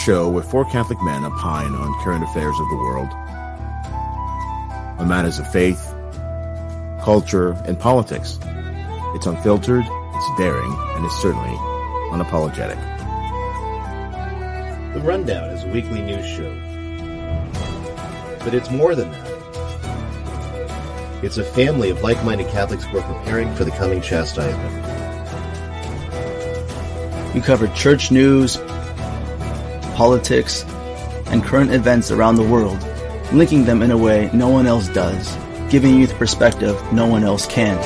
Rundown is a show where four Catholic men opine on current affairs of the world, on matters of faith, culture, and politics. It's unfiltered, it's daring, and it's certainly unapologetic. The Rundown is a weekly news show. But it's more than that. It's a family of like minded Catholics who are preparing for the coming chastisement. We cover church news, politics, and current events around the world, linking them in a way no one else does, giving you the perspective no one else can.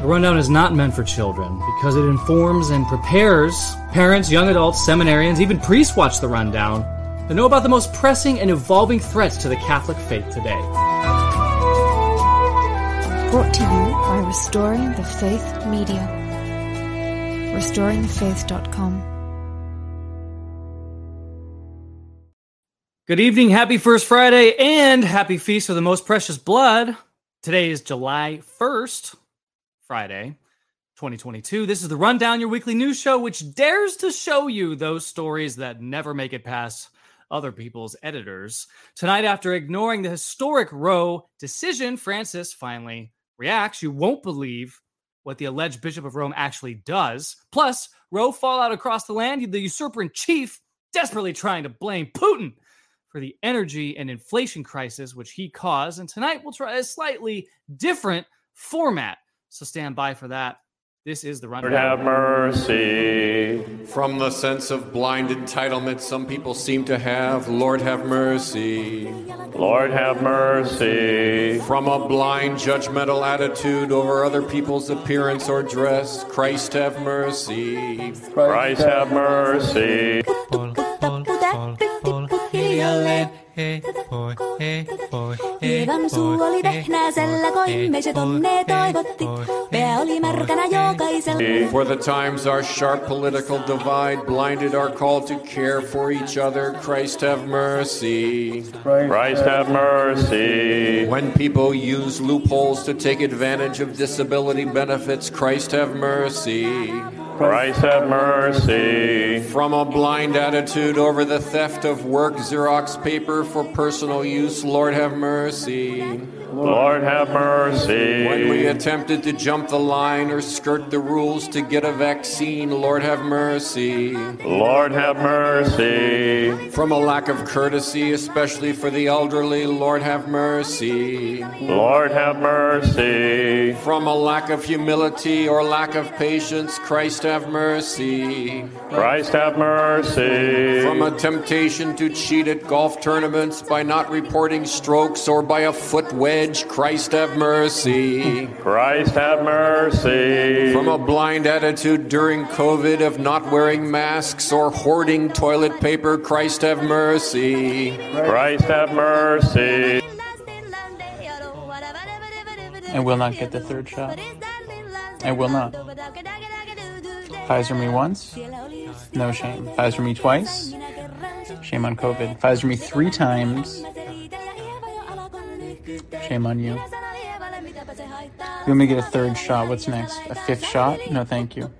The Rundown is not meant for children because it informs and prepares parents, young adults, seminarians, even priests watch The Rundown to know about the most pressing and evolving threats to the Catholic faith today. Brought to you by Restoring the Faith Media. RestoringTheFaith.com. Good evening, happy First Friday, and happy Feast of the Most Precious Blood. Today is July 1st, Friday, 2022. This is the Rundown, your weekly news show, which dares to show you those stories that never make it past other people's editors. Tonight, after ignoring the historic Roe decision, Francis finally reacts. You won't believe what the alleged Bishop of Rome actually does. Plus, Roe fallout across the land, the usurper in chief desperately trying to blame Putin for the energy and inflation crisis which he caused. And tonight we'll try a slightly different format. So stand by for that. This is the rundown. Lord have mercy. From the sense of blind entitlement some people seem to have, Lord have mercy. Lord have mercy. From a blind judgmental attitude over other people's appearance or dress, Christ have mercy. Christ have mercy. Hievan suu oli vehnäisellä, koimme se tonne toivotti. Pää oli märkänä jokaisella. For the times our sharp political divide blinded our call to care for each other, Christ have mercy. Christ have mercy. When people use loopholes to take advantage of disability benefits, Christ have mercy. Christ have mercy. From a blind attitude over the theft of work Xerox paper for personal use, Lord have mercy. Lord have mercy. When we attempted to jump the line or skirt the rules to get a vaccine, Lord have mercy. Lord have mercy. From a lack of courtesy, especially for the elderly, Lord have mercy. Lord have mercy. From a lack of humility or lack of patience, Christ have mercy. Christ have mercy. From a temptation to cheat at golf tournaments by not reporting strokes or by a foot wedge, Christ have mercy. Christ have mercy. From a blind attitude during COVID of not wearing masks or hoarding toilet paper, Christ have mercy. Christ have mercy. I will not get the third shot. I will not. Pfizer me once, no shame. Pfizer me twice, shame on COVID. Pfizer me three times, shame on you. You want me to get a third shot? What's next? A fifth shot? No, thank you.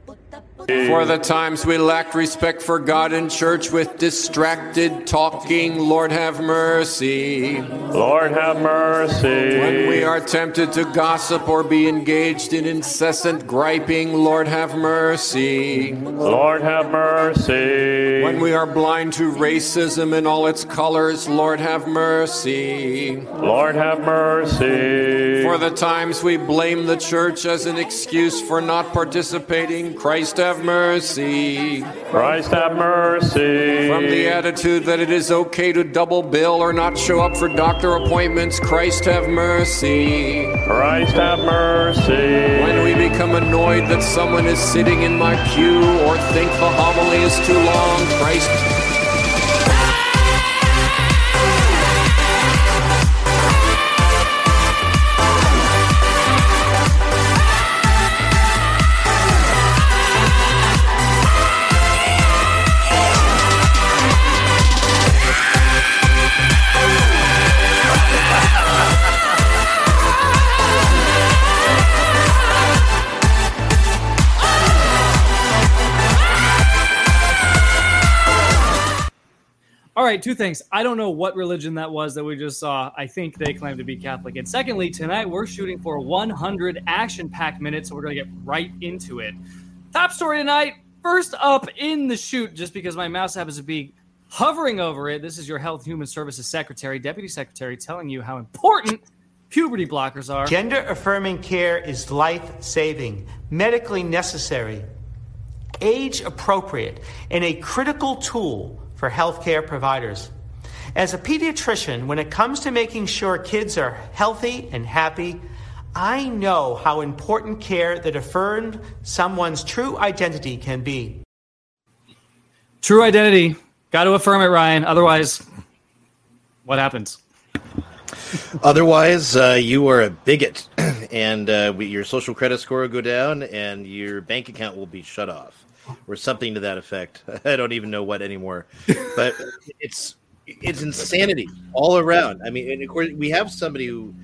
For the times we lacked respect for God and church with distracted talking, Lord have mercy. Lord have mercy. When we are tempted to gossip or be engaged in incessant griping, Lord have mercy. Lord have mercy. When we are blind to racism in all its colors, Lord have mercy. Lord have mercy. For the times we blame the church as an excuse for not participating, Christ have mercy. Christ have mercy. From the attitude that it is okay to double bill or not show up for doctor appointments, Christ have mercy. Christ have mercy. When we become annoyed that someone is sitting in my queue or think the homily is too long, Christ All right, two things. I don't know what religion that was that we just saw. I think they claim to be Catholic. And secondly, tonight we're shooting for 100 action packed minutes, so we're going to get right into it. Top story tonight. First up in the shoot, just because my mouse happens to be hovering over it, this is your Health Human Services Secretary, Deputy Secretary, telling you how important puberty blockers are. Gender affirming care is life saving, medically necessary, age appropriate, and a critical tool for healthcare providers. As a pediatrician, when it comes to making sure kids are healthy and happy, I know how important care that affirmed someone's true identity can be. True identity. Got to affirm it, Ryan. Otherwise, what happens? Otherwise, uh, you are a bigot, and uh, your social credit score will go down, and your bank account will be shut off, or something to that effect. I don't even know what anymore, but it's it's insanity all around. I mean, and of course, we have somebody who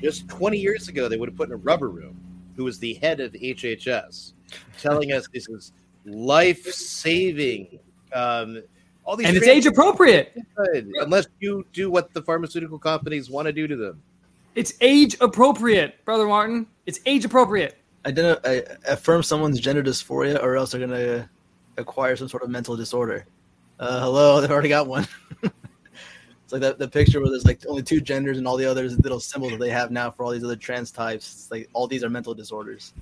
just 20 years ago they would have put in a rubber room, who was the head of HHS, telling us this is life saving. Um, all these and it's age appropriate unless you do what the pharmaceutical companies want to do to them. It's age appropriate, brother Martin. It's age appropriate. Identi- affirm someone's gender dysphoria, or else they're gonna acquire some sort of mental disorder. Uh, hello, they've already got one. it's like that the picture where there's like only two genders and all the others little symbols that they have now for all these other trans types. It's like all these are mental disorders.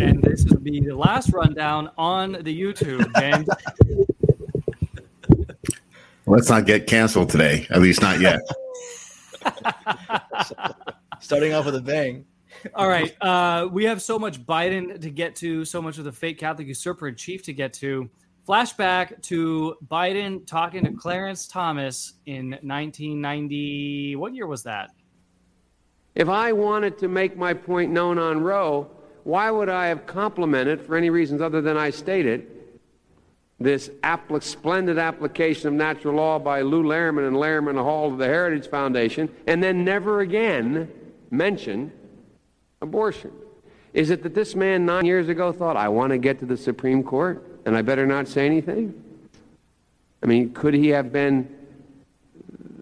And this will be the last rundown on the YouTube, James. Let's not get canceled today. At least not yet. Starting off with a bang. All right. Uh, we have so much Biden to get to, so much of the fake Catholic usurper in chief to get to. Flashback to Biden talking to Clarence Thomas in 1990. What year was that? If I wanted to make my point known on Roe, why would I have complimented, for any reasons other than I stated, this splendid application of natural law by Lew Lehrman and Lehrman Hall of the Heritage Foundation, and then never again mention abortion? Is it that this man nine years ago thought, I want to get to the Supreme Court and I better not say anything? I mean, could he have been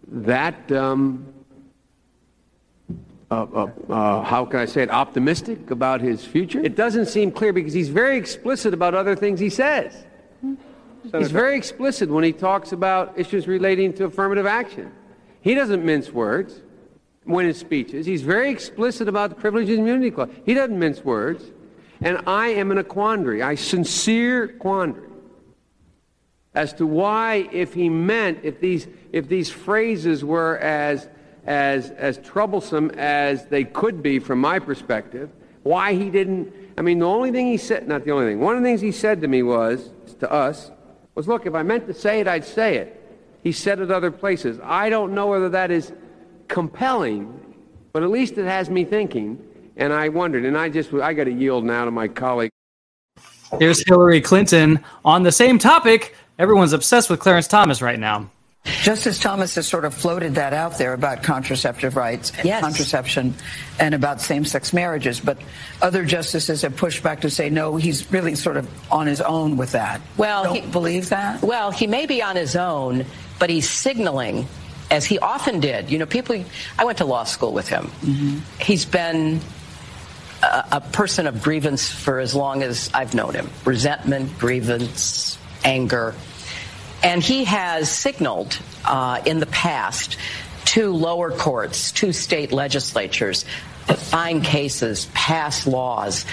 that, um, uh, uh, uh, how can I say it, optimistic about his future? It doesn't seem clear because he's very explicit about other things he says. He's very explicit when he talks about issues relating to affirmative action. He doesn't mince words when his speeches. He's very explicit about the Privileges and Immunity Clause. He doesn't mince words. And I am in a quandary, a sincere quandary, as to why, if he meant, if these, if these phrases were as, as, as troublesome as they could be from my perspective, why he didn't. I mean, the only thing he said, not the only thing, one of the things he said to me was, to us, was look, if I meant to say it, I'd say it. He said it other places. I don't know whether that is compelling, but at least it has me thinking. And I wondered, and I just, I got to yield now to my colleague. Here's Hillary Clinton on the same topic. Everyone's obsessed with Clarence Thomas right now. Justice Thomas has sort of floated that out there about contraceptive rights, Yes. contraception, and about same-sex marriages. But other justices have pushed back to say no, he's really sort of on his own with that. Well, don't he- believe that. Well, he may be on his own, but he's signaling, as he often did. You know, people. I went to law school with him. He's been a, a person of grievance for as long as I've known him. Resentment, grievance, anger, and he has signaled uh, in the past to lower courts, to state legislatures, to find cases, pass laws,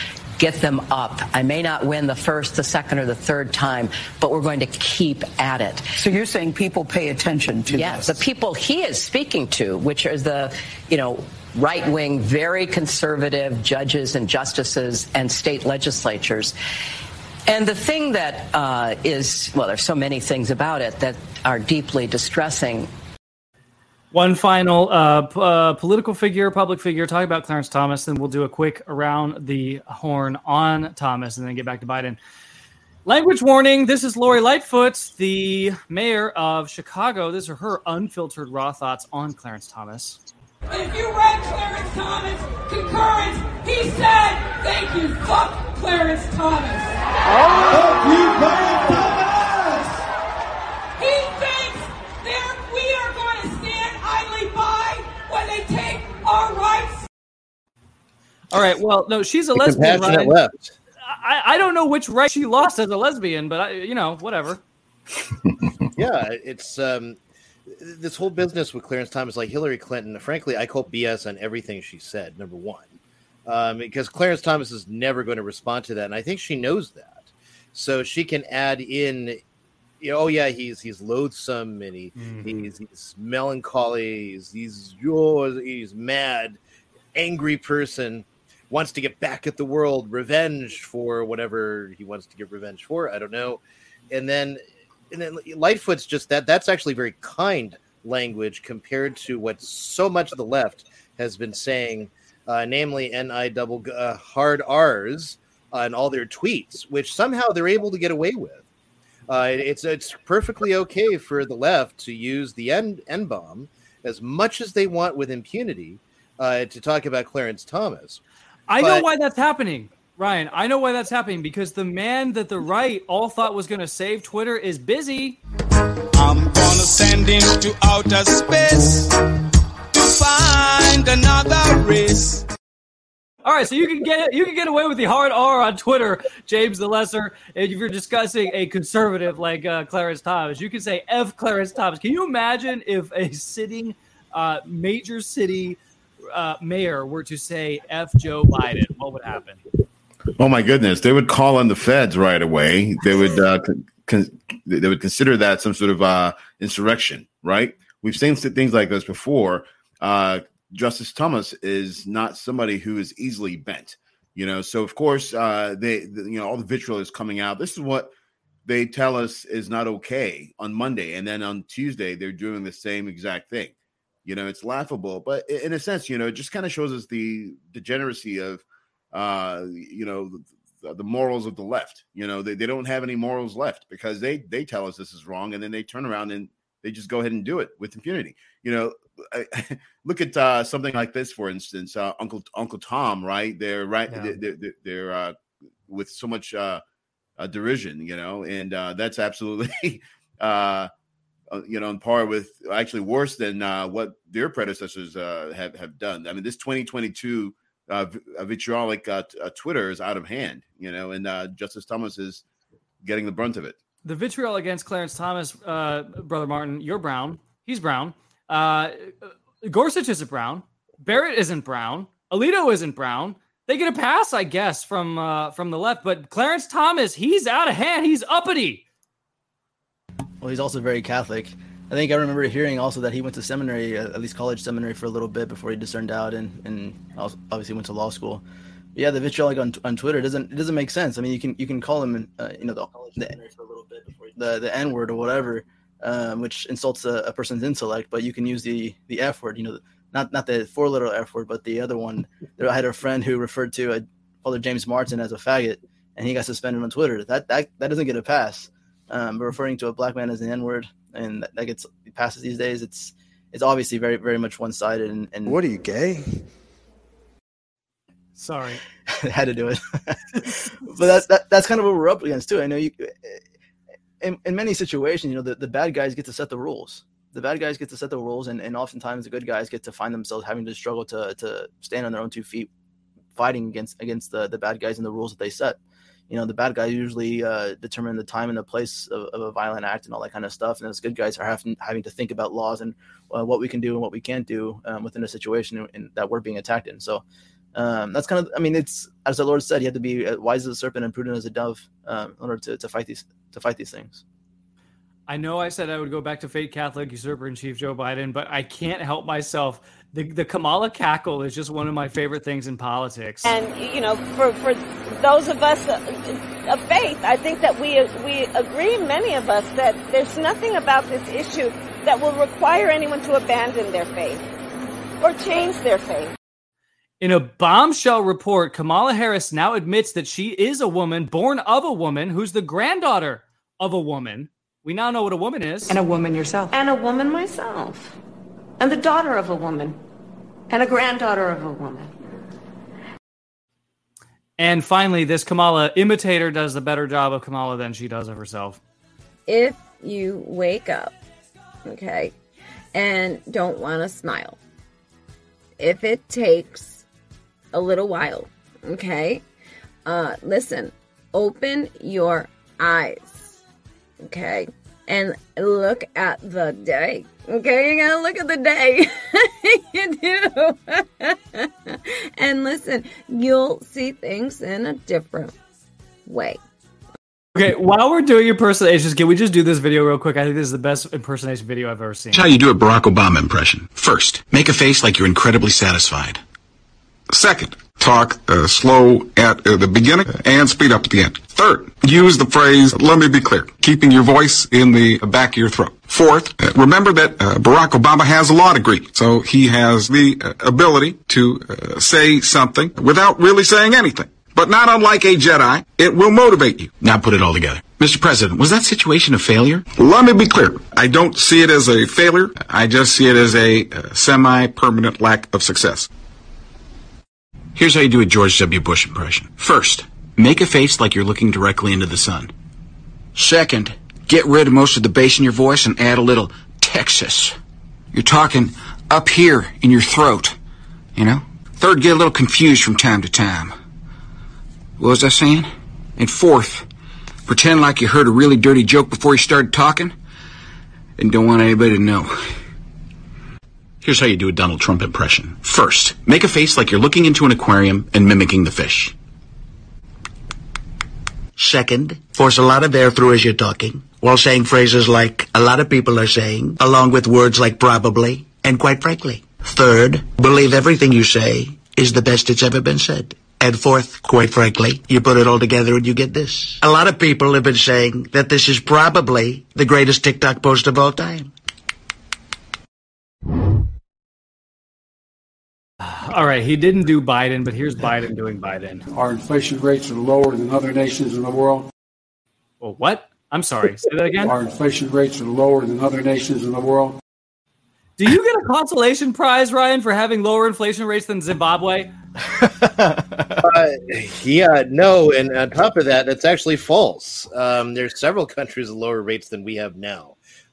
get them up. I may not win the first, the second, or the third time, but we're going to keep at it. So you're saying people pay attention to Yes, this? the people he is speaking to, which are the, you know, right wing, very conservative judges and justices and state legislatures. And the thing that uh, is, well, there's so many things about it that are deeply distressing. One final uh, p- uh, political figure, public figure, talk about Clarence Thomas, then we'll do a quick around the horn on Thomas and then get back to Biden. Language warning. This is Lori Lightfoot, the mayor of Chicago. These are her unfiltered raw thoughts on Clarence Thomas. If you read Clarence Thomas' concurrence, he said, thank you, fuck Clarence Thomas. Fuck you, Clarence Thomas! All right. Well, no, she's a The lesbian. compassionate Ryan. left. I, I don't know which right she lost as a lesbian, but I, you know, whatever. yeah, it's um, this whole business with Clarence Thomas, like Hillary Clinton. Frankly, I call BS on everything she said. Number one, um, because Clarence Thomas is never going to respond to that, and I think she knows that. So she can add in, you know, oh yeah, he's he's loathsome and he he's, he's melancholy. He's he's oh, he's mad, angry person. Wants to get back at the world, revenge for whatever he wants to get revenge for. I don't know. And then and then Lightfoot's just that that's actually very kind language compared to what so much of the left has been saying, uh, namely "ni double uh, hard R's" on all their tweets, which somehow they're able to get away with. Uh, it's it's perfectly okay for the left to use the N N bomb as much as they want with impunity uh, to talk about Clarence Thomas. I know why that's happening, Ryan. I know why that's happening because the man that the right all thought was going to save Twitter is busy. I'm gonna send into outer space to find another race. All right, so you can get you can get away with the hard R on Twitter, James the Lesser. If you're discussing a conservative like uh, Clarence Thomas, you can say F Clarence Thomas. Can you imagine if a sitting uh, major city uh, mayor were to say F Joe Biden? What would happen? Oh my goodness, they would call on the feds right away. They would uh, con- they would consider that some sort of uh, insurrection, right? We've seen things like this before. Uh, Justice Thomas is not somebody who is easily bent, you know. So of course, uh, they, the, you know, all the vitriol is coming out. This is what they tell us is not okay on Monday, and then on Tuesday they're doing the same exact thing. You know, it's laughable, but in a sense, you know, it just kind of shows us the degeneracy of uh you know the, the morals of the left you know they, they don't have any morals left because they they tell us this is wrong and then they turn around and they just go ahead and do it with impunity you know I, look at uh something like this for instance uh uncle uncle tom right they're right Yeah. they're, they're, they're uh with so much uh, uh derision you know and uh that's absolutely you know, on par with actually worse than uh, what their predecessors uh, have have done. I mean, this 2022 uh, uh, vitriolic uh, uh, Twitter is out of hand, you know, and uh, Justice Thomas is getting the brunt of it. The vitriol against Clarence Thomas, uh, brother Martin, you're brown. He's brown. Uh, Gorsuch isn't brown. Barrett isn't brown. Alito isn't brown. They get a pass, I guess, from uh, from the left. But Clarence Thomas, he's out of hand. He's uppity. Well, he's also very Catholic. I think I remember hearing also that he went to seminary, uh, at least college seminary, for a little bit before he discerned out, and and obviously went to law school. But yeah, the vitriolic on, on Twitter doesn't it doesn't make sense. I mean, you can you can call him, uh, you know, the the, the, the N word or whatever, um, which insults a, a person's intellect, but you can use the the F word. You know, not not the four letter F word, but the other one. There, I had a friend who referred to a Father James Martin as a faggot, and he got suspended on Twitter. That that that doesn't get a pass. Um, but referring to a black man as an N word, and that, that gets passes these days. It's it's obviously very very much one sided. And, and What are you gay? Sorry, I had to do it. but that's that, that's kind of what we're up against too. I know you. In, in many situations, you know, the, the bad guys get to set the rules. The bad guys get to set the rules, and, and oftentimes the good guys get to find themselves having to struggle to to stand on their own two feet, fighting against against the the bad guys and the rules that they set. You know, the bad guys usually uh, determine the time and the place of, of a violent act and all that kind of stuff, and those good guys are having having to think about laws and uh, what we can do and what we can't do um, within a situation in, in, that we're being attacked in. So um, that's kind of, I mean, it's as the Lord said, you have to be wise as a serpent and prudent as a dove um, in order to, to fight these to fight these things. I know I said I would go back to fake Catholic usurper in chief Joe Biden, but I can't help myself. The, the Kamala cackle is just one of my favorite things in politics. And you know, for for those of us uh, of faith, I think that we we agree, many of us, that there's nothing about this issue that will require anyone to abandon their faith or change their faith. In a bombshell report, Kamala Harris now admits that she is a woman born of a woman who's the granddaughter of a woman. We now know what a woman is. And a woman yourself. And a woman myself, and the daughter of a woman, and a granddaughter of a woman. And finally, this Kamala imitator does a better job of Kamala than she does of herself. if you wake up, okay, and don't want to smile, if it takes a little while. Okay. Uh, listen, open your eyes. Okay. And look at the day. Okay. You gotta look at the day. you do. and listen, you'll see things in a different way. Okay, while we're doing impersonations, can we just do this video real quick? I think this is the best impersonation video I've ever seen. Here's how you do a Barack Obama impression. First, make a face like you're incredibly satisfied. Second, talk uh, slow at uh, the beginning and speed up at the end. Third, use the phrase, let me be clear, keeping your voice in the back of your throat. Fourth, uh, remember that uh, Barack Obama has a law degree, so he has the uh, ability to uh, say something without really saying anything. But not unlike a Jedi, it will motivate you. Now put it all together. Mr. President, was that situation a failure? Let me be clear. I don't see it as a failure. I just see it as a uh, semi-permanent lack of success. Here's how you do a George W. Bush impression. First, make a face like you're looking directly into the sun. Second, get rid of most of the bass in your voice and add a little Texas. You're talking up here in your throat, you know? Third, get a little confused from time to time. What was I saying? And fourth, pretend like you heard a really dirty joke before you started talking and don't want anybody to know. Here's how you do a Donald Trump impression. First, make a face like you're looking into an aquarium and mimicking the fish. Second, force a lot of air through as you're talking, while saying phrases like a lot of people are saying, along with words like probably and quite frankly. Third, believe everything you say is the best it's ever been said. And fourth, quite frankly, you put it all together and you get this. A lot of people have been saying that this is probably the greatest TikTok post of all time. All right, he didn't do Biden, but here's Biden doing Biden. Our inflation rates are lower than other nations in the world. Well, what? I'm sorry. Say that again. Our inflation rates are lower than other nations in the world. Do you get a consolation prize, Ryan, for having lower inflation rates than Zimbabwe? uh, yeah, no, and on top of that, that's actually false. Um, there's several countries with lower rates than we have now,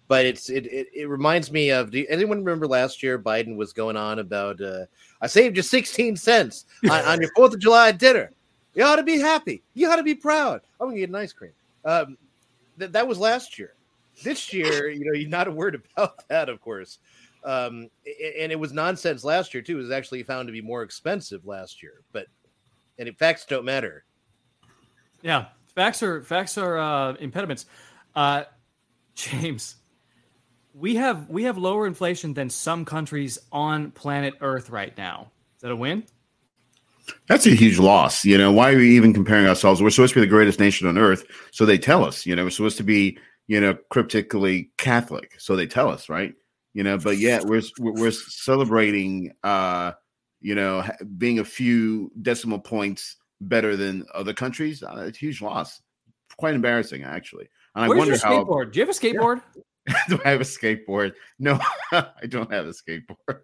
but it's it it, it reminds me of. Do anyone remember last year Biden was going on about? Uh, I saved you 16 cents on, on your Fourth of July dinner. You ought to be happy. You ought to be proud. I'm gonna get an ice cream. Um, th- that was last year. This year, you know, you're not a word about that, of course. Um, and it was nonsense last year too. It was actually found to be more expensive last year, but and facts don't matter. Yeah, facts are facts are uh, impediments. Uh, James, we have we have lower inflation than some countries on planet Earth right now. Is that a win? That's a huge loss. You know, why are we even comparing ourselves? We're supposed to be the greatest nation on earth. So they tell us, you know, we're supposed to be, you know, cryptically Catholic. So they tell us, right? You know, but yet we're we're celebrating uh, you know, being a few decimal points better than other countries. Uh, it's a huge loss. Quite embarrassing, actually. And Where's I wonder your how skateboard? Do you have a skateboard? do I have a skateboard? No, I don't have a skateboard.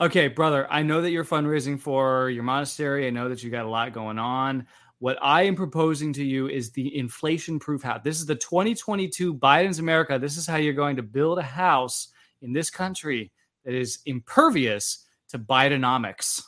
Okay, brother, I know that you're fundraising for your monastery. I know that you got a lot going on. What I am proposing to you is the inflation proof house. This is the 2022 Biden's America. This is how you're going to build a house in this country that is impervious to Bidenomics.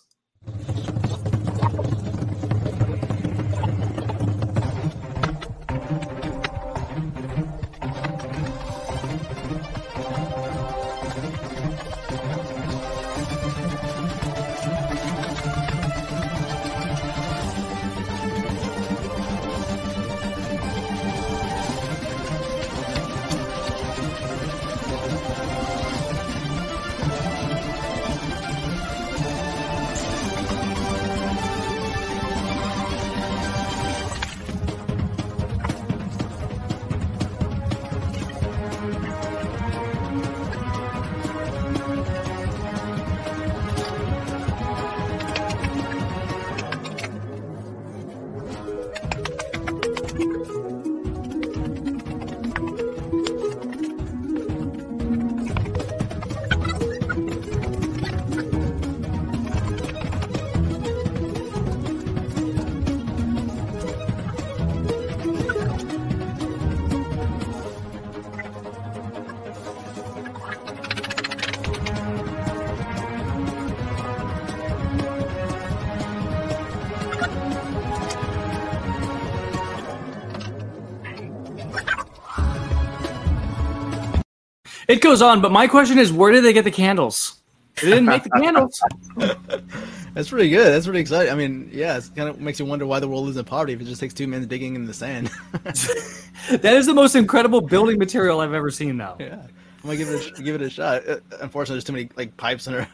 It goes on, but my question is, where did they get the candles? They didn't make the candles. That's pretty good. That's pretty exciting. I mean, yeah, it kind of makes you wonder why the world is in poverty if it just takes two men digging in the sand. that is the most incredible building material I've ever seen, though. Yeah. I'm gonna give it a, give it a shot. Uh, unfortunately, there's too many like pipes and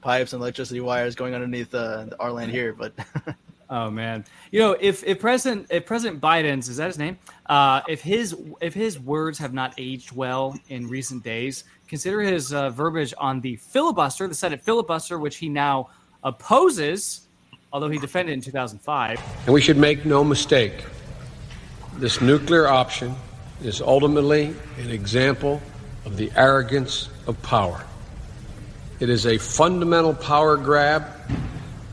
pipes and electricity wires going underneath uh, our land here. But oh man, you know if if President if President Biden's is that his name? Uh, if his if his words have not aged well in recent days, consider his uh, verbiage on the filibuster, the Senate filibuster, which he now opposes, although he defended in 2005. And we should make no mistake. This nuclear option is ultimately an example of the arrogance of power. It is a fundamental power grab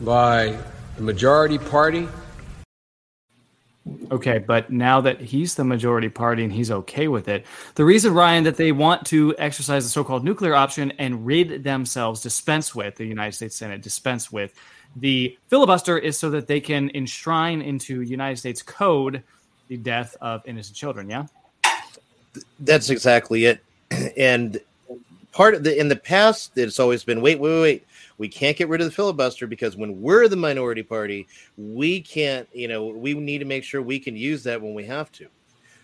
by the majority party. Okay, but now that he's the majority party and he's okay with it, the reason, Ryan, that they want to exercise the so called nuclear option and rid themselves, dispense with the United States Senate, dispense with the filibuster is so that they can enshrine into United States code the death of innocent children. Yeah? That's exactly it and part of the in the past it's always been wait wait wait we can't get rid of the filibuster because when we're the minority party we can't you know we need to make sure we can use that when we have to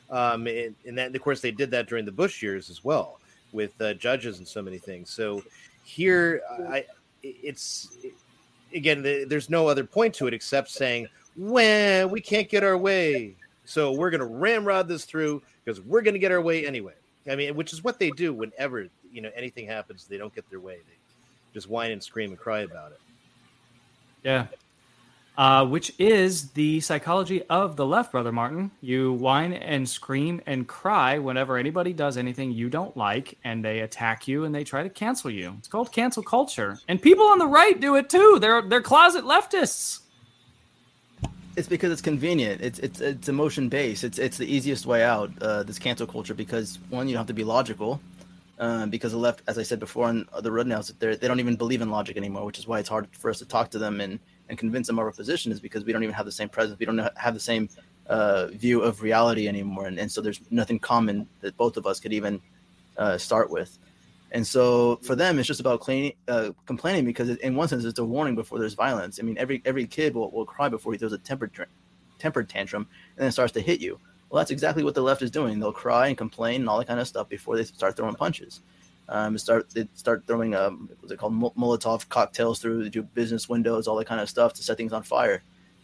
um, and, and that of course they did that during the bush years as well with uh, judges and so many things so here i it's again there's no other point to it except saying well we can't get our way so we're going to ramrod this through because we're going to get our way anyway I mean, which is what they do whenever you know anything happens. They don't get their way. They just whine and scream and cry about it. Yeah. Uh, which is the psychology of the left, brother Martin. You whine and scream and cry whenever anybody does anything you don't like, and they attack you and they try to cancel you. It's called cancel culture, and people on the right do it too. They're they're closet leftists. It's because it's convenient. It's it's it's emotion based. It's it's the easiest way out. Uh, this cancel culture because one, you don't have to be logical, um, because the left, as I said before, on the road now, they don't even believe in logic anymore, which is why it's hard for us to talk to them and and convince them of our position. Is because we don't even have the same presence. We don't have the same uh, view of reality anymore, and, and so there's nothing common that both of us could even uh, start with. And so for them, it's just about cleaning, uh, complaining because in one sense, it's a warning before there's violence. I mean, every every kid will, will cry before he throws a temper temper tantrum and then starts to hit you. Well, that's exactly what the left is doing. They'll cry and complain and all that kind of stuff before they start throwing punches. Um, start they start throwing um, what's it called Molotov cocktails through the business windows, all that kind of stuff to set things on fire.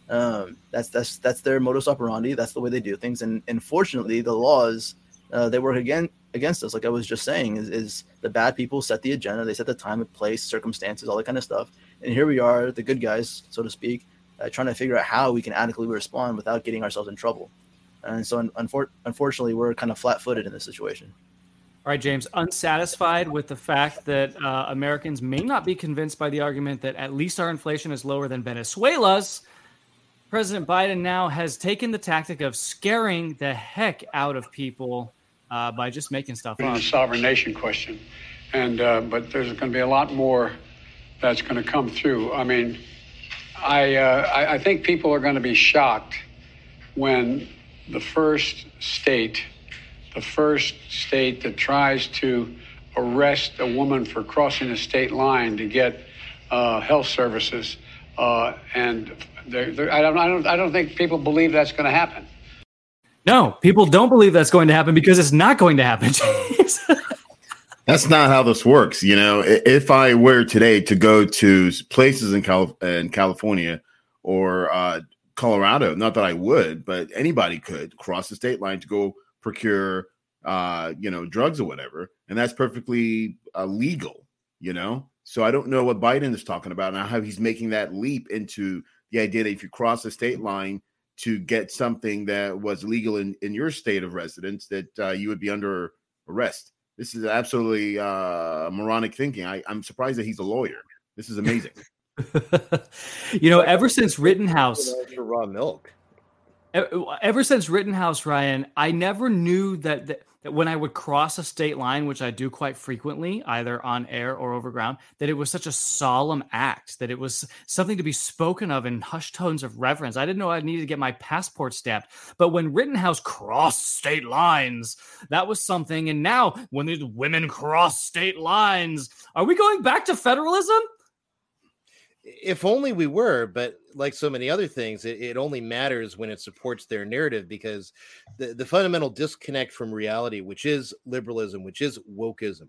Um, that's that's that's their modus operandi. That's the way they do things. And unfortunately, the laws uh, they work again against us. Like I was just saying, is, is the bad people set the agenda, they set the time, and place, circumstances, all that kind of stuff. And here we are, the good guys, so to speak, uh, trying to figure out how we can adequately respond without getting ourselves in trouble. And so, unfor- unfortunately, we're kind of flat-footed in this situation. All right, James, unsatisfied with the fact that uh, Americans may not be convinced by the argument that at least our inflation is lower than Venezuela's, President Biden now has taken the tactic of scaring the heck out of people uh, by just making stuff up. The sovereign nation question, and uh, but there's going to be a lot more that's going to come through. I mean, I, uh, I I think people are going to be shocked when the first state, the first state that tries to arrest a woman for crossing a state line to get uh, health services, uh, and they're, they're, I don't I don't I don't think people believe that's going to happen. No, people don't believe that's going to happen because it's not going to happen. that's not how this works. You know, if I were today to go to places in, Cal- in California or uh, Colorado, not that I would, but anybody could cross the state line to go procure, uh, you know, drugs or whatever, and that's perfectly uh, legal. You know, so I don't know what Biden is talking about and how he's making that leap into the idea that if you cross the state line to get something that was legal in, in your state of residence, that uh, you would be under arrest. This is absolutely uh, moronic thinking. I, I'm surprised that he's a lawyer. This is amazing. you know, ever since Rittenhouse, raw milk. Ever since Rittenhouse, Ryan, I never knew that, that that when I would cross a state line, which I do quite frequently, either on air or over ground, that it was such a solemn act, that it was something to be spoken of in hushed tones of reverence. I didn't know I needed to get my passport stamped. But when Rittenhouse crossed state lines, that was something. And now when these women cross state lines, are we going back to federalism? If only we were but like so many other things it, it, only matters when it supports their narrative because the, the fundamental disconnect from reality which is liberalism which is wokeism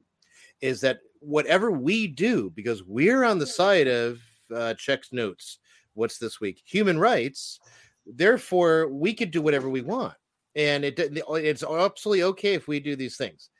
is that whatever we do because we're on the side of uh, checks notes what's this week? Human rights therefore we could do whatever we want. And it it's absolutely okay if we do these things.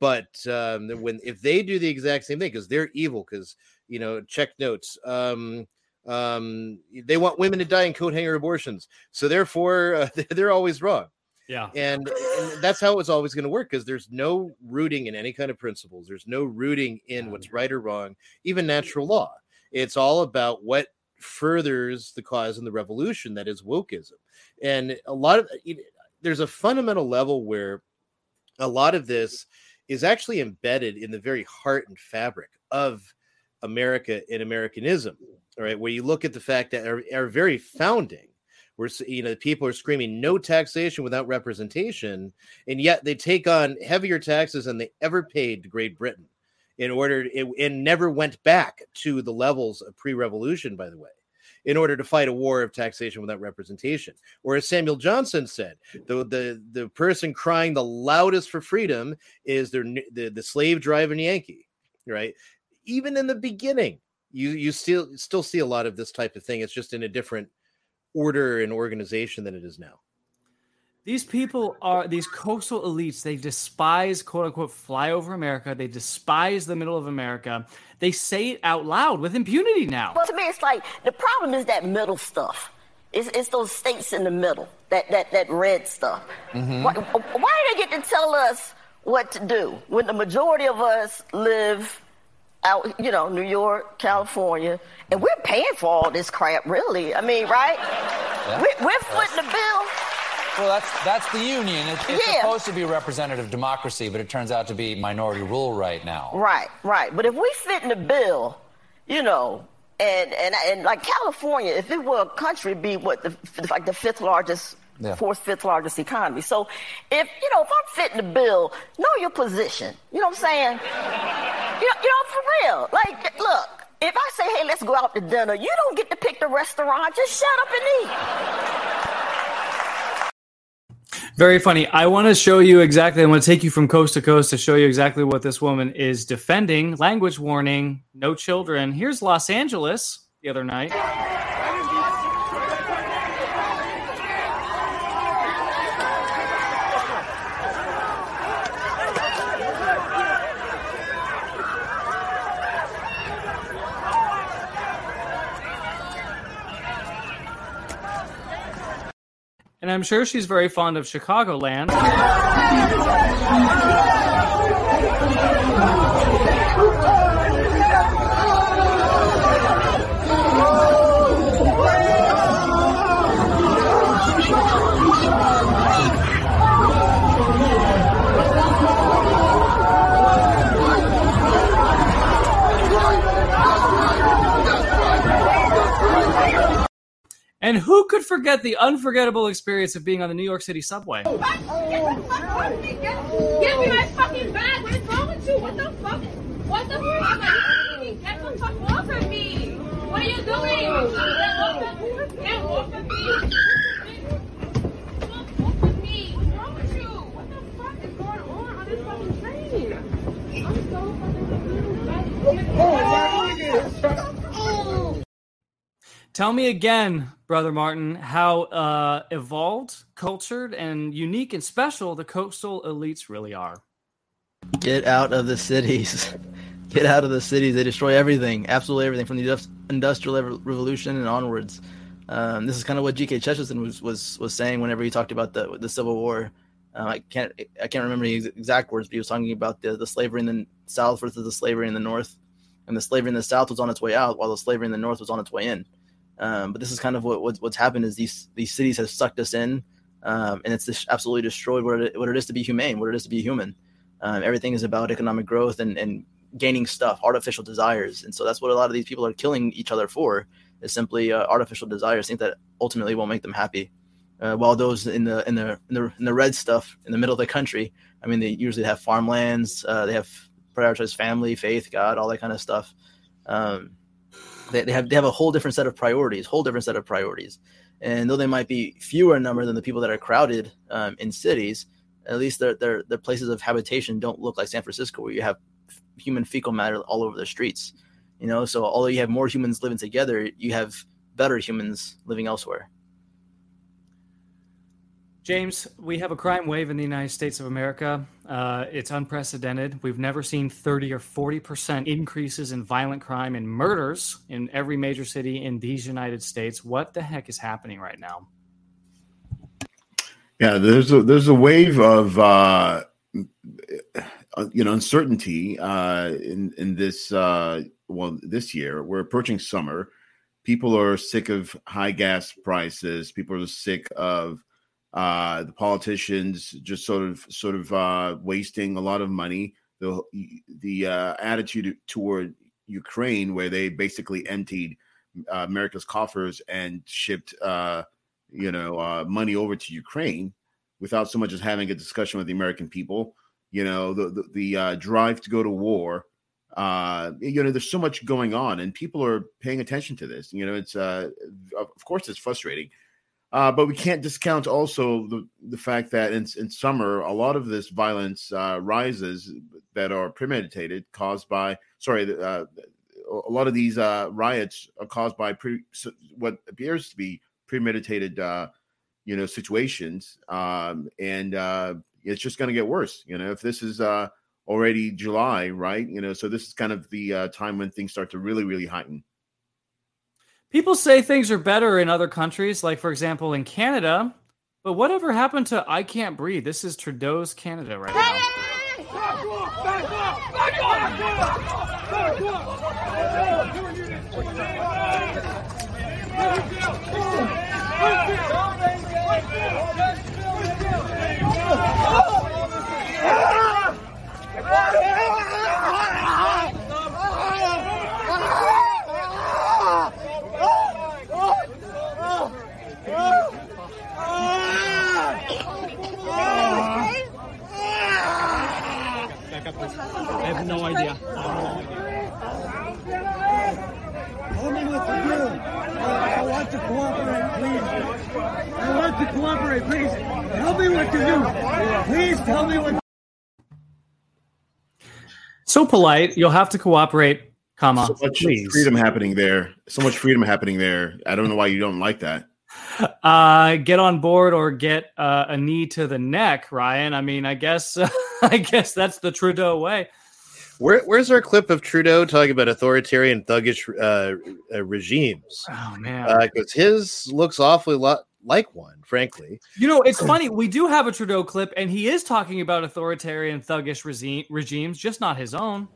But um, when if they do the exact same thing because they're evil because you know, check notes. Um, um, they want women to die in coat hanger abortions, so therefore uh, they're always wrong. Yeah, and, and that's how it's always going to work because there's no rooting in any kind of principles. There's no rooting in what's right or wrong, even natural law. It's all about what furthers the cause and the revolution that is wokeism. And a lot of there's a fundamental level where a lot of this is actually embedded in the very heart and fabric of America and Americanism. All right, where you look at the fact that our, our very founding, where you know people are screaming no taxation without representation, and yet they take on heavier taxes than they ever paid to Great Britain, in order it, and never went back to the levels of pre-revolution. By the way, in order to fight a war of taxation without representation. Or as Samuel Johnson said, the the, the person crying the loudest for freedom is their, the, the slave driving Yankee, right? Even in the beginning, you you still still see a lot of this type of thing. It's just in a different order and organization than it is now. These people are these coastal elites. They despise quote unquote flyover America. They despise the middle of America. They say it out loud with impunity now. Well, to me, it's like the problem is that middle stuff. It's, it's those states in the middle, that that that red stuff. Mm-hmm. Why, why do they get to tell us what to do when the majority of us live out, you know, New York, California, and we're paying for all this crap, really. I mean, right? Yeah. We, are footing the bill. Well, that's that's the union. It, it's yeah. supposed to be representative democracy, but it turns out to be minority rule right now. Right, right. But if we fit in the bill, you know, and and and like California, if it were a country, be what the like the fifth largest yeah. fourth, fifth largest economy. So if, you know, if I'm fitting the bill, know your position. You know what I'm saying? you, know, you know, for real. Like, look, if I say, hey, let's go out to dinner, you don't get to pick the restaurant. Just shut up and eat. Very funny. I want to show you exactly. I want to take you from coast to coast to show you exactly what this woman is defending. Language warning, no children. Here's Los Angeles the other night. And I'm sure she's very fond of Chicagoland. And who could forget the unforgettable experience of being on the New York City subway? Give me my fucking bag. What is wrong with you? What the fuck? What the fuck are you? Get the fuck off of me. What are you doing? Get off of me. Tell me again, Brother Martin, how uh, evolved, cultured, and unique and special the coastal elites really are. Get out of the cities. Get out of the cities. They destroy everything, absolutely everything, from the industrial revolution and onwards. Um, this is kind of what G.K. Chesterton was, was was saying whenever he talked about the the Civil War. Um, I can't I can't remember the exact words, but he was talking about the, the slavery in the South versus the slavery in the North, and the slavery in the South was on its way out, while the slavery in the North was on its way in. Um, but this is kind of what, what, what's happened is these these cities have sucked us in. um, and it's absolutely destroyed what it, what it is to be humane, what it is to be human. Um, everything is about economic growth and, and gaining stuff, artificial desires, and so that's what a lot of these people are killing each other for is simply uh, artificial desires. Think that ultimately won't make them happy. Uh, while those in the in the in the in the red stuff in the middle of the country, I mean, they usually have farmlands. Uh, they have prioritized family, faith, God, all that kind of stuff. Um, they, they have they have a whole different set of priorities, whole different set of priorities. And though they might be fewer in number than the people that are crowded um, in cities, at least their, their their places of habitation don't look like San Francisco, where you have human fecal matter all over the streets. You know, so although you have more humans living together, you have better humans living elsewhere. James, we have a crime wave in the United States of America. Uh, it's unprecedented. We've never seen 30 or 40% increases in violent crime and murders in every major city in these United States. What the heck is happening right now? Yeah, there's a there's a wave of uh, you know uncertainty uh, in in this uh, well this year. We're approaching summer. People are sick of high gas prices. People are sick of uh, the politicians just sort of sort of uh, wasting a lot of money. The the uh, attitude toward Ukraine, where they basically emptied uh, America's coffers and shipped uh, you know uh, money over to Ukraine without so much as having a discussion with the American people. You know the the, the drive to go to war. You know, there's so much going on, and people are paying attention to this. You know, it's of course it's frustrating uh, but we can't discount also the, the fact that in, in summer, a lot of this violence uh, rises that are premeditated, caused by, sorry, uh, a lot of these uh, riots are caused by pre, what appears to be premeditated, uh, you know, situations. Um, and uh, it's just going to get worse. You know, if this is already July, right? You know, so this is kind of the time when things start to really, really heighten. People say things are better in other countries, like for example in Canada. But whatever happened to I Can't Breathe? This is Trudeau's Canada right now. I have no idea. Tell me what to do. I want to cooperate, please. I want to cooperate, please. Tell me what to do. Please tell me what. So polite. You'll have to cooperate, comma. So much please. freedom happening there. So much freedom happening there. I don't know why you don't like that. Uh, get on board or get uh, a knee to the neck, Ryan. I mean, I guess, I guess that's the Trudeau way. Where, where's our clip of Trudeau talking about authoritarian, thuggish uh, uh, regimes? Oh man, because his looks awfully lot like one, frankly. You know, it's funny. We do have a Trudeau clip, and he is talking about authoritarian, thuggish regime, regimes, just not his own.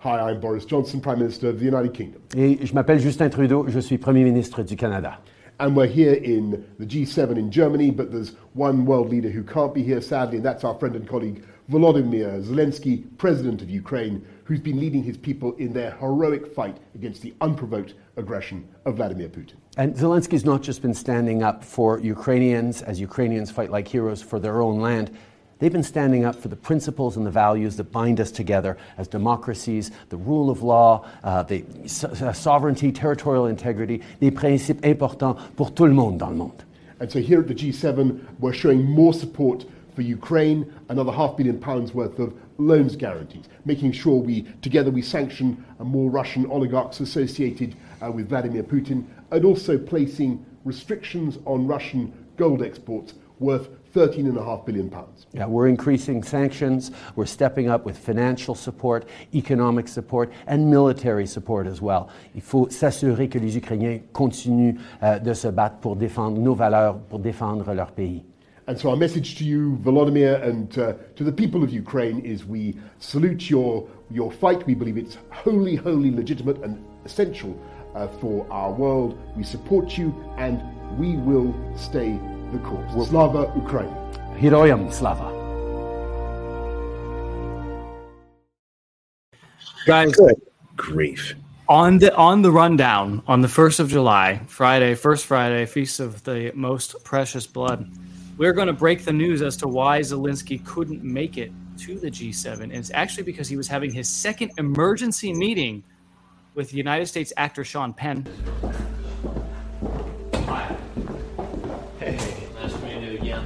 Hi, I'm Boris Johnson, Prime Minister of the United Kingdom. Et je m'appelle Justin Trudeau, je suis Premier ministre du Canada. And we're here in the G7 in Germany, but there's one world leader who can't be here, sadly, and that's our friend and colleague Volodymyr Zelensky, President of Ukraine, who's been leading his people in their heroic fight against the unprovoked aggression of Vladimir Putin. And Zelensky's not just been standing up for Ukrainians as Ukrainians fight like heroes for their own land. They've been standing up for the principles and the values that bind us together as democracies, the rule of law, uh, the so- sovereignty, territorial integrity, des principes importants pour tout le monde dans le monde. And so here at the G7, we're showing more support for Ukraine, another half billion pounds worth of loans guarantees, making sure we together we sanction more Russian oligarchs associated uh, with Vladimir Putin, and also placing restrictions on Russian gold exports worth 13.5 billion pounds. Yeah, we're increasing sanctions, we're stepping up with financial support, economic support, and military support as well. Il faut s'assurer que les Ukrainiens continuent uh, de se battre pour défendre nos valeurs, pour défendre leur pays. And so our message to you, Volodymyr, and uh, to the people of Ukraine is we salute your, your fight. We believe it's wholly, wholly legitimate and essential uh, for our world. We support you and we will stay the cause. Slava Ukraine. Heroyam Slava. Guys, Good grief. on the on the rundown on the first of July, Friday, first Friday, feast of the most precious blood. We're going to break the news as to why Zelensky couldn't make it to the G7. And it's actually because he was having his second emergency meeting with United States actor Sean Penn. Hi. Hey, nice to meet you again.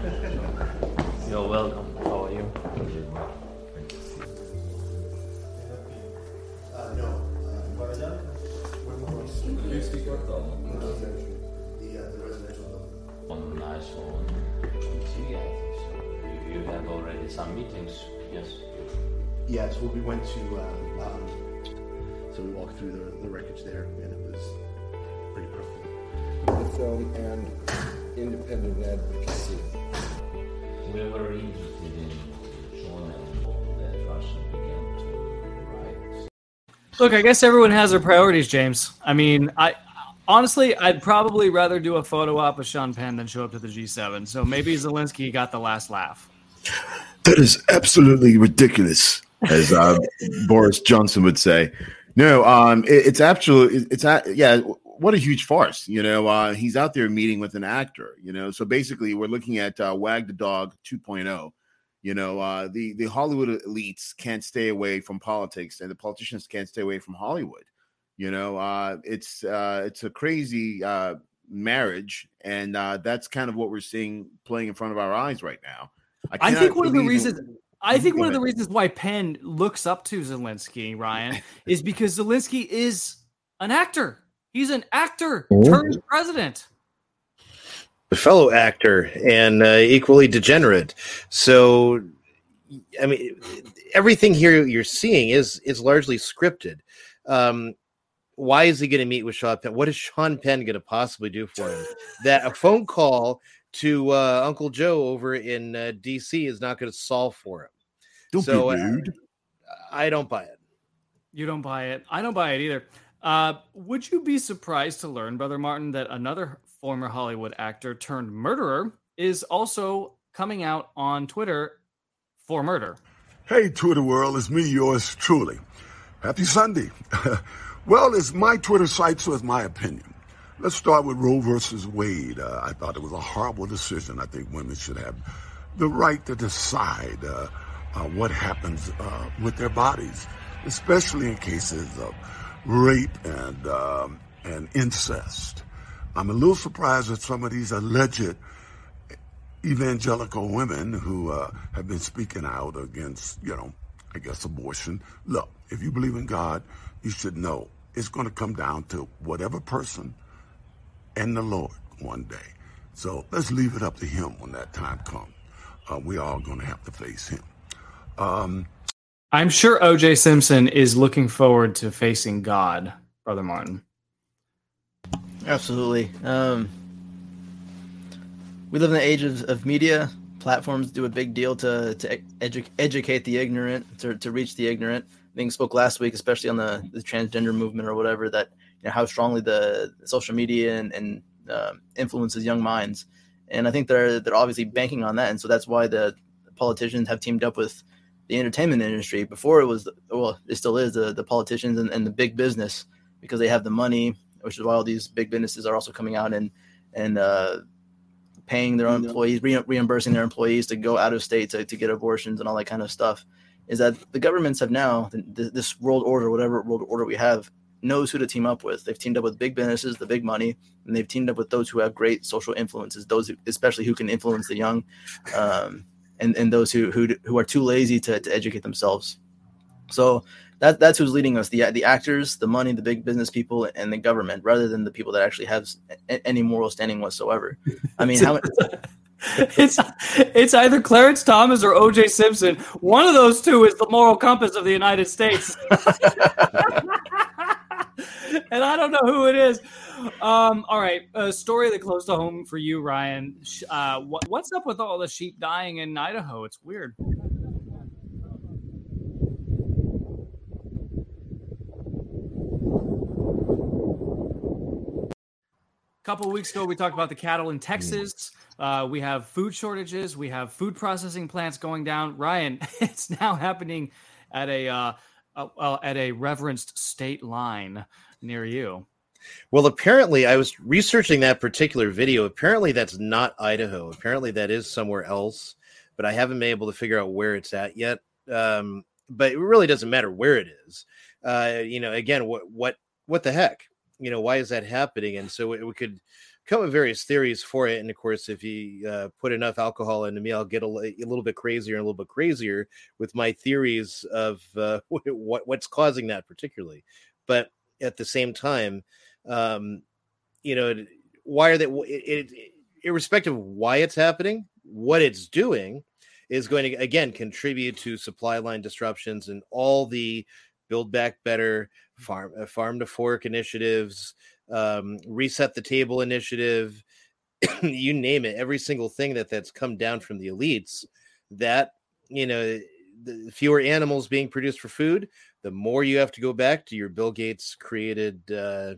You're welcome. Have already some meetings, yes? Yes, well, we went to, um, um, so we walked through the, the wreckage there, and it was pretty profound. The film and independent advocacy. We were interested in Sean that Russia began to write. Look, I guess everyone has their priorities, James. I mean, I honestly, I'd probably rather do a photo op with Sean Penn than show up to the G7. So maybe Zelensky got the last laugh. That is absolutely ridiculous, as uh, Boris Johnson would say. No, um, it, it's absolutely, it's yeah. What a huge farce, you know. Uh, he's out there meeting with an actor, you know. So basically, we're looking at uh, Wag the Dog 2.0. You know, uh, the the Hollywood elites can't stay away from politics, and the politicians can't stay away from Hollywood. You know, uh, it's uh, it's a crazy uh, marriage, and uh, that's kind of what we're seeing playing in front of our eyes right now. I, think one of the believe- reasons I think one of the reasons why Penn looks up to Zelensky, Ryan, is because Zelensky is an actor. He's an actor turned president. a fellow actor and uh, equally degenerate. So, I mean, everything here you're seeing is is largely scripted. Um, why is he going to meet with Sean Penn? What is Sean Penn going to possibly do for him? that a phone call to uh, Uncle Joe over in uh, D.C. is not going to solve for him. Don't so, be uh, rude. I don't buy it. You don't buy it. I don't buy it either. Uh, would you be surprised to learn, Brother Martin, that another former Hollywood actor turned murderer is also coming out on Twitter for murder? Hey, Twitter world, it's me, yours truly. Happy Sunday. well, it's my Twitter site, so it's my opinion. Let's start with Roe versus Wade. Uh, I thought it was a horrible decision. I think women should have the right to decide uh, uh, what happens uh, with their bodies, especially in cases of rape and um, and incest. I'm a little surprised at some of these alleged evangelical women who uh, have been speaking out against, you know, I guess abortion. Look, if you believe in God, you should know it's going to come down to whatever person and the Lord one day. So let's leave it up to Him when that time comes. Uh, we all going to have to face Him. Um, I'm sure OJ Simpson is looking forward to facing God, Brother Martin. Absolutely. Um, we live in the age of, of media. Platforms do a big deal to to edu- educate the ignorant, to, to reach the ignorant. I think spoke last week, especially on the, the transgender movement or whatever, that you know how strongly the, social media and, and um, influences young minds. And I think they're they're obviously banking on that, and so that's why the politicians have teamed up with the entertainment industry. Before it was well, it still is the the politicians and, and the big business because they have the money, which is why all these big businesses are also coming out and and uh, paying their own employees, re- reimbursing their employees to go out of state to, to get abortions and all that kind of stuff. Is that the governments have now th- this world order, whatever world order we have, knows who to team up with. They've teamed up with big businesses, the big money, and they've teamed up with those who have great social influences, those who, especially who can influence the young, um, and and those who who who are too lazy to, to educate themselves. So that that's who's leading us the the actors, the money, the big business people, and the government, rather than the people that actually have any moral standing whatsoever. I mean, how it's it's either Clarence Thomas or OJ Simpson. One of those two is the moral compass of the United States. and I don't know who it is. Um, all right, a story that close to home for you, Ryan. Uh, what, what's up with all the sheep dying in Idaho? It's weird. A couple weeks ago, we talked about the cattle in Texas. Uh, we have food shortages. We have food processing plants going down. Ryan, it's now happening at a uh, uh, at a reverenced state line near you. Well, apparently, I was researching that particular video. Apparently, that's not Idaho. Apparently, that is somewhere else, but I haven't been able to figure out where it's at yet. Um, but it really doesn't matter where it is. Uh, you know, again, what what what the heck? You know, why is that happening? And so we could come with various theories for it. And of course, if you uh, put enough alcohol into me, I'll get a, a, little bit crazier and a little bit crazier with my theories of uh, what what's causing that particularly. But at the same time, um, you know, why are they? It, it, irrespective of why it's happening, what it's doing is going to again contribute to supply line disruptions and all the build back better farm uh, farm to fork initiatives um, reset the table initiative you name it every single thing that that's come down from the elites that you know the fewer animals being produced for food the more you have to go back to your bill gates created uh,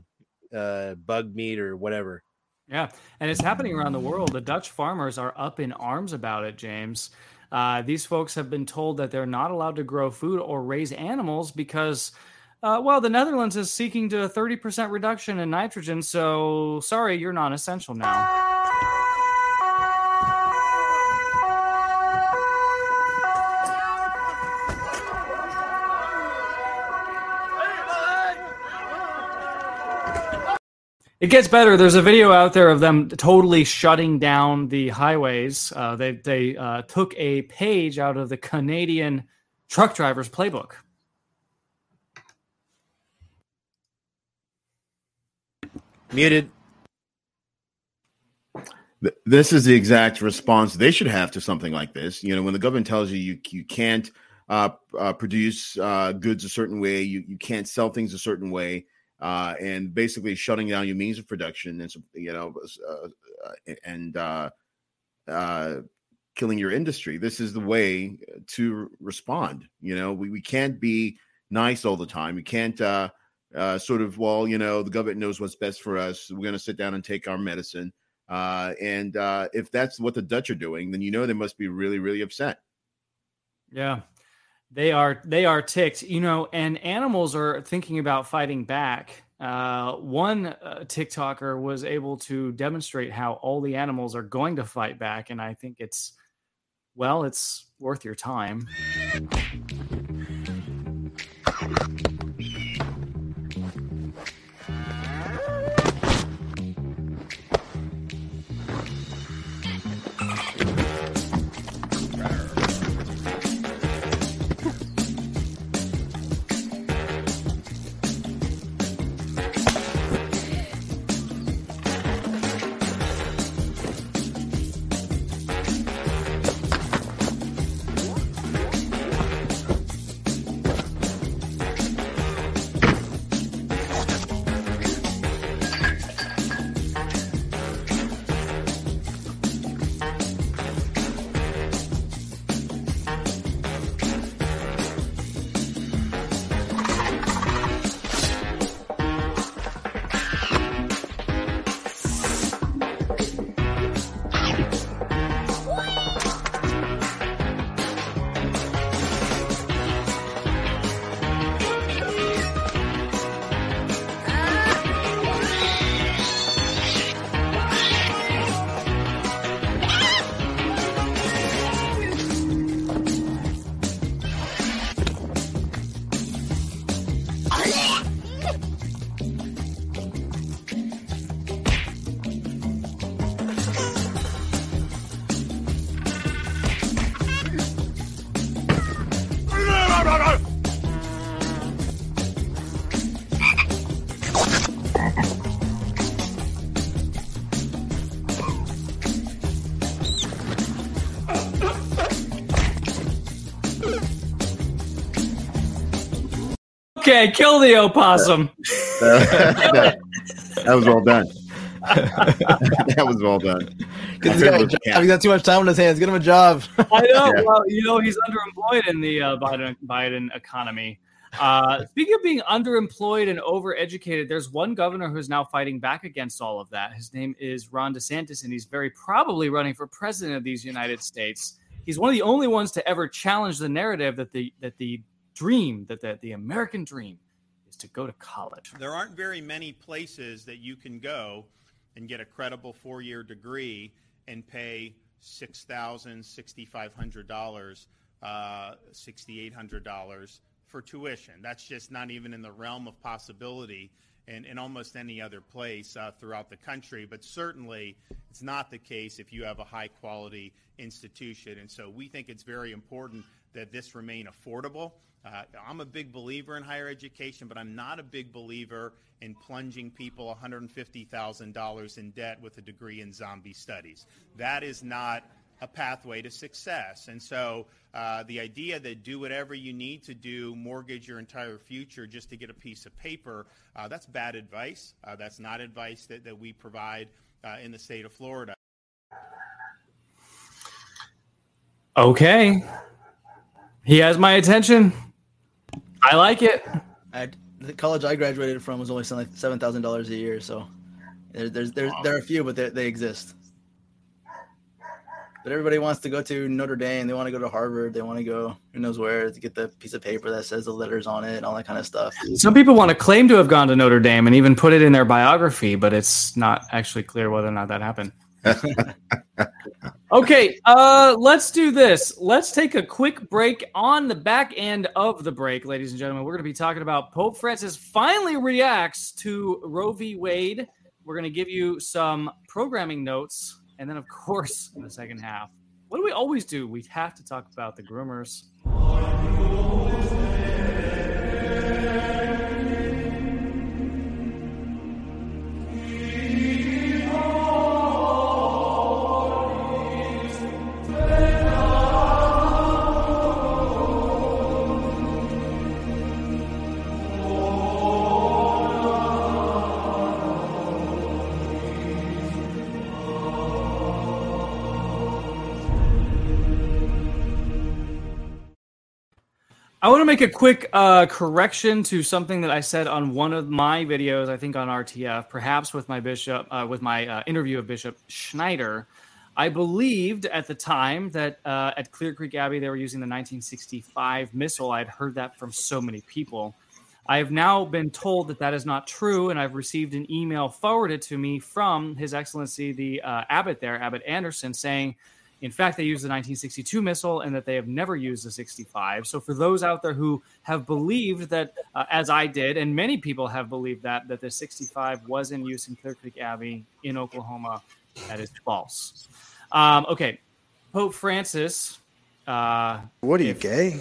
uh, bug meat or whatever yeah and it's happening around the world the dutch farmers are up in arms about it james uh, these folks have been told that they're not allowed to grow food or raise animals because, uh, well, the Netherlands is seeking to a 30% reduction in nitrogen. So, sorry, you're non essential now. It gets better. There's a video out there of them totally shutting down the highways. Uh, they they uh, took a page out of the Canadian truck driver's playbook. Muted. This is the exact response they should have to something like this. You know, when the government tells you you, you can't uh, uh, produce uh, goods a certain way, you, you can't sell things a certain way, uh, and basically shutting down your means of production and you know uh, uh and uh, uh, killing your industry. This is the way to respond. You know, we, we can't be nice all the time. We can't uh, sort of well, you know, the government knows what's best for us. We're going to sit down and take our medicine. And if that's what the Dutch are doing, then you know they must be really, really upset. Yeah, they are they are ticked, you know, and animals are thinking about fighting back. Uh, one uh, TikToker was able to demonstrate how all the animals are going to fight back, and I think it's well, it's worth your time. Okay, kill the opossum. that, that was well done. that was well done. He's got too much time on his hands. Get him a job. I know. Yeah. Well, you know, he's underemployed in the uh, Biden Biden economy. Uh, speaking of being underemployed and overeducated, there's one governor who's now fighting back against all of that. His name is Ron DeSantis, and he's very probably running for president of these United States. He's one of the only ones to ever challenge the narrative that the that the dream that the, the American dream is to go to college. There aren't very many places that you can go and get a credible four-year degree and pay six thousand, sixty-five hundred dollars, uh, sixty-eight hundred dollars for tuition. That's just not even in the realm of possibility in, in almost any other place uh, throughout the country. But certainly, it's not the case if you have a high-quality institution. And so, we think it's very important that this remain affordable. Uh, I'm a big believer in higher education, but I'm not a big believer in plunging people $150,000 in debt with a degree in zombie studies. That is not a pathway to success. And so uh, the idea that do whatever you need to do, mortgage your entire future just to get a piece of paper, uh, that's bad advice. Uh, that's not advice that, that we provide uh, in the state of Florida. Okay. He has my attention. I like it. I, the college I graduated from was only like seven thousand dollars a year, so there, there's there's there are a few, but they, they exist. But everybody wants to go to Notre Dame. They want to go to Harvard. They want to go who knows where to get the piece of paper that says the letters on it and all that kind of stuff. Some people want to claim to have gone to Notre Dame and even put it in their biography, but it's not actually clear whether or not that happened. okay, uh, let's do this. Let's take a quick break. On the back end of the break, ladies and gentlemen, we're going to be talking about Pope Francis finally reacts to Roe v. Wade. We're going to give you some programming notes. And then, of course, in the second half, what do we always do? We have to talk about the groomers. I want to make a quick uh, correction to something that I said on one of my videos, I think on RTF, perhaps with my bishop, uh, with my uh, interview of Bishop Schneider. I believed at the time that uh, at Clear Creek Abbey they were using the 1965 missal. I'd heard that from so many people. I have now been told that that is not true, and I've received an email forwarded to me from His Excellency the uh, abbot there, Abbot Anderson, saying in fact, they used the 1962 missal and that they have never used the 65. So, for those out there who have believed that, uh, as I did, and many people have believed that, that the 65 was in use in Clear Creek Abbey in Oklahoma, that is false. Um, okay, Pope Francis. Uh, what are you, gay?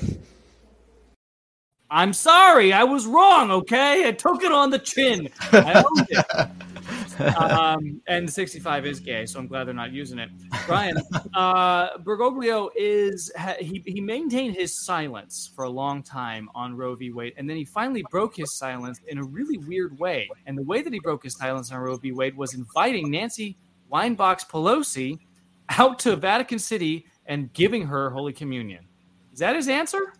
I'm sorry, I was wrong. Okay, I took it on the chin. I owned it. um, and 65 is gay, so I'm glad they're not using it. Brian, uh, Bergoglio is he he maintained his silence for a long time on Roe v. Wade, and then he finally broke his silence in a really weird way. And the way that he broke his silence on Roe v. Wade was inviting Nancy Winebox Pelosi out to Vatican City and giving her Holy Communion. Is that his answer?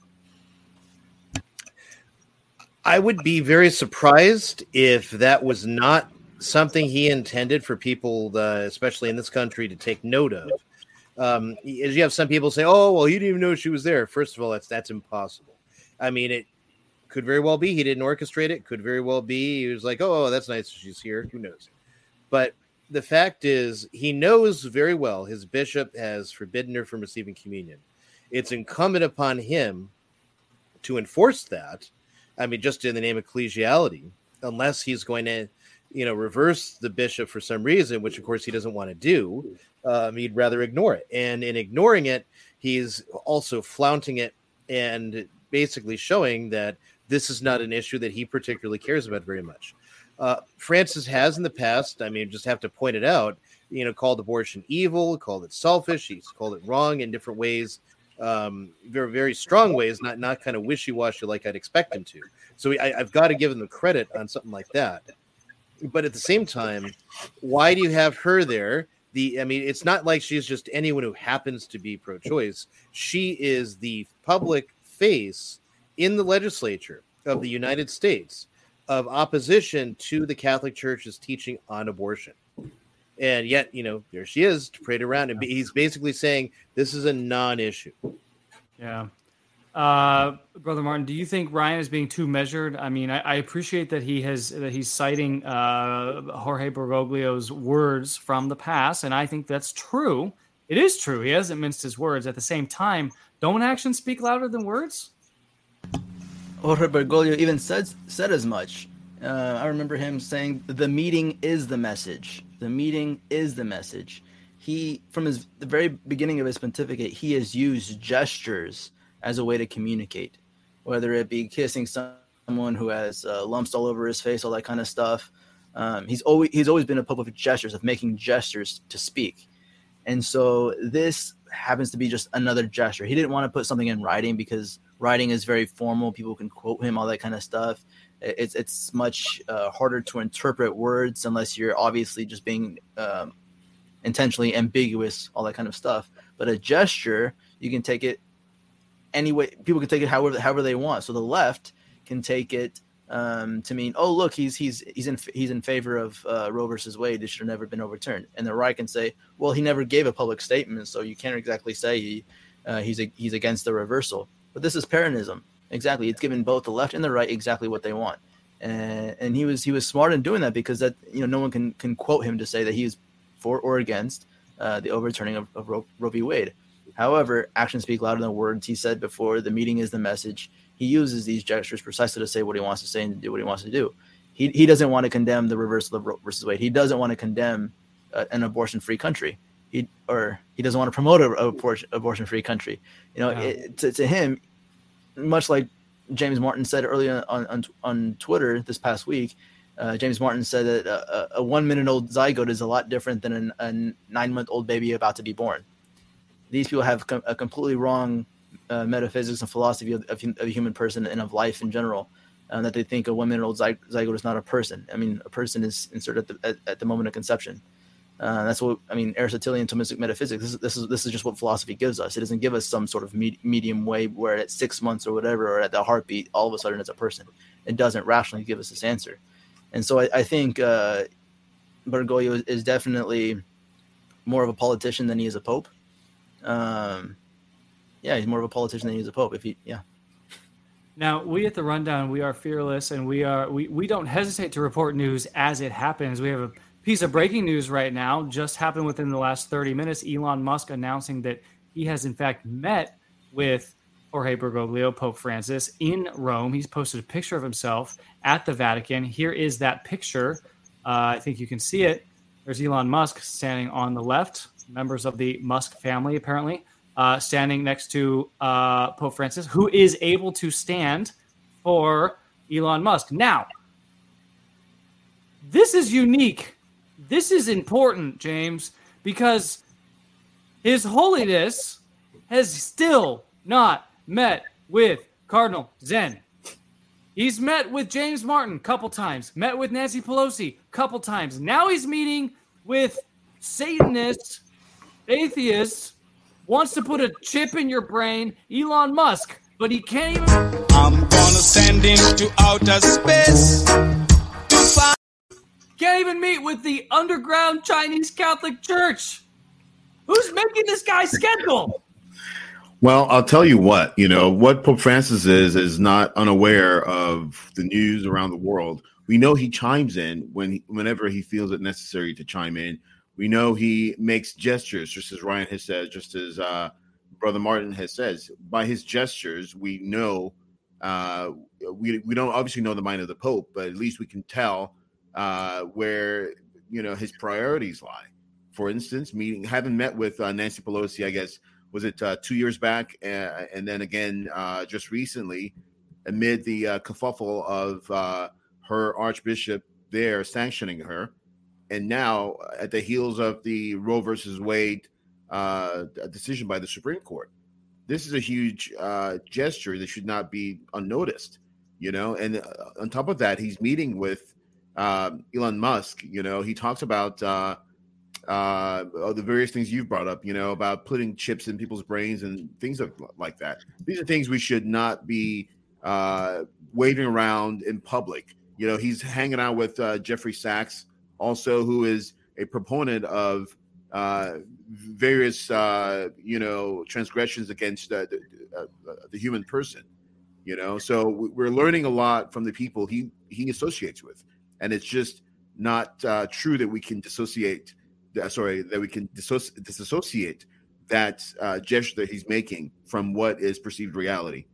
I would be very surprised if that was not something he intended for people, uh, especially in this country, to take note of. Um, as you have some people say, "Oh, well, he didn't even know she was there." First of all, that's that's impossible. I mean, it could very well be he didn't orchestrate it. Could very well be he was like, "Oh, that's nice, she's here." Who knows? But the fact is, he knows very well his bishop has forbidden her from receiving communion. It's incumbent upon him to enforce that. I mean, just in the name of ecclesiality, unless he's going to you know, reverse the bishop for some reason, which of course he doesn't want to do. Um, he'd rather ignore it. And in ignoring it, he's also flaunting it and basically showing that this is not an issue that he particularly cares about very much. Uh, Francis has in the past, I mean, just have to point it out, you know, called abortion evil, called it selfish, he's called it wrong in different ways, um, very, very strong ways, not not kind of wishy washy like I'd expect him to. So I, I've got to give him the credit on something like that but at the same time, why do you have her there? The I mean, it's not like she's just anyone who happens to be pro-choice. She is the public face in the legislature of the United States of opposition to the Catholic Church's teaching on abortion. And yet, you know, there she is to parade around, and he's basically saying this is a non-issue. Yeah. Uh, Brother Martin, do you think Ryan is being too measured? I mean, I, I appreciate that he has that he's citing uh, Jorge Bergoglio's words from the past, and I think that's true. It is true. He hasn't minced his words. At the same time, don't actions speak louder than words? Jorge Bergoglio even said said as much. Uh, I remember him saying, "The meeting is the message. The meeting is the message." He, from his the very beginning of his pontificate, he has used gestures as a way to communicate, whether it be kissing someone who has uh, lumps all over his face, all that kind of stuff. Um, he's always he's always been a pope of gestures, of making gestures to speak, and so this happens to be just another gesture. He didn't want to put something in writing because writing is very formal. People can quote him, all that kind of stuff. It's it's much uh, harder to interpret words unless you're obviously just being um, intentionally ambiguous, all that kind of stuff. But a gesture, you can take it any way. People can take it however however they want. So the left can take it um, to mean, oh look, he's he's he's in he's in favor of uh, Roe versus Wade. It should have never been overturned. And the right can say, well, he never gave a public statement, so you can't exactly say he uh, he's a, he's against the reversal. But this is Peronism. Exactly, it's given both the left and the right exactly what they want. And, and he was he was smart in doing that because that you know no one can can quote him to say that he is for or against uh, the overturning of, of Roe v. Wade. However, actions speak louder than words. He said before, the meeting is the message. He uses these gestures precisely to say what he wants to say and to do what he wants to do. He, he doesn't want to condemn the reversal of Roe versus Wade. He doesn't want to condemn uh, an abortion-free country. He or he doesn't want to promote a, a abortion-free country. You know, yeah. it, to, to him, much like James Martin said earlier on, on, on Twitter this past week, uh, James Martin said that a, a, one minute old zygote is a lot different than an, a nine month old baby about to be born. These people have com- a completely wrong uh, metaphysics and philosophy of, of, of, a human person and of life in general. Um, that they think a one minute old zy- zygote is not a person. I mean, a person is inserted at the, at, at the moment of conception. Uh, that's what I mean. Aristotelian Thomistic metaphysics. This is, this is this is just what philosophy gives us. It doesn't give us some sort of me- medium way where at six months or whatever, or at the heartbeat, all of a sudden it's a person. It doesn't rationally give us this answer. And so I, I think uh, Bergoglio is, is, definitely more of a politician than he is a pope. Um, yeah, he's more of a politician than he's a pope. If he, yeah. Now we at the rundown, we are fearless, and we are we we don't hesitate to report news as it happens. We have a piece of breaking news right now, just happened within the last 30 minutes. Elon Musk announcing that he has in fact met with Jorge Bergoglio, Pope Francis, in Rome. He's posted a picture of himself at the Vatican. Here is that picture. Uh, I think you can see it. There's Elon Musk standing on the left, members of the Musk family, apparently, uh, standing next to uh, Pope Francis, who is able to stand for Elon Musk. Now, this is unique. This is important, James, because His Holiness has still not met with Cardinal Zen. He's met with James Martin a couple times, met with Nancy Pelosi a couple times. Now he's meeting with Satanists, atheists, wants to put a chip in your brain, Elon Musk, but he can't even. I'm gonna send him to outer space. Can't even meet with the underground Chinese Catholic Church. Who's making this guy's schedule? Well, I'll tell you what, you know, what Pope Francis is is not unaware of the news around the world. We know he chimes in when whenever he feels it necessary to chime in. We know he makes gestures, just as Ryan has said, just as uh, Brother Martin has said. By his gestures, we know uh, we we don't obviously know the mind of the Pope, but at least we can tell uh, where you know his priorities lie. For instance, meeting having met with uh, Nancy Pelosi, I guess was it uh, two years back, uh, and then again uh, just recently, amid the uh, kerfuffle of uh, her archbishop there sanctioning her, and now at the heels of the Roe versus Wade uh, decision by the Supreme Court, this is a huge gesture that should not be unnoticed. You know, and on top of that, he's meeting with Elon Musk. You know, he talks about uh, the various things you've brought up, you know, about putting chips in people's brains and things like that. These are things we should not be uh, waving around in public. You know, he's hanging out with uh, Jeffrey Sachs, also who is a proponent of uh, various uh, you know transgressions against uh, the, uh, the human person. You know, so we're learning a lot from the people he he associates with, and it's just not uh, true that we can dissociate. Uh, sorry, that we can dissoci- disassociate that gesture that he's making from what is perceived reality.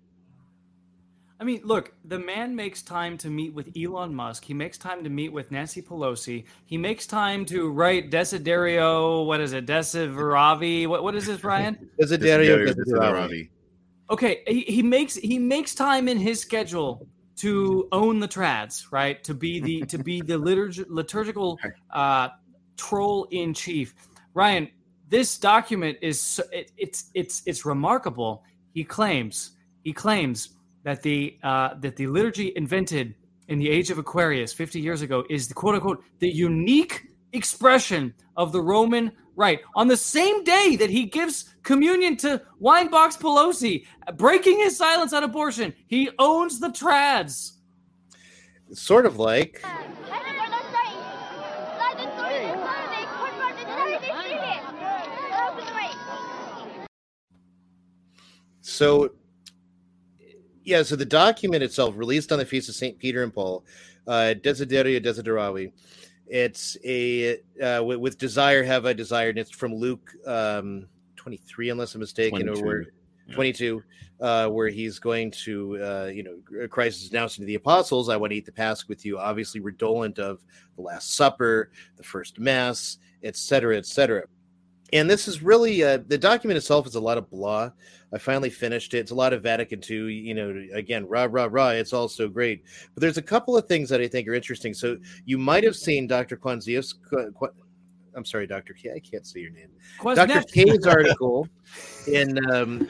I mean, look, the man makes time to meet with Elon Musk. He makes time to meet with Nancy Pelosi. He makes time to write Desiderio, what is it, Desideravi? What what is this, Ryan? Desiderio Desideravi. Okay, he, he makes he makes time in his schedule to own the trads, right? To be the to be the liturg- liturgical uh, troll in chief. Ryan, this document is so, it, it's it's it's remarkable. He claims he claims that the uh, that the liturgy invented in the age of Aquarius 50 years ago is the quote unquote the unique expression of the Roman rite. On the same day that he gives communion to Winebox Pelosi, breaking his silence on abortion, he owns the trads. Sort of like so yeah, so the document itself, released on the feast of Saint Peter and Paul, uh, Desiderio Desideravi. It's a uh, with, with, desire have I desired. It's from Luke um, twenty three, unless I'm mistaken, 22. or where yeah. twenty two, uh, where he's going to, uh, you know, Christ is announcing to the apostles, "I want to eat the Pasch with you." Obviously, redolent of the Last Supper, the first Mass, etc., etc. And this is really uh, the document itself is a lot of blah. I finally finished it. It's a lot of Vatican II, you know, again, rah, rah, rah. It's all so great. But there's a couple of things that I think are interesting. So you might have seen Dr. Kwanziev's, I'm sorry, Dr. K. I can't say your name. Dr. K's article in um,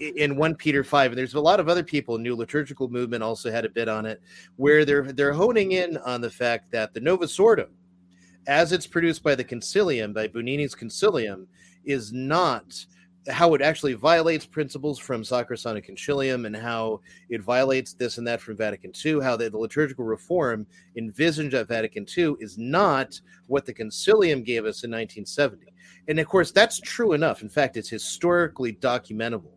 in one Peter five, and there's a lot of other people. New liturgical movement also had a bit on it, where they're they're honing in on the fact that the Novus Ordo, as it's produced by the Concilium, by Bugnini's Concilium, is not how it actually violates principles from Sacrosanctum Concilium and how it violates this and that from Vatican II, how the, the, liturgical reform envisioned at Vatican II is not what the Concilium gave us in 1970. And of course, that's true enough. In fact, it's historically documentable.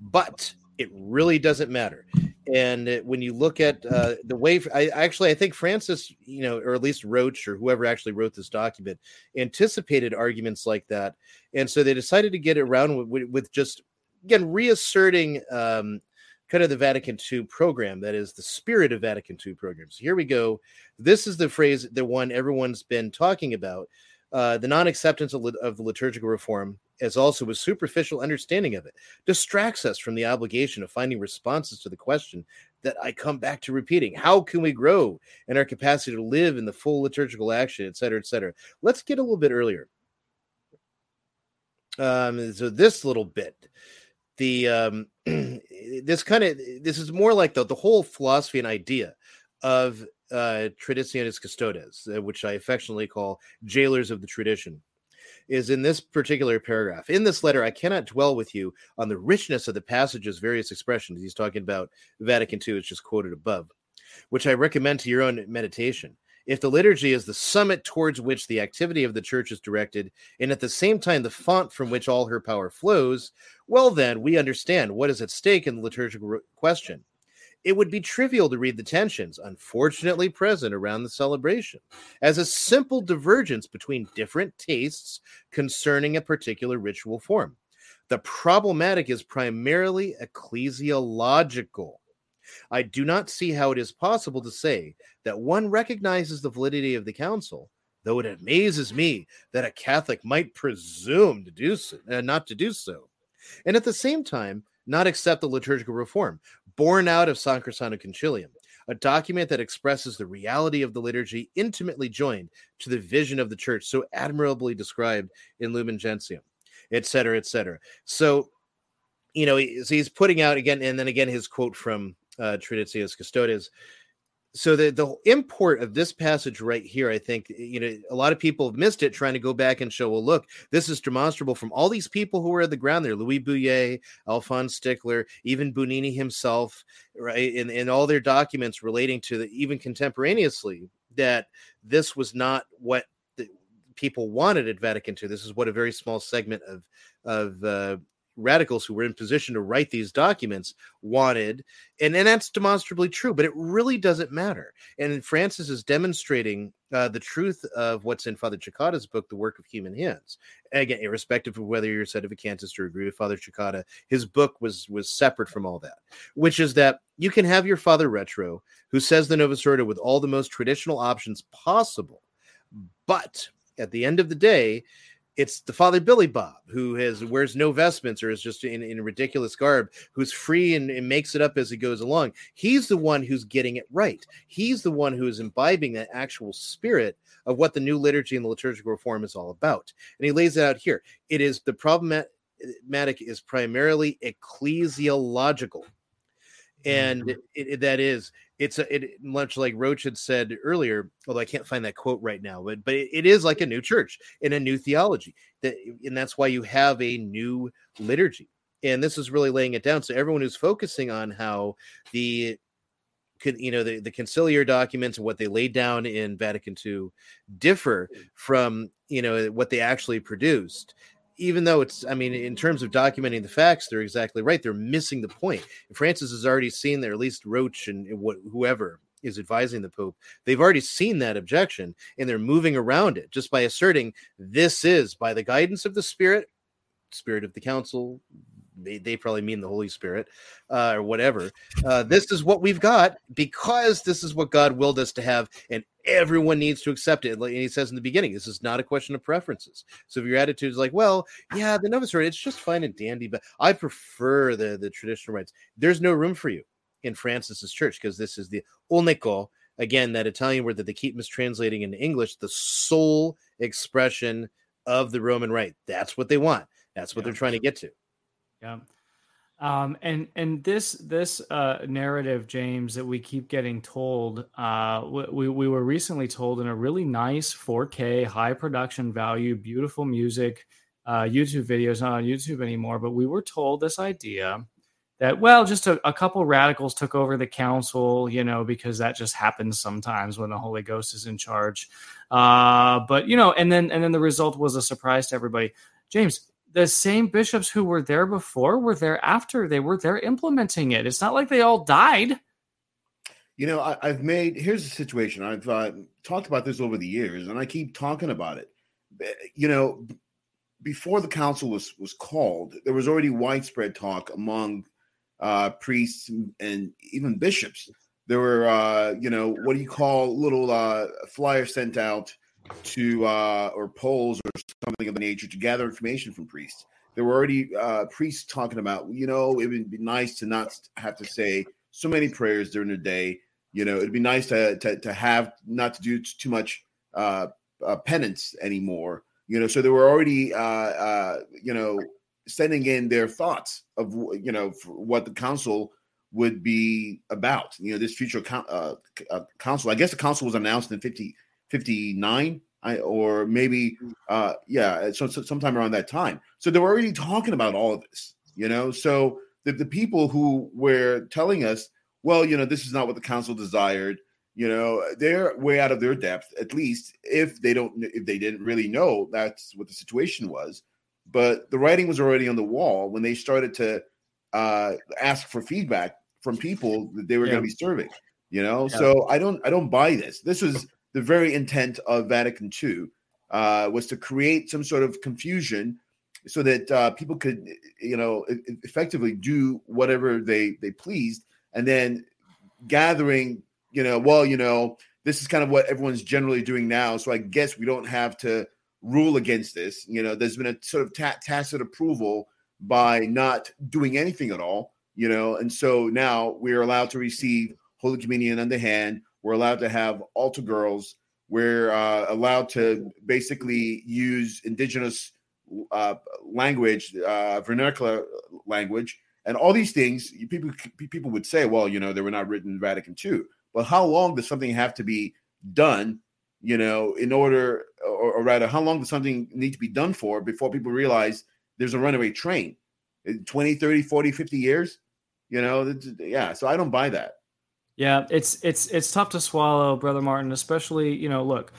But it really doesn't matter. And when you look at uh, the way, I actually I think Francis, you know, or at least Roche or whoever actually wrote this document, anticipated arguments like that, and so they decided to get around with, with just again reasserting um, kind of the Vatican II program, that is the spirit of Vatican II programs. Here we go. This is the phrase, the one everyone's been talking about. Uh, the non-acceptance of, of the liturgical reform as also a superficial understanding of it, distracts us from the obligation of finding responses to the question that I come back to repeating. How can we grow in our capacity to live in the full liturgical action, et cetera, et cetera? Let's get a little bit earlier. Um, so this little bit, the um, this kind of this is more like the the whole philosophy and idea of uh, Custodes, uh, which I affectionately call jailers of the tradition is in this particular paragraph. In this letter, I cannot dwell with you on the richness of the passage's various expressions. He's talking about Vatican II, it's just quoted above, which I recommend to your own meditation. If the liturgy is the summit towards which the activity of the church is directed, and at the same time the font from which all her power flows, well, then we understand what is at stake in the liturgical question it would be trivial to read the tensions unfortunately present around the celebration as a simple divergence between different tastes concerning a particular ritual form. The problematic is primarily ecclesiological. I do not see how it is possible to say that one recognizes the validity of the council, though it amazes me that a Catholic might presume to do so, uh, not to do so, and at the same time not accept the liturgical reform, born out of Sacrosanctum Concilium, a document that expresses the reality of the liturgy intimately joined to the vision of the church, so admirably described in Lumen Gentium, et cetera, et cetera. So, you know, so he's putting out again, and then again his quote from uh, Traditionis Custodes. So the the import of this passage right here, I think, you know, a lot of people have missed it, trying to go back and show, well, look, this is demonstrable from all these people who were at the ground there, Louis Bouyer, Alphonse Stickler, even Bugnini himself, right, in, in all their documents relating to the even contemporaneously, that this was not what the people wanted at Vatican II. This is what a very small segment of of uh, radicals who were in position to write these documents wanted and, and that's demonstrably true but it really doesn't matter. And francis is demonstrating uh, the truth of what's in father Cekada's book the work of human hands. Again irrespective of whether you're said of a sedevacantist or agree with father Cekada, his book was was separate from all that which is that you can have your father retro who says the novus ordo with all the most traditional options possible but at the end of the day it's the father Billy Bob who has wears no vestments or is just in, in ridiculous garb, who's free and, and, makes it up as he goes along. He's the one who's getting it right. He's the one who is imbibing that actual spirit of what the new liturgy and the liturgical reform is all about. And he lays it out here. It is the problematic is primarily ecclesiological. And mm-hmm. it, it, that is it's a, it much like Roche had said earlier, although I can't find that quote right now, but but it is like a new church in a new theology. That and that's why you have a new liturgy. And this is really laying it down. So everyone who's focusing on how the you know the, the conciliar documents and what they laid down in Vatican II differ mm. from you know what they actually produced even though it's, I mean, in terms of documenting the facts, they're exactly right. They're missing the point. Francis has already seen there, at least Roche and whoever is advising the Pope, they've already seen that objection and they're moving around it just by asserting this is by the guidance of the Spirit, Spirit of the Council, they, they probably mean the Holy Spirit uh, or whatever. Uh, this is what we've got because this is what God willed us to have, and everyone needs to accept it. And he says in the beginning, this is not a question of preferences. So if your attitude is like, well, yeah, the Novus Ordo, it's just fine and dandy, but I prefer the the traditional rites. There's no room for you in Francis's church because this is the unico again that Italian word that they keep mistranslating into English, the sole expression of the Roman rite. That's what they want. That's what yeah. they're trying to get to. Yeah. Um, and and this this uh, narrative, James, that we keep getting told, uh, we we were recently told in a really nice 4K high production value, beautiful music, uh, YouTube videos not on YouTube anymore, but we were told this idea that well, just a, a couple radicals took over the council, you know, because that just happens sometimes when the Holy Ghost is in charge. Uh, but you know, and then and then the result was a surprise to everybody. James, the same bishops who were there before were there after. They were there implementing it. It's not like they all died. You know, I, have made here's the situation. I've uh, talked about this over the years, and I keep talking about it. You know, before the council was was called, there was already widespread talk among uh, priests and even bishops. There were, uh, you know, what do you call little uh, flyers sent out to uh, or polls or something of the nature to gather information from priests. There were already uh, priests talking about, you know, it would be nice to not have to say so many prayers during the day. You know, it'd be nice to to, to have not to do too much uh, uh, penance anymore. You know, so they were already, uh, uh, you know, sending in their thoughts of, you know, what the council would be about. You know, this future uh, uh, council. I guess the council was announced in 50, 59 I, or maybe uh yeah so, so, sometime around that time. So they were already talking about all of this you know? So the, the people who were telling us well you know this is not what the council desired you know they're way out of their depth at least if they don't if they didn't really know that's what the situation was. But the writing was already on the wall when they started to uh ask for feedback from people that they were yeah. going to be serving you know? Yeah. so i don't i don't buy this. This was the very intent of Vatican II uh, was to create some sort of confusion so that uh, people could, you know, effectively do whatever they they pleased, and then gathering, you know, well, you know, this is kind of what everyone's generally doing now, so I guess we don't have to rule against this. You know, there's been a sort of ta- tacit approval by not doing anything at all, you know, and so now we're allowed to receive Holy Communion on the hand. We're allowed to have altar girls. We're uh, allowed to basically use indigenous uh, language, uh, vernacular language, and all these things. People people would say, well, you know, they were not written in Vatican II, but how long does something have to be done? You know, in order, or, or rather, how long does something need to be done for before people realize there's a runaway train? 20, 30, 40, 50 years? You know, yeah. So I don't buy that. Yeah, it's it's it's tough to swallow, brother Martin. Especially, you know, look,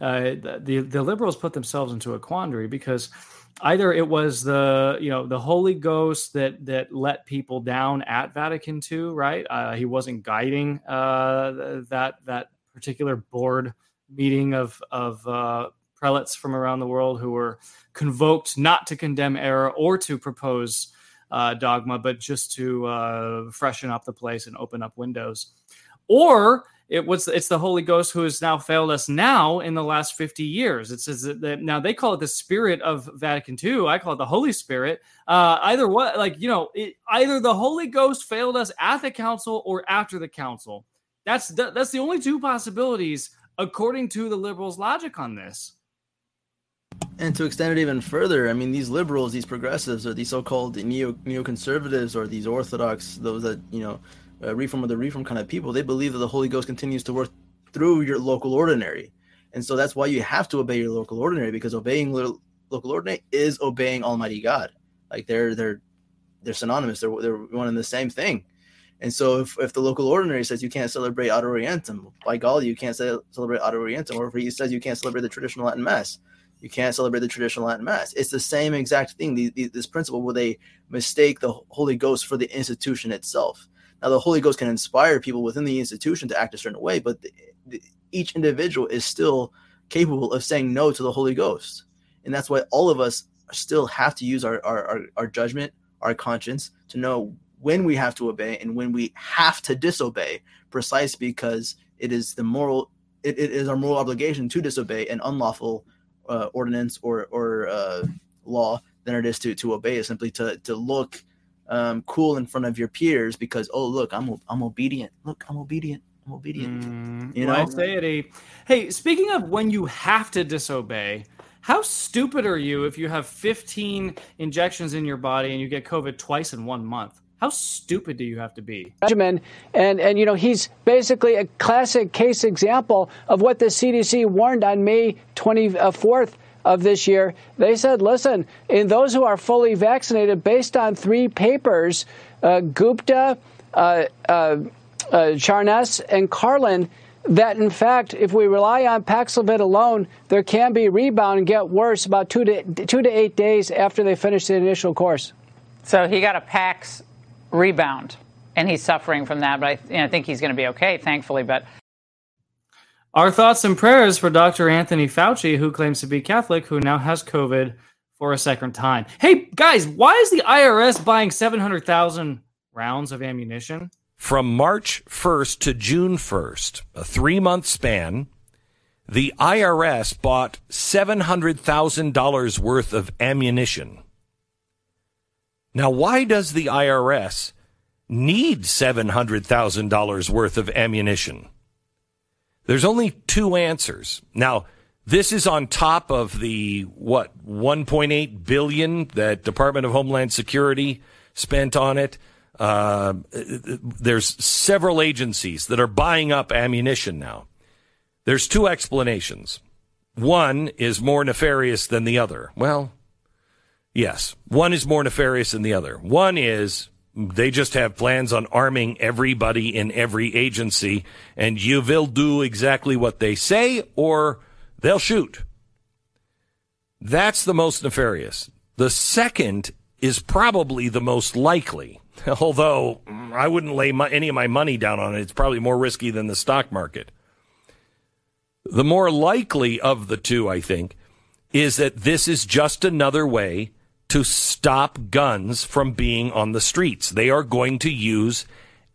uh, the the liberals put themselves into a quandary because either it was the you know the Holy Ghost that that let people down at Vatican II, right? Uh, he wasn't guiding uh, that that particular board meeting of of uh, prelates from around the world who were convoked not to condemn error or to propose uh, dogma, but just to uh, freshen up the place and open up windows. Or it was it's the Holy Ghost who has now failed us now in the last 50 years. It says that now they call it the spirit of Vatican II. I call it the Holy Spirit. Uh, either what, like, you know, it, either the Holy Ghost failed us at the council or after the council. That's the, that's the only two possibilities according to the liberals' logic on this. And to extend it even further, I mean, these liberals, these progressives, or these so-called neo neoconservatives, or these orthodox, those that you know uh, reform of the reform kind of people, they believe that the Holy Ghost continues to work through your local ordinary. And so that's why you have to obey your local ordinary because obeying lo- local ordinary is obeying Almighty God. Like they're they're they're synonymous. They're they're one and the same thing. And so if, if the local ordinary says you can't celebrate Ad Orientem, by golly, you can't celebrate Ad Orientem. Or if he says you can't celebrate the traditional Latin Mass, you can't celebrate the traditional Latin Mass. It's the same exact thing. The, the, this principle where they mistake the Holy Ghost for the institution itself. Now, the Holy Ghost can inspire people within the institution to act a certain way, but the, the, each individual is still capable of saying no to the Holy Ghost. And that's why all of us still have to use our, our, our, our judgment, our conscience to know when we have to obey and when we have to disobey, precisely because it is the moral, it, it is our moral obligation to disobey an unlawful uh, ordinance or, or uh, law than it is to, to obey simply to, to look um, cool in front of your peers because oh look I'm I'm obedient. Look I'm obedient. I'm obedient. Mm, you know? Anxiety hey speaking of when you have to disobey how stupid are you if you have 15 injections in your body and you get COVID twice in one month? How stupid do you have to be? Benjamin, and, and you know, he's basically a classic case example of what the CDC warned on May 24th of this year, they said, listen, in those who are fully vaccinated, based on three papers, uh, Gupta, uh, uh, uh, Charness, and Carlin, that in fact, if we rely on Paxlovid alone, there can be rebound and get worse about two to two to eight days after they finish the initial course. So he got a Pax rebound, and he's suffering from that. But I, you know, I think he's going to be okay, thankfully. But our thoughts and prayers for Dr. Anthony Fauci, who claims to be Catholic, who now has COVID for a second time. Hey, guys, why is the IRS buying 700,000 rounds of ammunition? From March 1st to June 1st, a three month span, the IRS bought $700,000 worth of ammunition. Now, why does the IRS need $700,000 worth of ammunition? There's only two answers. Now, this is on top of the what 1.8 billion that Department of Homeland Security spent on it. Uh, there's several agencies that are buying up ammunition now. There's two explanations. One is more nefarious than the other. Well, yes, one is more nefarious than the other. One is they just have plans on arming everybody in every agency, and you will do exactly what they say, or they'll shoot. That's the most nefarious. The second is probably the most likely, although I wouldn't lay my, any of my money down on it. It's probably more risky than the stock market. The more likely of the two, I think, is that this is just another way to stop guns from being on the streets. They are going to use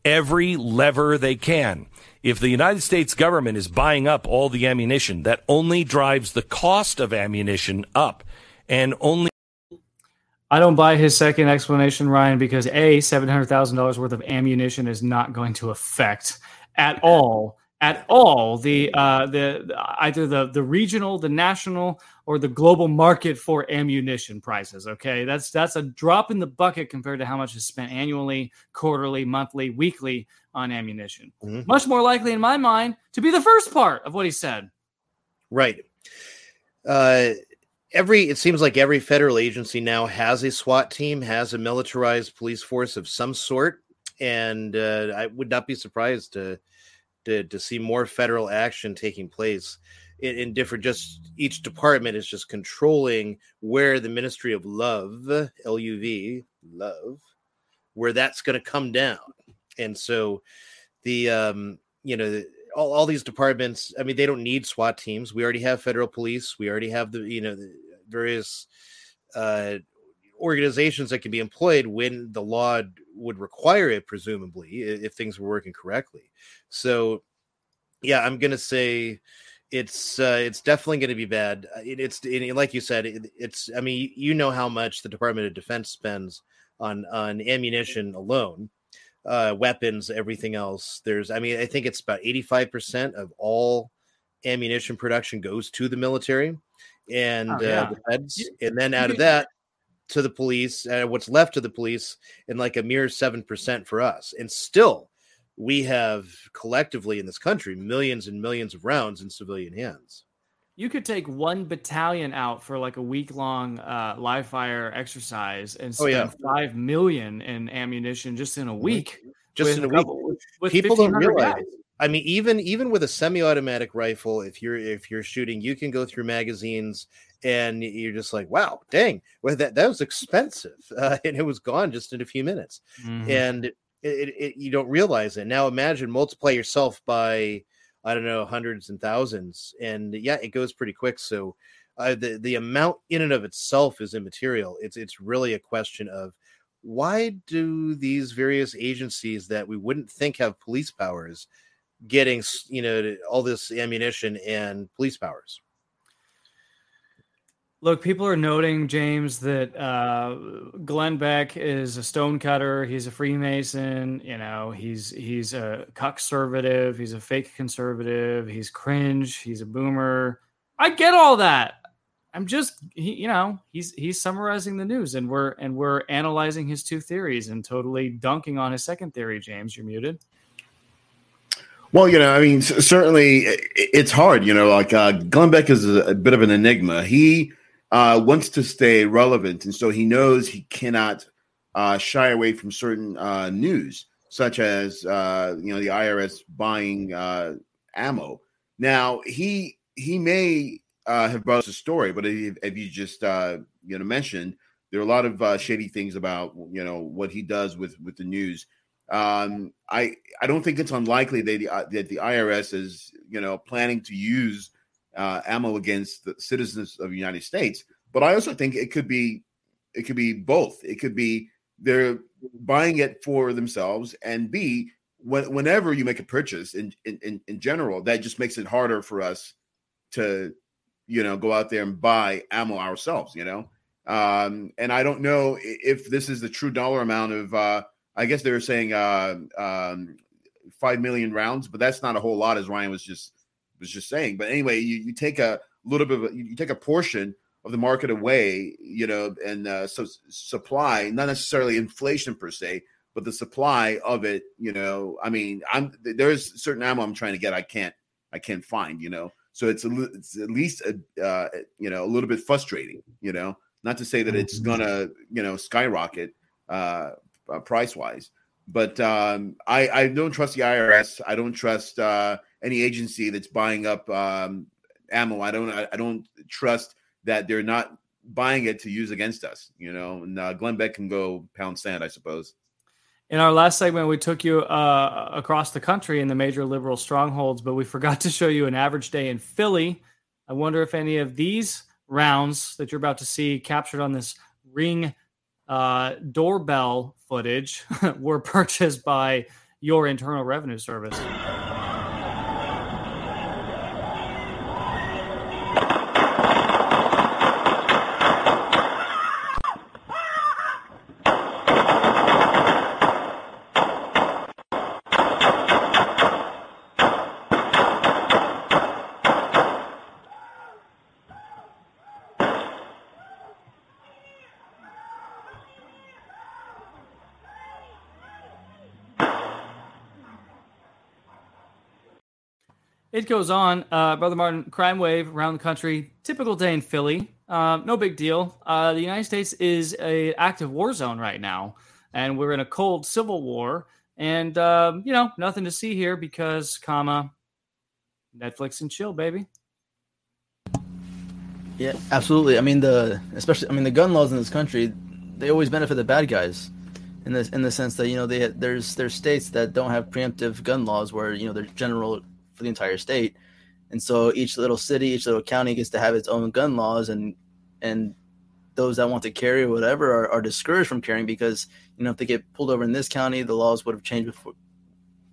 every lever they can. If the United States government is buying up all the ammunition, that only drives the cost of ammunition up and only. I don't buy his second explanation, Ryan, because A, $700,000 worth of ammunition is not going to affect at all at all the uh, the either the the regional, the national, or the global market for ammunition prices. Okay, that's that's a drop in the bucket compared to how much is spent annually, quarterly, monthly, weekly on ammunition. Mm-hmm. Much more likely, in my mind, to be the first part of what he said. Right. Uh, every it seems like every federal agency now has a SWAT team, has a militarized police force of some sort, and uh, I would not be surprised to, to to see more federal action taking place in, in different. Just each department is just controlling where the Ministry of Love, L U V, love, where that's going to come down, and so the um you know all, all these departments i mean they don't need swat teams. We already have federal police. We already have the you know the various uh organizations that can be employed when the law would require it presumably if things were working correctly. So yeah i'm gonna say it's uh it's definitely going to be bad Uh, it, it's it, like you said it, it's i mean you know how much the department of defense spends on on ammunition alone uh, weapons, everything else. There's, I mean, I think it's about 85% of all ammunition production goes to the military and Oh, yeah. uh, the feds. And then out of that, to the police, uh, what's left to the police, and like a mere 7% for us. And still, we have collectively in this country millions and millions of rounds in civilian hands. You could take one battalion out for like a week long uh, live fire exercise and Oh, spend yeah. five million in ammunition just in a week. just in a week. couple- with- with People don't realize. guys. I mean, even even with a semi-automatic rifle, if you're if you're shooting, you can go through magazines, and you're just like, wow, dang, well that that was expensive, uh, and it was gone just in a few minutes, Mhm. and it, it, you don't realize it. Now imagine multiply yourself by I don't know hundreds and thousands, and yeah, it goes pretty quick. So. Uh, the the amount in and of itself is immaterial. It's it's really a question of why do these various agencies that we wouldn't think have police powers getting you know all this ammunition and police powers Look, people are noting, James, that uh, Glenn Beck is a stonecutter. He's a Freemason. You know, he's he's a conservative. He's a fake conservative. He's cringe. He's a boomer. I get all that. I'm just, he, you know, he's he's summarizing the news, and we're and we're analyzing his two theories and totally dunking on his second theory. James, you're muted. Well, you know, I mean, certainly it's hard. You know, like uh, Glenn Beck is a, a bit of an enigma. He uh, wants to stay relevant, and so he knows he cannot uh, shy away from certain uh, news, such as uh, you know the IRS buying uh, ammo. Now he he may uh, have brought us a story, but if, you just you know mentioned, there are a lot of shady things about you know what he does with with the news. Um, I I don't think it's unlikely that the, that the IRS is you know planning to use uh, ammo against the citizens of the United States, but I also think it could be it could be both. It could be they're buying it for themselves, and B when, whenever you make a purchase in, in in general, that just makes it harder for us to you know go out there and buy ammo ourselves. You know, um, and I don't know if this is the true dollar amount of. Uh, I guess they were saying uh, um, five million rounds, but that's not a whole lot, as Ryan was just was just saying. But anyway, you, you take a little bit of a, you take a portion of the market away, you know, and uh, so supply, not necessarily inflation per se, but the supply of it, you know. I mean, I'm there's certain ammo I'm trying to get, I can't I can't find, you know. So it's a, it's at least a, uh, you know a little bit frustrating, you know. Not to say that it's gonna you know skyrocket uh, uh, price wise, but um, I I don't trust the IRS. I don't trust uh, any agency that's buying up um, ammo. I don't I, I don't trust that they're not buying it to use against us. You know, and uh, Glenn Beck can go pound sand, I suppose. In our last segment, we took you uh, across the country in the major liberal strongholds, but we forgot to show you an average day in Philly. I wonder if any of these rounds that you're about to see captured on this ring uh, doorbell footage were purchased by your Internal Revenue Service. Goes on, uh, Brother Martin. Crime wave around the country. Typical day in Philly. Um, no big deal. Uh, the United States is a active war zone right now, and we're in a cold civil war. And um, you know, nothing to see here because, comma, Netflix and chill, baby. Yeah, absolutely. I mean the especially I mean the gun laws in this country, they always benefit the bad guys, in the in the sense that you know they there's there's states that don't have preemptive gun laws where you know they're general for the entire state, and so each little city, each little county gets to have its own gun laws, and and those that want to carry or whatever are, are discouraged from carrying because you know if they get pulled over in this county, the laws would have changed before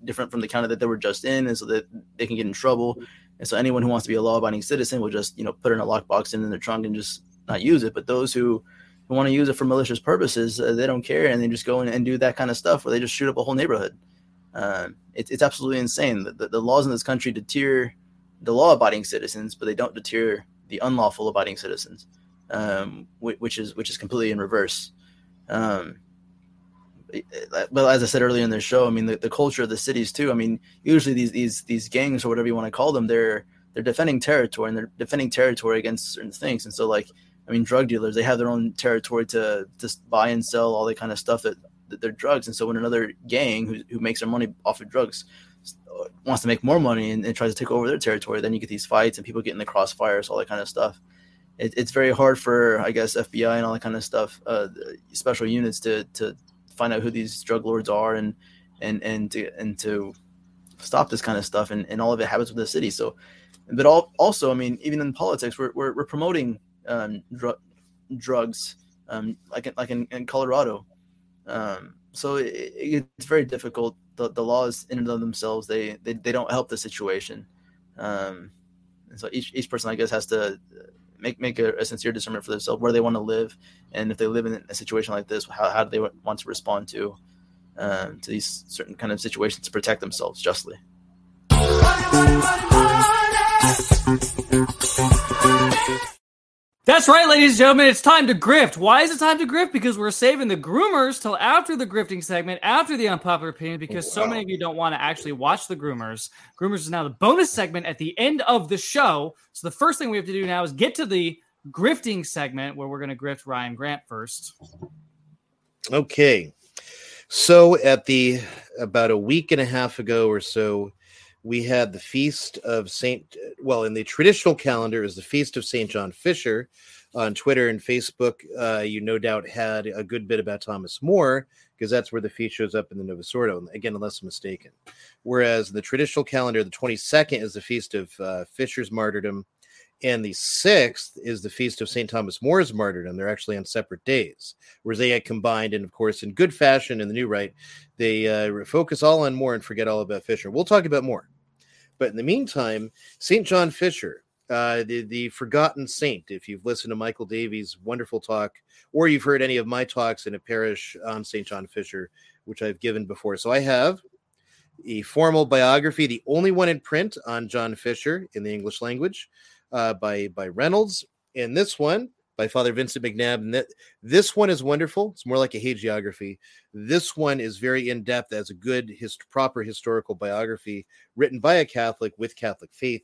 different from the county that they were just in, and so that they can get in trouble. And so anyone who wants to be a law-abiding citizen will just, you know, put in a lockbox and in their trunk and just not use it. But those who, who want to use it for malicious purposes, uh, they don't care and they just go in and do that kind of stuff where they just shoot up a whole neighborhood. Uh, it, it's absolutely insane. The, the, the, laws in this country deter the law-abiding citizens, but they don't deter the unlawful abiding citizens, um, which, which, is which is completely in reverse. Um, but as I said earlier in the show, I mean the, the culture of the cities too. I mean, usually these these these gangs or whatever you want to call them, they're they're defending territory and they're defending territory against certain things. And so like I mean, drug dealers they have their own territory to just buy and sell all that kind of stuff that, they're drugs. And so when another gang who who makes their money off of drugs wants to make more money and, and tries to take over their territory, then you get these fights and people get in the crossfires, all that kind of stuff. It, it's very hard for I guess FBI and all that kind of stuff, uh, special units to to find out who these drug lords are and and and to and to stop this kind of stuff and, and all of it happens with the city so but all, also i mean even in politics we're, we're, we're promoting um, dr- drugs um, like like in, in colorado um, so it, it's very difficult. The, the laws in and of themselves they, they they don't help the situation. Um, and so each, each person i guess has to make make a, a sincere discernment for themselves where they want to live, and if they live in a situation like this, how, how do they want to respond to um, to these certain kind of situations to protect themselves justly. That's right, ladies and gentlemen. It's time to grift. Why is it time to grift? Because we're saving the groomers till after the grifting segment, after the unpopular opinion, because so many of you don't want to actually watch the groomers. Groomers is now the bonus segment at the end of the show. So the first thing we have to do now is get to the grifting segment where we're going to grift Ryan Grant first. Okay. So at the about a week and a half ago or so, we had the feast of Saint. Well, in the traditional calendar, is the feast of Saint John Fisher. On Twitter and Facebook, uh, you no doubt had a good bit about Thomas More because that's where the feast shows up in the Novus Ordo. Again, unless I'm mistaken. Whereas in the traditional calendar, the 22nd is the feast of uh, Fisher's martyrdom, and the sixth is the feast of St. Thomas More's martyrdom. They're actually on separate days, whereas they had combined, and of course, in good fashion in the new rite, they uh, focus all on More and forget all about Fisher. We'll talk about more. But in the meantime, St. John Fisher, uh, the, the forgotten saint, if you've listened to Michael Davies' wonderful talk, or you've heard any of my talks in a parish on St. John Fisher, which I've given before. So I have a formal biography, the only one in print on John Fisher in the English language uh, by, by Reynolds. And this one by Father Vincent McNabb. And that, this one is wonderful. It's more like a hagiography. This one is very in depth as a good, proper historical biography written by a Catholic with Catholic faith.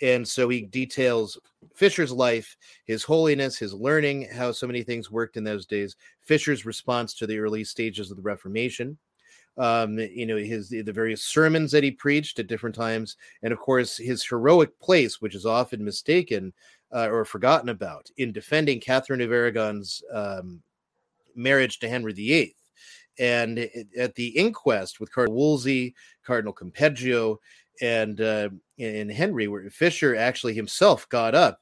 And so he details Fisher's life, his holiness, his learning, how so many things worked in those days, Fisher's response to the early stages of the Reformation, um, you know, his the various sermons that he preached at different times, and of course his heroic place, which is often mistaken uh, or forgotten about in defending Catherine of Aragon's um, marriage to Henry VIII. And at the inquest with Cardinal Wolsey, Cardinal Campeggio, and uh, and Henry, where Fisher actually himself got up,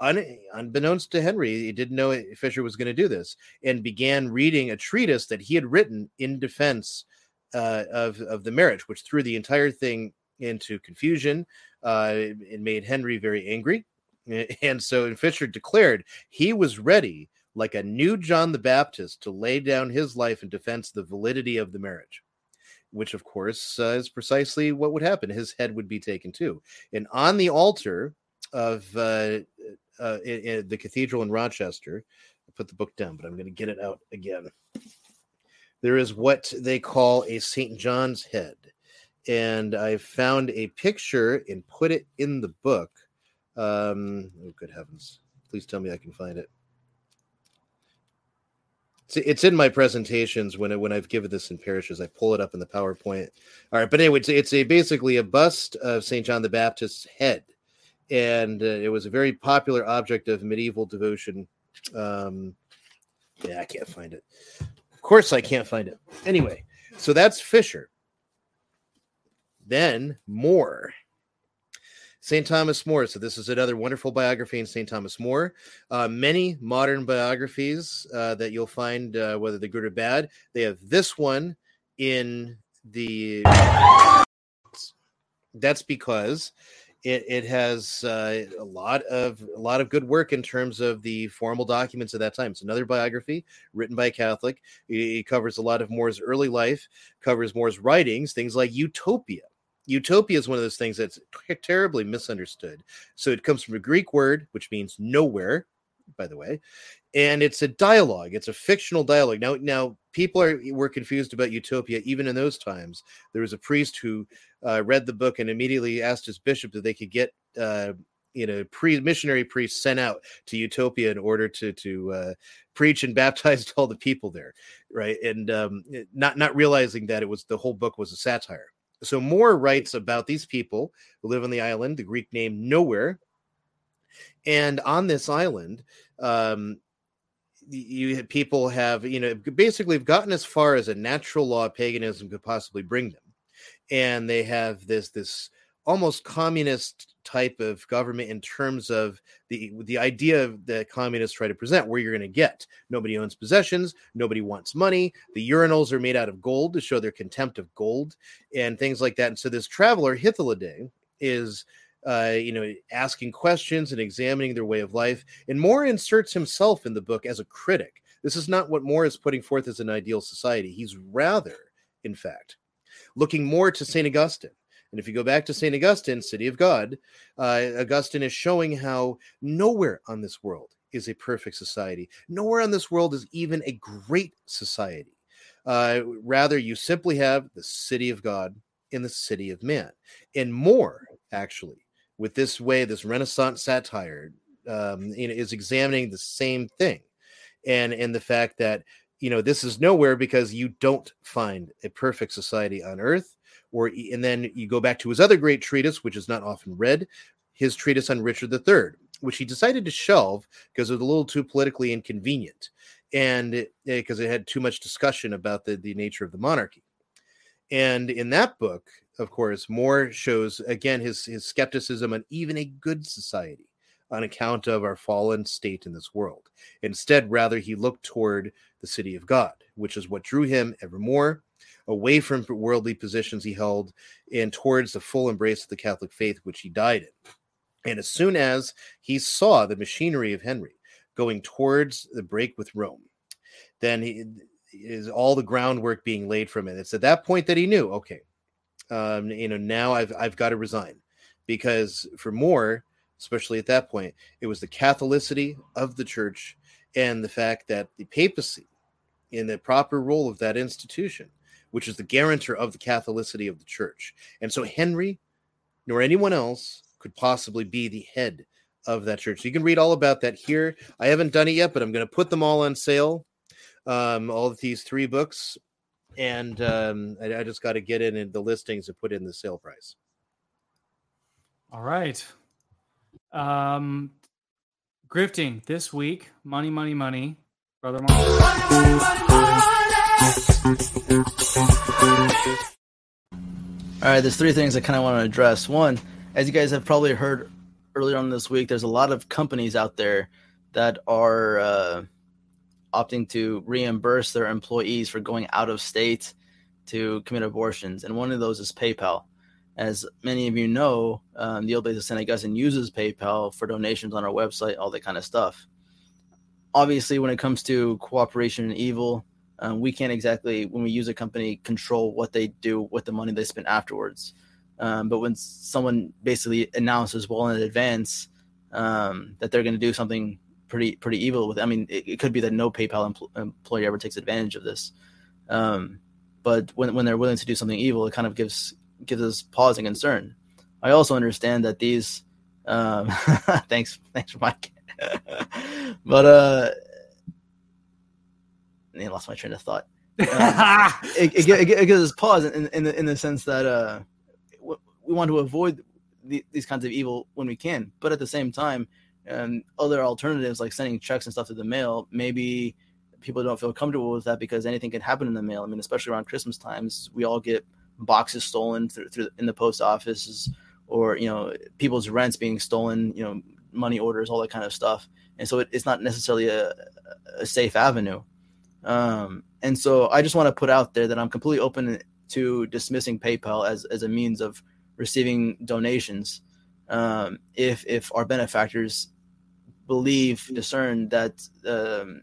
un, unbeknownst to Henry, he didn't know Fisher was going to do this, and began reading a treatise that he had written in defense uh, of of the marriage, which threw the entire thing into confusion. Uh, it made Henry very angry, and so and Fisher declared he was ready, like a new John the Baptist, to lay down his life in defense of the validity of the marriage. Which, of course, uh, is precisely what would happen. His head would be taken too. And on the altar of uh, uh, in, in the cathedral in Rochester, I put the book down, but I'm going to get it out again. There is what they call a St. John's head. and I found a picture and put it in the book. Um, oh, good heavens! Please tell me I can find it. It's, in my presentations when I, when I've given this in parishes. I pull it up in the PowerPoint. All right, but anyway, it's, it's a basically a bust of Saint John the Baptist's head, and uh, it was a very popular object of medieval devotion. Um, yeah, I can't find it. Of course, I can't find it. Anyway, so that's Fisher. Then more. St. Thomas More. So, this is another wonderful biography in St. Thomas More. Uh, many modern biographies uh, that you'll find, uh, whether they're good or bad, they have this one in the. That's because it, it has uh, a lot of a lot of good work in terms of the formal documents of that time. It's another biography written by a Catholic. It, it covers a lot of More's early life, covers More's writings, things like Utopia utopia is one of those things that's terribly misunderstood. So it comes from a Greek word, which means nowhere, by the way, and it's a dialogue. It's a fictional dialogue. Now, now people are were confused about utopia even in those times. There was a priest who uh, read the book and immediately asked his bishop that they could get. Uh, you know, pre missionary priests sent out to Utopia in order to to uh, preach and baptize all the people there, right? And um, not not realizing that it was the whole book was a satire so More writes about these people who live on the island, the Greek name Nowhere. And on this island, um, you people have, you know, basically have gotten as far as a natural law paganism could possibly bring them. And they have this this almost communist type of government in terms of the the idea that communists try to present where you're going to get nobody owns possessions nobody wants money the urinals are made out of gold to show their contempt of gold and things like that and so this traveler Hythloday is uh, you know asking questions and examining their way of life and More inserts himself in the book as a critic this is not what More is putting forth as an ideal society he's rather in fact looking more to St. Augustine and if you go back to St. Augustine, City of God, uh, Augustine is showing how nowhere on this world is a perfect society. Nowhere on this world is even a great society. Uh, rather, you simply have the city of God in the city of man. And more, actually, with this way, this Renaissance satire um, you know, is examining the same thing. And, and the fact that, you know, this is nowhere because you don't find a perfect society on earth or and then you go back to his other great treatise, which is not often read, his treatise on Richard III, which he decided to shelve because it was a little too politically inconvenient, and eh, because it, it had too much discussion about the the nature of the monarchy. And in that book, of course, More shows again his his skepticism on even a good society on account of our fallen state in this world. Instead, rather, he looked toward the city of God, which is what drew him evermore away from worldly positions he held and towards the full embrace of the Catholic faith, which he died in. And as soon as he saw the machinery of Henry going towards the break with Rome, then he is all the groundwork being laid from it. It's at that point that he knew, okay, um, you know, now I've I've got to resign because for more, especially at that point, it was the Catholicity of the church and the fact that the papacy, in the proper role of that institution, which is the guarantor of the Catholicity of the church. And so Henry, nor anyone else, could possibly be the head of that church. So you can read all about that here. I haven't done it yet, but I'm going to put them all on sale. Um, all of these three books, and um, I, I just got to get in the listings and put in the sale price. All right. Um, grifting this week. Money, money, money. Brother Mark. All right, there's three things I kind of want to address. One, as you guys have probably heard earlier on this week, there's a lot of companies out there that are uh, opting to reimburse their employees for going out of state to commit abortions, and one of those is PayPal. As many of you know, um, the Oblates of St. Augustine uses PayPal for donations on our website, all that kind of stuff. Obviously, when it comes to cooperation and evil, um, we can't exactly, when we use a company, control what they do with the money they spend afterwards. Um, but when someone basically announces well in advance um, that they're going to do something pretty pretty evil with, I mean, it, it could be that no PayPal empl- employee ever takes advantage of this. Um, but when when they're willing to do something evil, it kind of gives gives us pause and concern. I also understand that these. Um, thanks, thanks Mike. but uh, I lost my train of thought. Uh, it, it, it, it, gives us pause in, in, the, in the sense that uh, we want to avoid the, these kinds of evil when we can, but at the same time, um, other alternatives like sending checks and stuff to the mail, maybe people don't feel comfortable with that because anything can happen in the mail. I mean, especially around Christmas times, we all get boxes stolen through, through in the post offices or you know people's rents being stolen, you know money orders, all that kind of stuff. And so it, it's not necessarily a, a safe avenue. Um, and so I just want to put out there that I'm completely open to dismissing PayPal as, as a means of receiving donations. Um, if, if our benefactors believe, discern that um,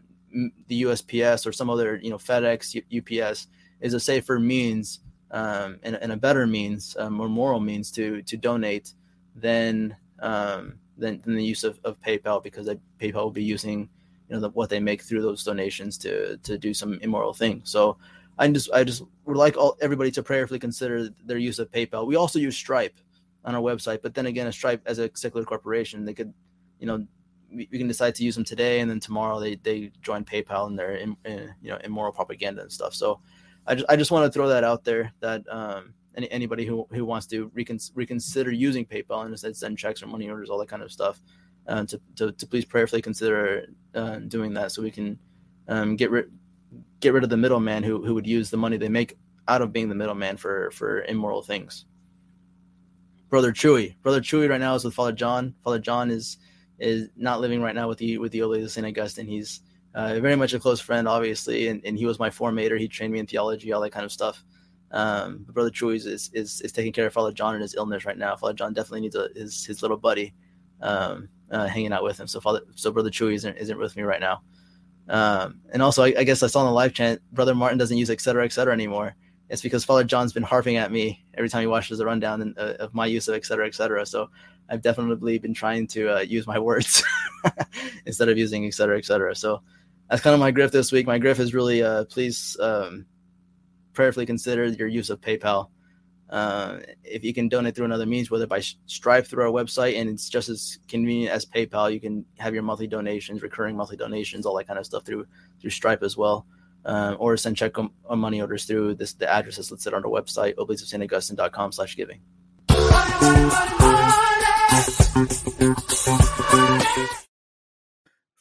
the USPS or some other, you know, FedEx, UPS is a safer means um, and, and, a better means, um, more moral means to to donate, then um, than, than the use of, of PayPal because PayPal will be using you know the, what they make through those donations to to do some immoral thing. So I just I just would like all everybody to prayerfully consider their use of PayPal. We also use Stripe on our website, but then again, a Stripe as a secular corporation, they could you know we, we can decide to use them today and then tomorrow they they join PayPal and their in, in, you know immoral propaganda and stuff. So I just I just want to throw that out there that um any, anybody who, who wants to recon, reconsider using PayPal and instead send checks or money orders, all that kind of stuff, uh, to, to, to, please prayerfully consider uh, doing that so we can um, get rid get rid of the middleman who, who would use the money they make out of being the middleman for for immoral things. Brother Chewy, Brother Chewy, right now is with Father John. Father John is is not living right now with the with the Oblate of Saint Augustine. He's uh, very much a close friend, obviously, and, and he was my formator. He trained me in theology, all that kind of stuff. Um, Brother Troy is, is, is taking care of Father John in his illness right now. Father John definitely needs a, his his little buddy um, uh, hanging out with him. So Father, so Brother Chewy isn't isn't with me right now. Um, and also, I, I, guess I saw in the live chat, Brother Martin doesn't use et cetera, et cetera anymore. It's because Father John's been harping at me every time he watches the rundown in, uh, of my use of et cetera, et cetera. So I've definitely been trying to uh, use my words instead of using et cetera, et cetera. So that's kind of my grift this week. My grift is really, uh, please um, prayerfully consider your use of PayPal. Uh, if you can donate through another means, whether by Stripe through our website, and it's just as convenient as PayPal, you can have your monthly donations, recurring monthly donations, all that kind of stuff through through Stripe as well, uh, or send check on, on money orders through this the address that's listed on our website, oblatesofsaintAugustine.com slash giving.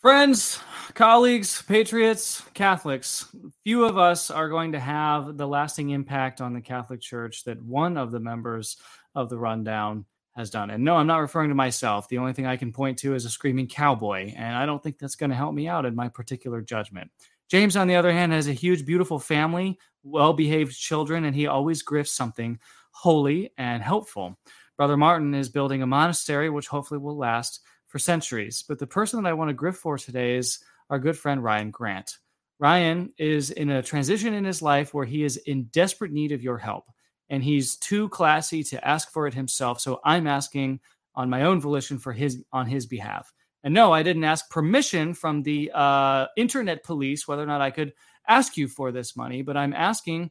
Friends, colleagues, patriots, Catholics, few of us are going to have the lasting impact on the Catholic Church that one of the members of the rundown has done. And no, I'm not referring to myself. The only thing I can point to is a screaming cowboy, and I don't think that's going to help me out in my particular judgment. James, on the other hand, has a huge, beautiful family, well behaved children, and he always grifts something holy and helpful. Brother Martin is building a monastery, which hopefully will last for centuries. But the person that I want to grift for today is our good friend Ryan Grant. Ryan is in a transition in his life where he is in desperate need of your help, and he's too classy to ask for it himself. So I'm asking on my own volition for his on his behalf. And no, I didn't ask permission from the uh, internet police whether or not I could ask you for this money, but I'm asking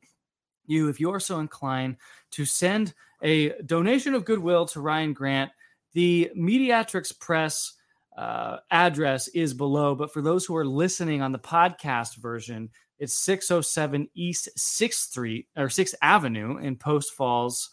you, if you are so inclined, to send a donation of goodwill to Ryan Grant. The Mediatrix Press uh, address is below. But for those who are listening on the podcast version, it's 607 East 6th Street or 6th Avenue in Post Falls,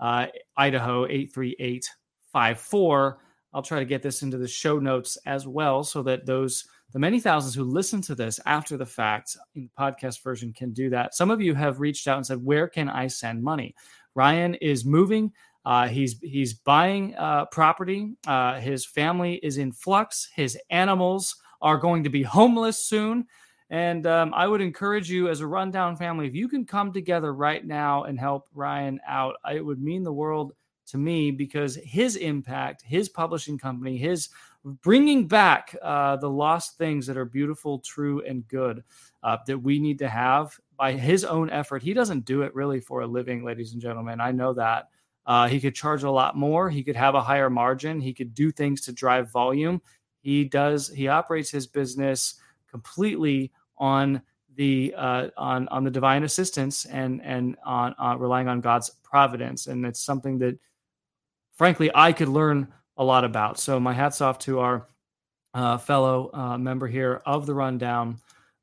uh, Idaho 83854. I'll try to get this into the show notes as well so that those the many thousands who listen to this after the fact in the podcast version can do that. Some of you have reached out and said, Where can I send money? Ryan is moving uh, he's he's buying uh, property. Uh, his family is in flux. His animals are going to be homeless soon. And um, I would encourage you, as a rundown family, if you can come together right now and help Ryan out, it would mean the world to me because his impact, his publishing company, his bringing back uh, the lost things that are beautiful, true, and good uh, that we need to have by his own effort. He doesn't do it really for a living, ladies and gentlemen. I know that. Uh, he could charge a lot more. He could have a higher margin. He could do things to drive volume. He does. He operates his business completely on the uh, on on the divine assistance and and on uh, relying on God's providence, and it's something that, frankly, I could learn a lot about. So my hats off to our uh, fellow uh, member here of the rundown,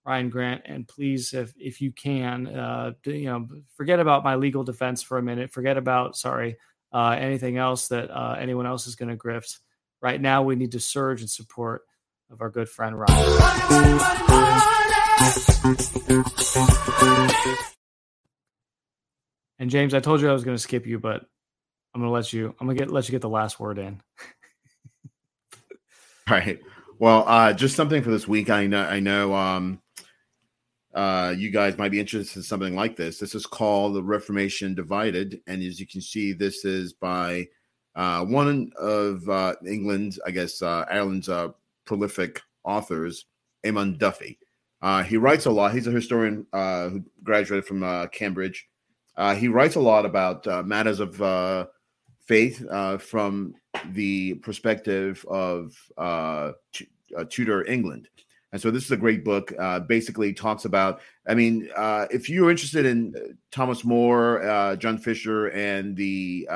Ryan Grant, and please, if if you can, uh, you know, forget about my legal defense for a minute. Forget about sorry uh, anything else that uh, anyone else is going to grift. Right now, we need to surge in support of our good friend Ryan. And James, I told you I was going to skip you, but I'm going to let you. I'm going to get let you get the last word in. All right. Well, uh, just something for this week. I know. I know. Um, uh, you guys might be interested in something like this. This is called The Reformation Divided. And as you can see, this is by uh, one of uh, England, I guess, uh, Ireland's uh, prolific authors, Eamon Duffy. Uh, he writes a lot. He's a historian uh, who graduated from uh, Cambridge. Uh, he writes a lot about uh, matters of uh, faith uh, from the perspective of T- Tudor England. And so this is a great book. Uh, basically, talks about. I mean, uh, if you're interested in uh, Thomas More, John Fisher, and the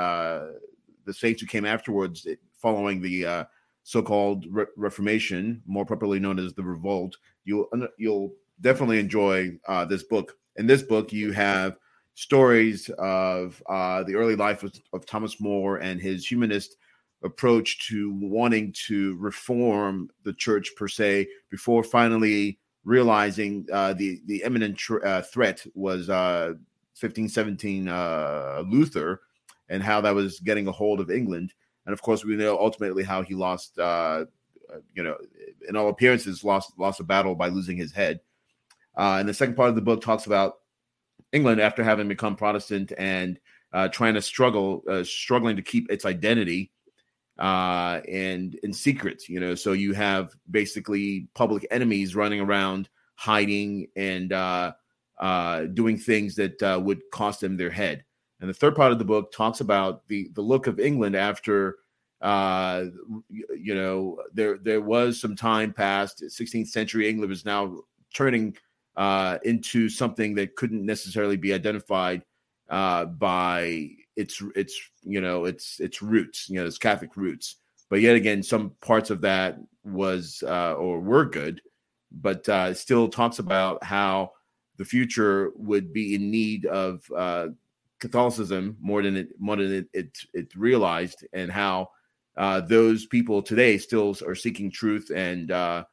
the saints who came afterwards, following the so-called Re- Reformation, more properly known as the Revolt, you'll you'll definitely enjoy uh, this book. In this book, you have stories of uh, the early life of, of, Thomas More and his humanist approach to wanting to reform the church per se before finally realizing uh, the the imminent tr- uh, threat was 1517 uh, uh, Luther and how that was getting a hold of England. And of course, we know ultimately how he lost uh, you know, in all appearances, lost lost a battle by losing his head. Uh, and the second part of the book talks about England after having become Protestant and uh, trying to struggle, uh, struggling to keep its identity uh, and in secret. You know, so you have basically public enemies running around, hiding and uh, uh, doing things that uh, would cost them their head. And the third part of the book talks about the the look of England after uh, you know, there there was some time past. 16th century England was now turning uh, into something that couldn't necessarily be identified uh, by its its you know its its roots, you know, its Catholic roots. But yet again, some parts of that was uh, or were good, but uh, still talks about how the future would be in need of uh, Catholicism more than it more than it, it, it realized, and how uh, those people today still are seeking truth and uh,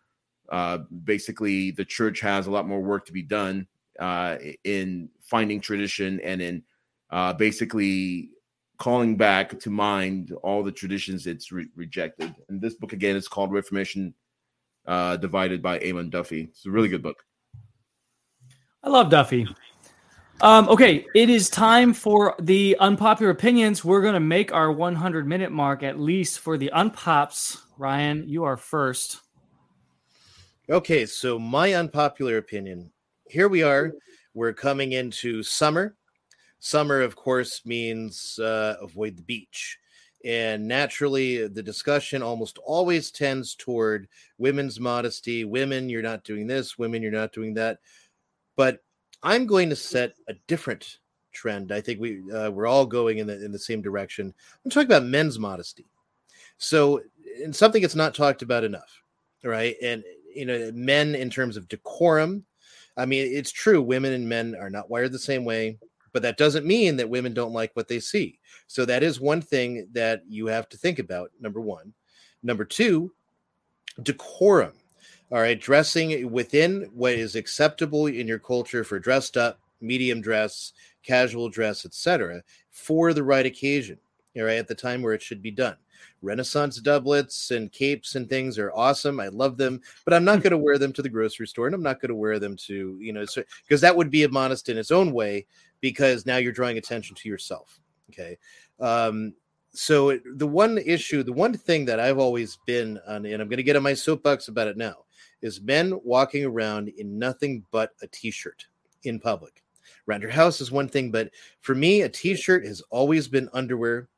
uh, basically the church has a lot more work to be done uh, in finding tradition and in uh, basically calling back to mind all the traditions it's re- rejected and this book again is called reformation uh, divided by Eamon Duffy it's a really good book i love duffy um, okay, it is time for the unpopular opinions. We're going to make our 100 minute mark at least for the unpops. Ryan, you are first. Okay, so my unpopular opinion here we are. We're coming into summer. Summer, of course, means uh, avoid the beach. And naturally, the discussion almost always tends toward women's modesty. Women, you're not doing this. Women, you're not doing that. But I'm going to set a different trend. I think we uh, we're all going in the in the same direction. I'm talking about men's modesty. So, and something that's not talked about enough, right? And you know, men in terms of decorum. I mean, it's true. Women and men are not wired the same way, but that doesn't mean that women don't like what they see. So that is one thing that you have to think about. Number one. Number two, decorum all right, dressing within what is acceptable in your culture for dressed up, medium dress, casual dress, etc., for the right occasion. All right, at the time where it should be done. Renaissance doublets and capes and things are awesome. I love them, but I'm not mm. going to wear them to the grocery store, and I'm not going to wear them to you know because so, that would be immodest in its own way because now you're drawing attention to yourself. Okay, um, so the one issue, the one thing that I've always been on, and I'm going to get on my soapbox about it now, is men walking around in nothing but a t-shirt in public. Around your house is one thing, but for me, a t-shirt has always been underwear.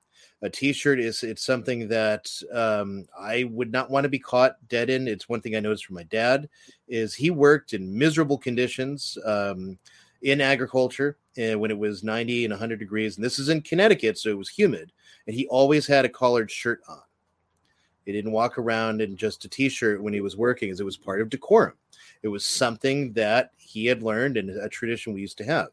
A T-shirt is it's something that um, I would not want to be caught dead in. It's one thing I noticed from my dad is he worked in miserable conditions um, in agriculture and when it was 90 and 100 degrees, and this is in Connecticut, so it was humid, and he always had a collared shirt on. He didn't walk around in just a t-shirt when he was working, as it was part of decorum. It was something that he had learned and a tradition we used to have.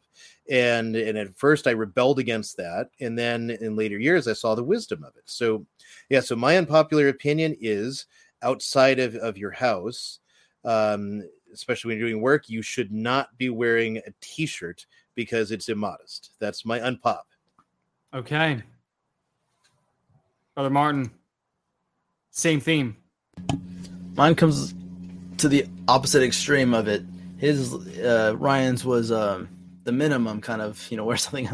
And and at first I rebelled against that, and then in later years I saw the wisdom of it. So yeah, so my unpopular opinion is outside of, of your house, um, especially when you're doing work, you should not be wearing a t-shirt because it's immodest. That's my unpop. Okay. Brother Martin, same theme. Mine comes to the opposite extreme of it. His uh, Ryan's was um, the minimum kind of you know wear something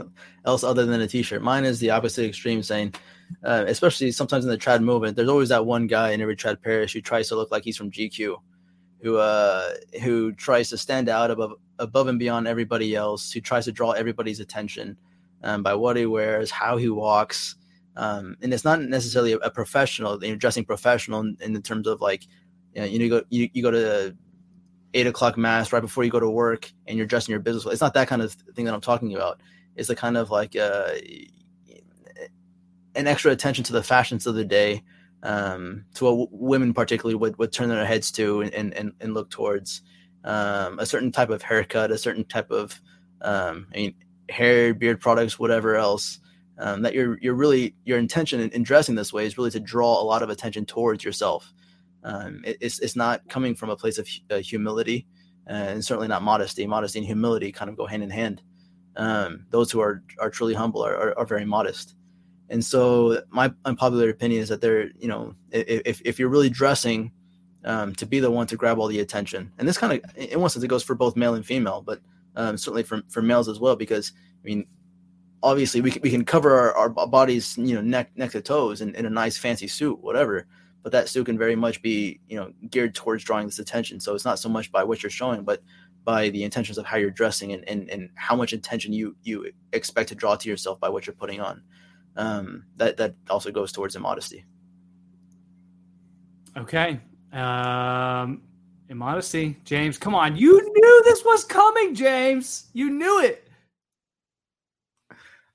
else other than a t-shirt. Mine is the opposite extreme, saying, uh, especially sometimes in the trad movement, there's always that one guy in every trad parish who tries to look like he's from GQ, who uh, who tries to stand out above above and beyond everybody else, who tries to draw everybody's attention um, by what he wears, how he walks. Um, and it's not necessarily a, a professional, You're dressing professional in, in terms of like, you know, you go you, you go to eight o'clock mass right before you go to work and you're dressing your business. It's not that kind of thing that I'm talking about. It's the kind of like uh, an extra attention to the fashions of the day, um, to what women particularly would, would turn their heads to and, and, and look towards. Um, a certain type of haircut, a certain type of, um, I mean, hair, beard products, whatever else um, that you're you're really your intention in, in, dressing this way is really to draw a lot of attention towards yourself. Um, it, it's it's not coming from a place of uh, humility, uh, and certainly not modesty. Modesty and humility kind of go hand in hand. Um, those who are are truly humble are, are, are, very modest. And so my unpopular opinion is that they're you know if if you're really dressing um, to be the one to grab all the attention, and this kind of in one sense it goes for both male and female, but um, certainly for for males as well because I mean obviously we can, we can cover our, our bodies, you know, neck neck to toes in, in a nice fancy suit, whatever. But that suit can very much be, you know, geared towards drawing this attention. So it's not so much by what you're showing, but by the intentions of how you're dressing and, and, and how much attention you you expect to draw to yourself by what you're putting on. Um, that that also goes towards immodesty. Okay. Um, immodesty, James. Come on, you knew this was coming, James. You knew it.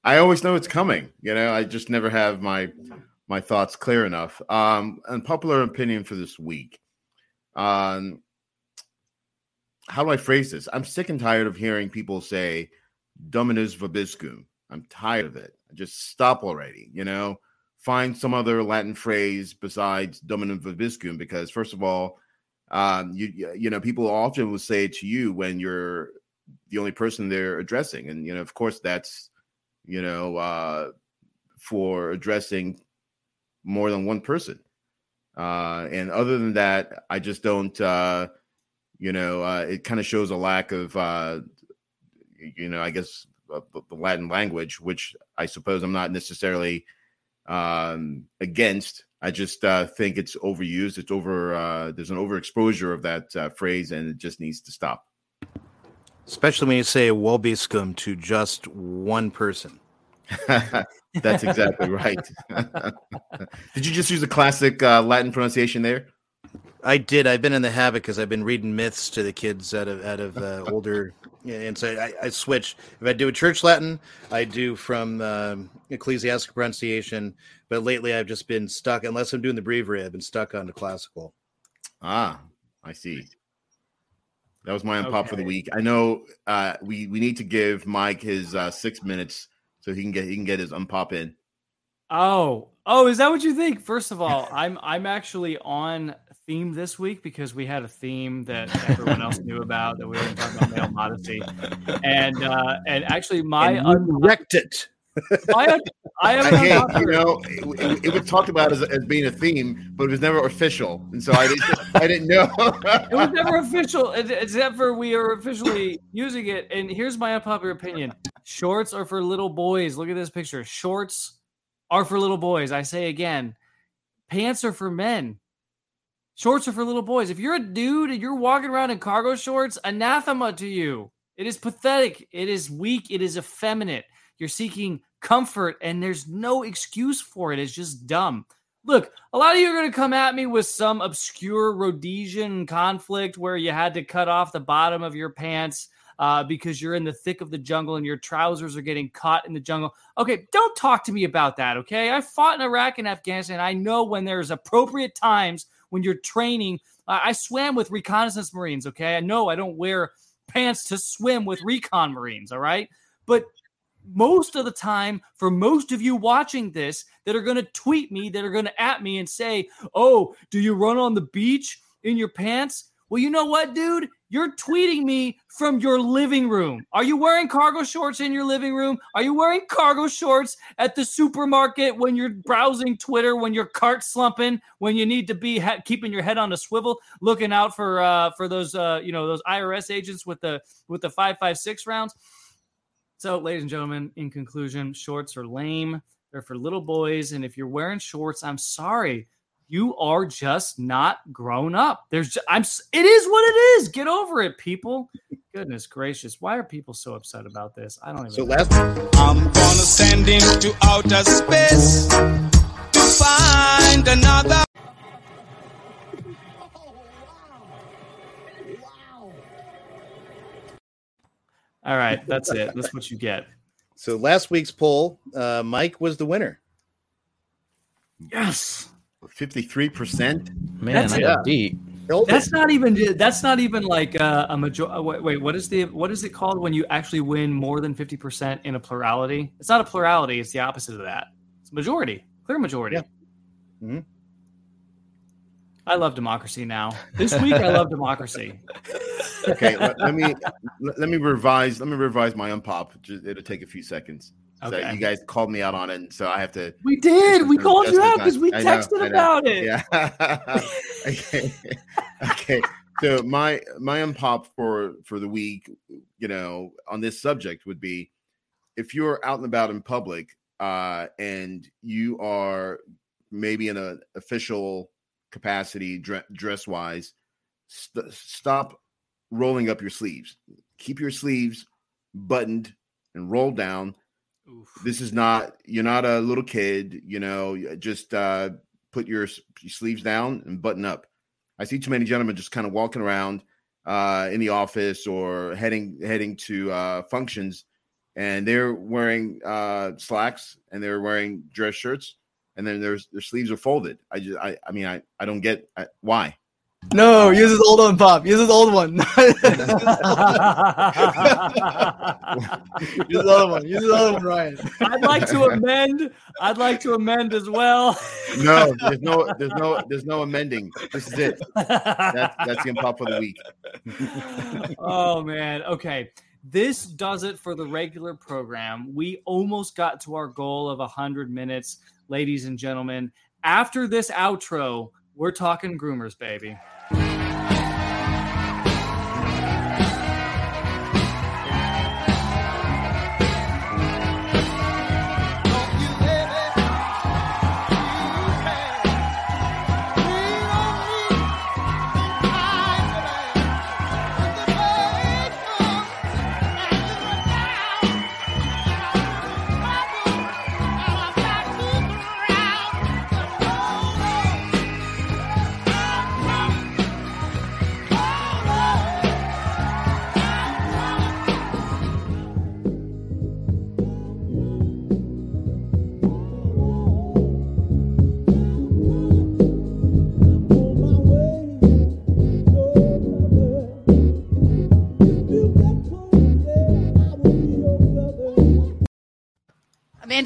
I always know it's coming. You know, I just never have my my thoughts clear enough. Um, and popular opinion for this week. Um, how do I phrase this? I'm sick and tired of hearing people say "Dominus vobiscum." I'm tired of it. Just stop already. You know, find some other Latin phrase besides dominus vobiscum," because first of all, um, you you know, people often will say to you when you're the only person they're addressing, and you know, of course, that's you know, uh, for addressing more than one person. Uh, and other than that, I just don't, uh, you know, uh, it kind of shows a lack of, uh, you know, I guess uh, the Latin language, which I suppose I'm not necessarily um, against. I just uh, think it's overused. It's over. Uh, there's an overexposure of that uh, phrase, and it just needs to stop. Especially when you say Wobiscum to just one person. That's exactly right. did you just use a classic uh, Latin pronunciation there? I did. I've been in the habit because I've been reading myths to the kids out of out of uh, older, and so I, I, switch. If I do a church Latin, I do from uh, ecclesiastical pronunciation. But lately, I've just been stuck. Unless I'm doing the breviary, I've been stuck on the classical. Ah, I see. That was my unpop okay. for the week. I know uh, we we need to give Mike his uh, six minutes so he can get he can get his unpop in. Oh, oh, is that what you think? First of all, I'm I'm actually on theme this week because we had a theme that everyone else knew about that we were talking about male modesty, and uh, and actually my and wrecked it. I, I, I hate, you know, it, it, was talked about as, as being a theme, but it was never official, and so I didn't, I didn't know. it was never official, except for we are officially using it. And here's my unpopular opinion: shorts are for little boys. Look at this picture. Shorts are for little boys. I say again, pants are for men. Shorts are for little boys. If you're a dude and you're walking around in cargo shorts, anathema to you. It is pathetic. It is weak. It is effeminate. You're seeking comfort, and there's no excuse for it. It's just dumb. Look, a lot of you are going to come at me with some obscure Rhodesian conflict where you had to cut off the bottom of your pants uh, because you're in the thick of the jungle and your trousers are getting caught in the jungle. Okay, don't talk to me about that. Okay, I fought in Iraq and Afghanistan. I know when there's appropriate times when you're training. I swam with reconnaissance Marines. Okay, I know I don't wear pants to swim with recon Marines. All right, but most of the time for most of you watching this that are going to tweet me that are going to at me and say oh do you run on the beach in your pants well you know what dude you're tweeting me from your living room are you wearing cargo shorts in your living room are you wearing cargo shorts at the supermarket when you're browsing twitter when your cart slumping when you need to be ha- keeping your head on a swivel looking out for uh for those uh you know those irs agents with the with the 556 rounds so, ladies and gentlemen, in conclusion, shorts are lame. They're for little boys. And if you're wearing shorts, I'm sorry. You are just not grown up. There's, just, I'm. It is what it is. Get over it, people. Goodness gracious, why are people so upset about this? I don't even. So know. last, I'm gonna send into outer space to find another. All right, that's it. That's what you get. So last week's poll, uh, Mike was the winner. Yes, fifty-three percent. Man, That's- I got beat. That's not even. That's not even like uh, a major. uh, Wait, wait, what is the? What is it called when you actually win more than fifty percent in a plurality? It's not a plurality. It's the opposite of that. It's majority, clear majority. Mm-hmm. I love democracy now. This week, I love democracy. okay, let, let me let, let me revise. Let me revise my unpop. It'll take a few seconds. So Okay. you guys called me out on it, and so I have to. We did. We called you out because we texted know. about it. Yeah. okay. okay. So my my unpop for for the week, you know, on this subject would be if you're out and about in public, uh, and you are maybe in an official capacity, dress wise, st- stop rolling up your sleeves. Keep your sleeves buttoned and rolled down. This is not you're not a little kid, you know. Just uh, put your, your sleeves down and button up. I see too many gentlemen just kind of walking around uh, in the office or heading heading to uh, functions, and they're wearing uh, slacks and they're wearing dress shirts, and then their their sleeves are folded. I just I I mean I I don't get I, why. No, use his old one, Pop. Use his old one. use his other one. Use his other one, Ryan. I'd like to amend. I'd like to amend as well. No, there's no there's no there's no amending. This is it. That's that's the unpop for the week. oh man. Okay. This does it for the regular program. We almost got to our goal of 100 minutes, ladies and gentlemen. After this outro, we're talking groomers, baby.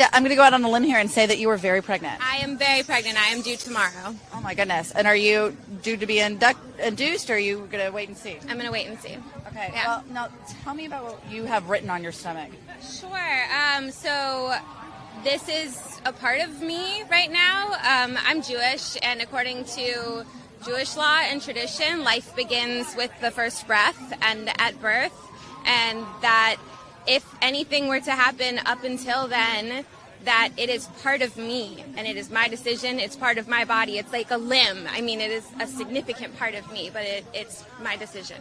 I'm going to go out on a limb here and say that you were very pregnant. I am very pregnant. I am due tomorrow. Oh my goodness! And are you due to be induct- induced, or are you going to wait and see? I'm going to wait and see. Okay. Well, now tell me about what you have written on your stomach. Sure. Um, so this is a part of me right now. Um, I'm Jewish, and according to Jewish law and tradition, life begins with the first breath and at birth, and that if anything were to happen up until then, that it is part of me and it is my decision. It's part of my body. It's like a limb. I mean, it is a significant part of me, but it, it's my decision.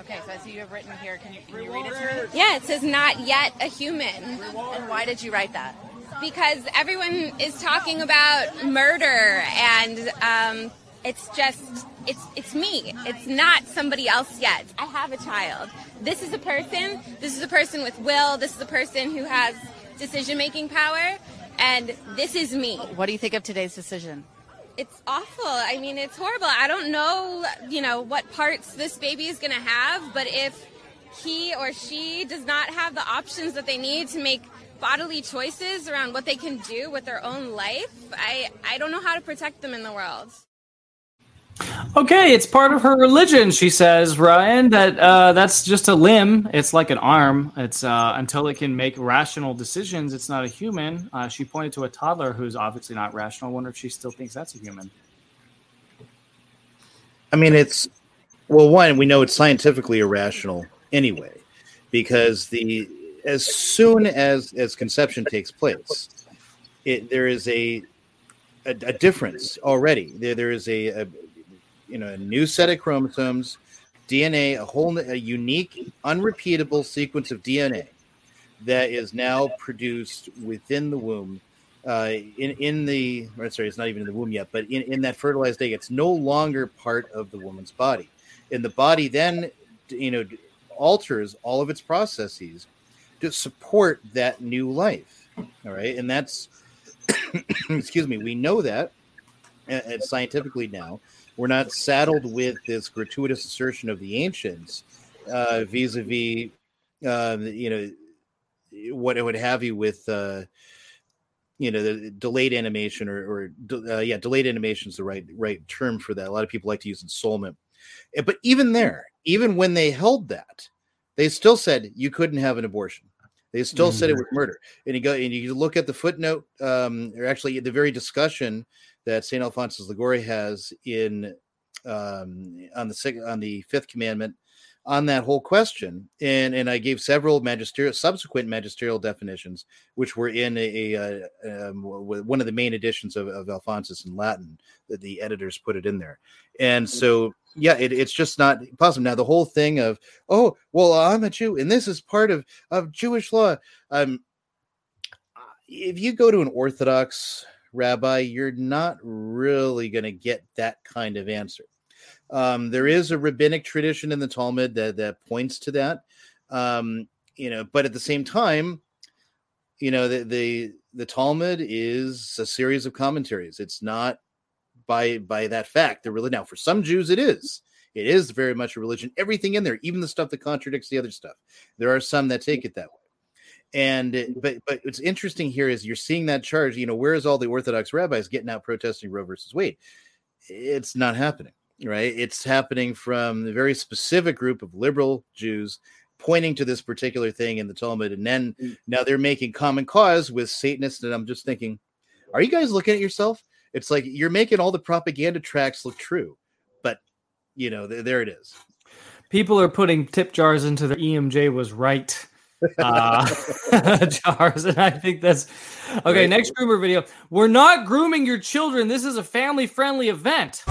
Okay, so I see you have written here. Can you, can you read it to me? Yeah, it says not yet a human. And why did you write that? because everyone is talking about murder and um, it's just it's it's me. It's not somebody else yet. I have a child. This is a person this is a person with will this is a person who has decision making power and this is me. What do you think of today's decision? it's awful. I mean it's horrible. I don't know you know what parts this baby is going to have but if he or she does not have the options that they need to make bodily choices around what they can do with their own life i i don't know how to protect them in the world Okay, it's part of her religion, she says, Ryan, that uh, that's just a limb. It's like an arm. It's uh, until it can make rational decisions, it's not a human. Uh, she pointed to a toddler who's obviously not rational. I wonder if she still thinks that's a human. I mean, it's well, one we know it's scientifically irrational anyway, because the as soon as as conception takes place, it there is a a, a difference already. There there is a, a you know a new set of chromosomes, DNA, a whole a unique, unrepeatable sequence of DNA that is now produced within the womb. Uh, in in the or sorry, it's not even in the womb yet, but in, in that fertilized egg, it's no longer part of the woman's body, and the body then you know alters all of its processes to support that new life. All right, and that's excuse me, we know that uh, scientifically now. We're not saddled with this gratuitous assertion of the ancients uh, vis-a-vis, uh, you know, what it would have you with, uh, you know, the delayed animation or, or uh, yeah, delayed animation is the right right term for that. A lot of people like to use ensoulment, Uh, but even there, even when they held that, they still said you couldn't have an abortion. They still said it was murder. And you go and you look at the footnote, um, or actually the very discussion that Saint Alphonsus Liguori has in um, on the sec- on the fifth commandment on that whole question. And and I gave several magisterial subsequent magisterial definitions, which were in a, a, uh, um, one of the main editions of, of Alphonsus in Latin that the editors put it in there. And so yeah, it, it's just not possible. Now the whole thing of oh well I'm a Jew and this is part of of Jewish law. Um, if you go to an Orthodox rabbi, you're not really going to get that kind of answer. Um, there is a rabbinic tradition in the Talmud that that points to that. Um, you know, but at the same time, you know, the the the Talmud is a series of commentaries. It's not by by that fact the religion. Now, for some Jews, it is. It is very much a religion. Everything in there, even the stuff that contradicts the other stuff. There are some that take it that way and it- but but what's interesting here is you're seeing that charge you know where's all the orthodox rabbis getting out protesting roe versus wade? It's not happening right? It's happening from the very specific group of liberal jews pointing to this particular thing in the talmud and then mm. now they're making common cause with satanists and i'm just thinking are you guys looking at yourself? It's like you're making all the propaganda tracks look true but you know th- there it is. People are putting tip jars into their EMJ was right uh, jars, and I think that's okay. Next groomer video. We're not grooming your children. This is a family friendly event.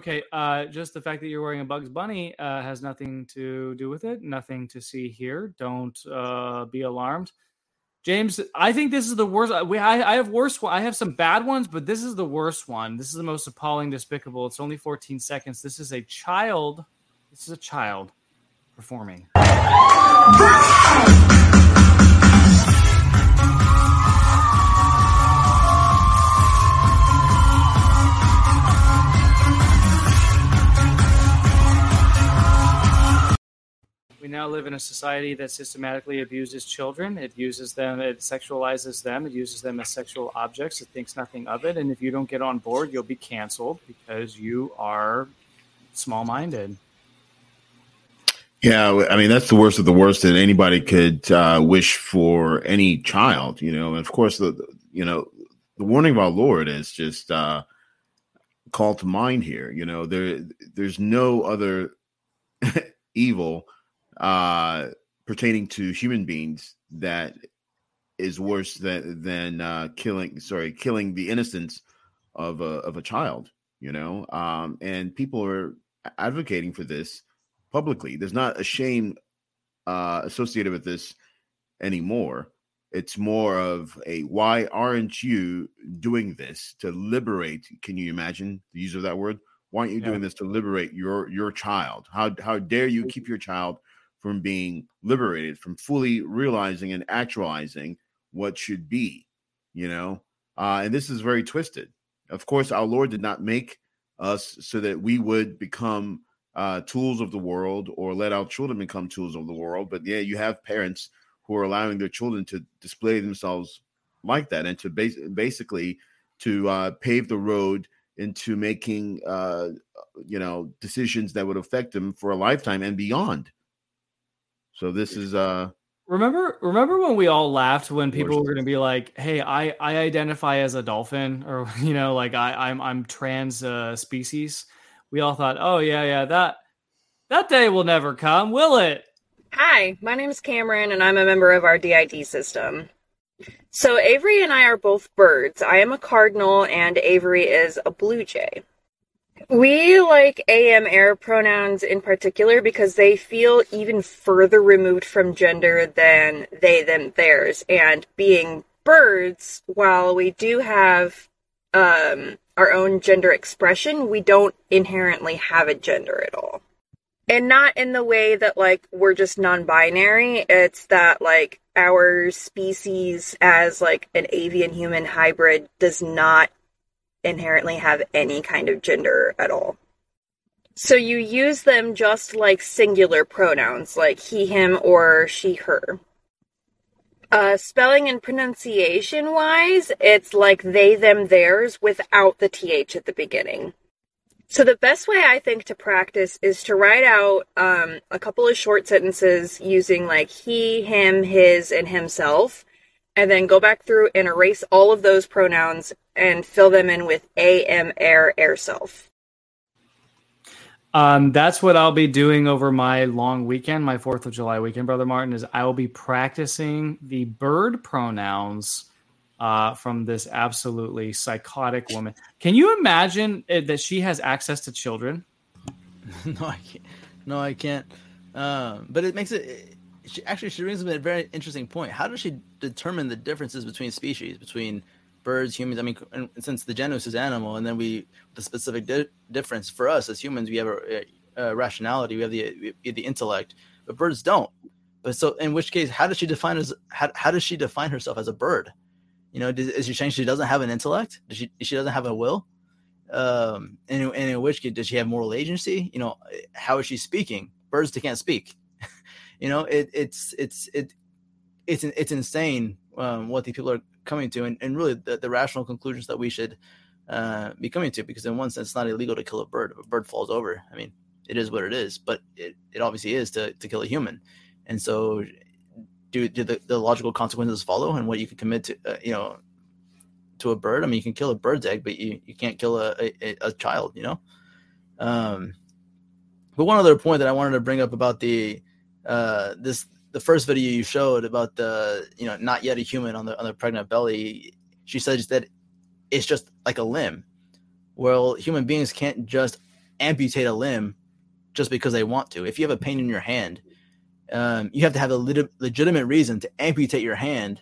Okay, uh, just the fact that you're wearing a Bugs Bunny uh, has nothing to do with it. Nothing to see here. Don't uh, be alarmed, James. I think this is the worst. We, I, I have worse. I have some bad ones, but this is the worst one. This is the most appalling, despicable. It's only 14 seconds. This is a child. This is a child performing. We now live in a society that systematically abuses children. It uses them, it sexualizes them, it uses them as sexual objects. It thinks nothing of it. And if you don't get on board, you'll be canceled because you are small minded. Yeah, I mean that's the worst of the worst that anybody could uh, wish for any child, you know. And of course, the you know the warning of our Lord is just uh, called to mind here. You know, there there's no other evil uh, pertaining to human beings that is worse than than uh, killing sorry killing the innocence of a of a child you know? Um, and people are advocating for this publicly. There's not a shame uh, associated with this anymore. It's more of a why aren't you doing this to liberate can you imagine the use of that word? Why aren't you Yeah. doing this to liberate your your child? How how dare you keep your child from being liberated from fully realizing and actualizing what should be you know? Uh and this is very twisted. Of course our lord did not make us so that we would become uh tools of the world or let our children become tools of the world but yeah you have parents who are allowing their children to display themselves like that and to bas- basically to uh pave the road into making uh you know decisions that would affect them for a lifetime and beyond so this is uh Remember, remember when we all laughed when people were going to be like, "Hey, I I identify as a dolphin," or you know, like I I'm I'm trans uh, species. We all thought, "Oh yeah, yeah, that that day will never come, will it?" Hi, my name is Cameron, and I'm a member of our DID system. So, Avery and I are both birds. I am a cardinal, and Avery is a blue jay. We like AM air pronouns in particular because they feel even further removed from gender than they, them, theirs. And being birds, while we do have um, our own gender expression, we don't inherently have a gender at all and not in the way that like we're just non-binary it's that like our species as like an avian human hybrid does not inherently have any kind of gender at all. So you use them just like singular pronouns like he him or she her. Uh, spelling and pronunciation wise, it's like they, them, theirs without the th at the beginning. So the best way I think to practice is to write out um, a couple of short sentences using like he, him, his, and himself, and then go back through and erase all of those pronouns and fill them in with a, m, air, air self. Um, that's what I'll be doing over my long weekend, my Fourth of July weekend, brother Martin. Is I will be practicing the bird pronouns uh, from this absolutely psychotic woman. Can you imagine uh, that she has access to children? no, I can't. No, I can't. Um, but it makes it. She, actually, she brings up a very interesting point. How does she determine the differences between species, between birds, humans? I mean, and since the genus is animal, and then we the specific di- difference for us as humans, we have a, a rationality, we have the we have the intellect, but birds don't. But so, in which case, how does she define as how, how does she define herself as a bird? You know, does, is she saying she doesn't have an intellect? Does she she doesn't have a will? Um, and, and in which case, does she have moral agency? You know, how is she speaking? Birds they can't speak. You know, it it's it's it it's it's insane um, what these people are coming to, and, and really the, the rational conclusions that we should uh, be coming to. Because in one sense, it's not illegal to kill a bird. If a bird falls over, I mean, it is what it is. But it, it obviously is to to kill a human. And so, do do the, the logical consequences follow, and what you can commit to, uh, you know, to a bird? I mean, you can kill a bird's egg, but you, you can't kill a, a, a child, you know. Um, but one other point that I wanted to bring up about the uh, this the first video you showed about the you know not yet a human on the on the pregnant belly, she says that it's just like a limb. Well, human beings can't just amputate a limb just because they want to. If you have a pain in your hand, um, you have to have a lit- legitimate reason to amputate your hand,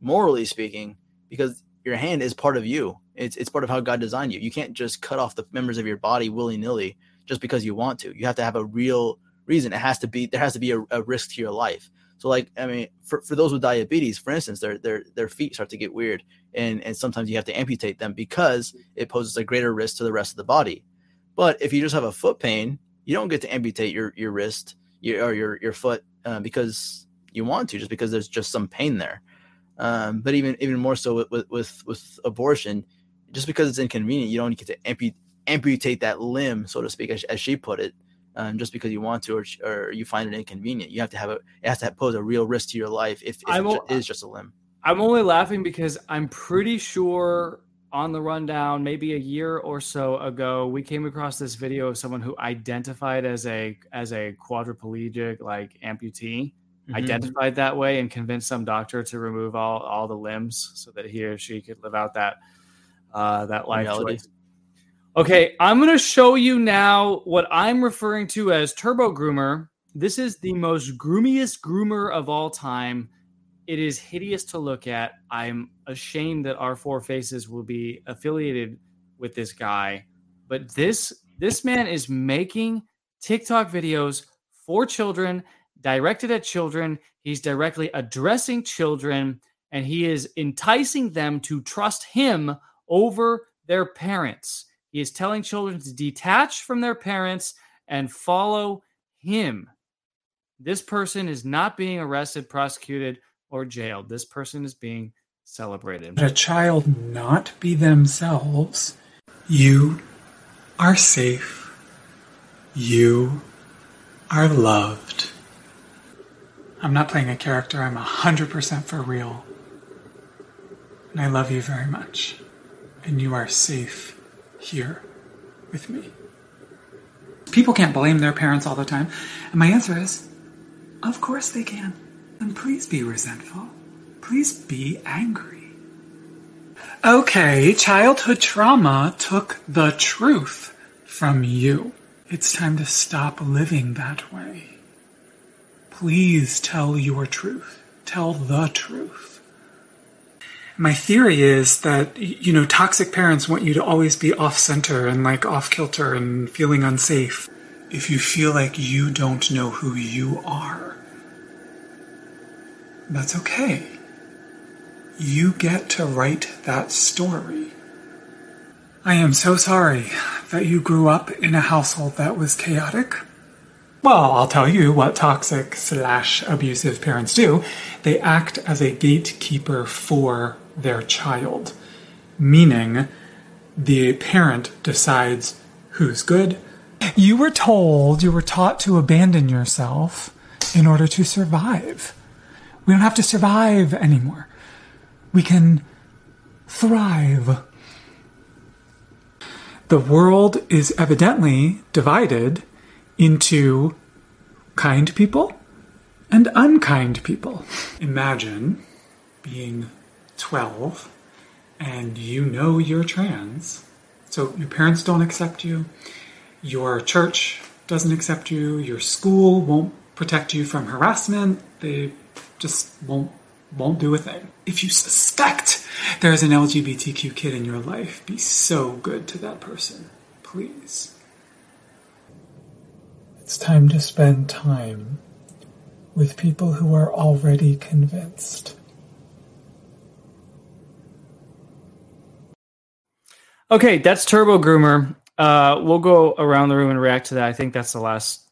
morally speaking, because your hand is part of you. It's it's part of how God designed you. You can't just cut off the members of your body willy nilly just because you want to. You have to have a real reason. It has to be there has to be a, a risk to your life. So like I mean, for, for those with diabetes, for instance, their their their feet start to get weird, and and sometimes you have to amputate them because it poses a greater risk to the rest of the body. But if you just have a foot pain, you don't get to amputate your your wrist your, or your your foot uh, because you want to, just because there's just some pain there. Um, but even even more so with, with with abortion, just because it's inconvenient, you don't get to ampu- amputate that limb, so to speak, as, as she put it, um, just because you want to or, or you find it inconvenient. You have to have a it has to pose a real risk to your life if, if it is just a limb. I'm only laughing because I'm pretty sure on the rundown, maybe a year or so ago, we came across this video of someone who identified as a as a quadriplegic, like amputee, Mhm. identified that way, and convinced some doctor to remove all all the limbs so that he or she could live out that uh, that life Reality. choice. Okay, I'm going to show you now what I'm referring to as Turbo Groomer. This is the most groomiest groomer of all time. It is hideous to look at. I'm ashamed that our four faces will be affiliated with this guy, but this this man is making TikTok videos for children, directed at children. He's directly addressing children and he is enticing them to trust him over their parents. He is telling children to detach from their parents and follow him. This person is not being arrested, prosecuted, or jailed. This person is being celebrated. Let a child not be themselves. You are safe. You are loved. I'm not playing a character, I'm 100% for real. And I love you very much. And you are safe here with me. People can't blame their parents all the time. And my answer is, of course they can. And please be resentful. Please be angry. Okay, childhood trauma took the truth from you. It's time to stop living that way. Please tell your truth. Tell the truth. My theory is that, you know, toxic parents want you to always be off center and like off kilter and feeling unsafe. If you feel like you don't know who you are, that's okay. You get to write that story. I am so sorry that you grew up in a household that was chaotic. Well, I'll tell you what toxic slash abusive parents do. They act as a gatekeeper for their child, meaning the parent decides who's good. You were told, you were taught to abandon yourself in order to survive. We don't have to survive anymore. We can thrive. The world is evidently divided into kind people and unkind people. Imagine being 12 and you know you're trans. So your parents don't accept you, your church doesn't accept you, your school won't protect you from harassment, they just won't won't do a thing. If you suspect there's an LGBTQ kid in your life, be so good to that person. Please. It's time to spend time with people who are already convinced. Okay, that's Turbo Groomer. Uh, we'll go around the room and react to that. I think that's the last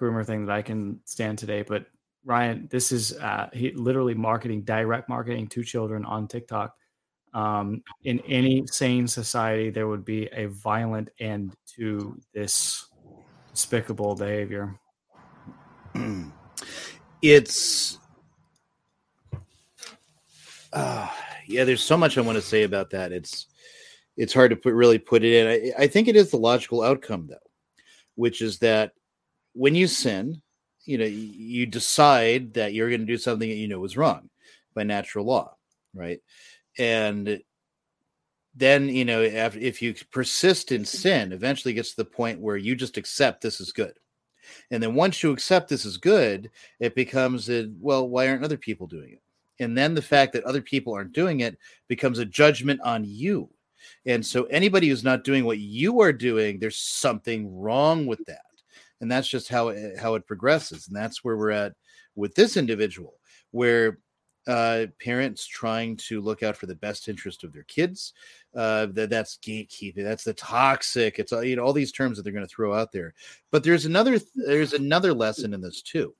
groomer thing that I can stand today. But Ryan, this is uh, he literally marketing, direct marketing to children on TikTok. Um, in any sane society, there would be a violent end to this despicable behavior. it's uh, yeah there's so much i want to say about that it's it's hard to put really put it in I, I think it is the logical outcome though which is that when you sin you know you, decide that you're going to do something that you know is wrong by natural law right and then you know if, if you persist in sin eventually gets to the point where you just accept this is good and then once you accept this is good, it becomes a well, why aren't other people doing it? And then the fact that other people aren't doing it becomes a judgment on you. And so anybody who's not doing what you are doing, there's something wrong with that. And that's just how it, how it progresses. And that's where we're at with this individual, where uh, parents trying to look out for the best interest of their kids. Uh, that that's gatekeeping. That's the toxic. It's all you know all these terms that they're going to throw out there. But there's another there's another lesson in this too.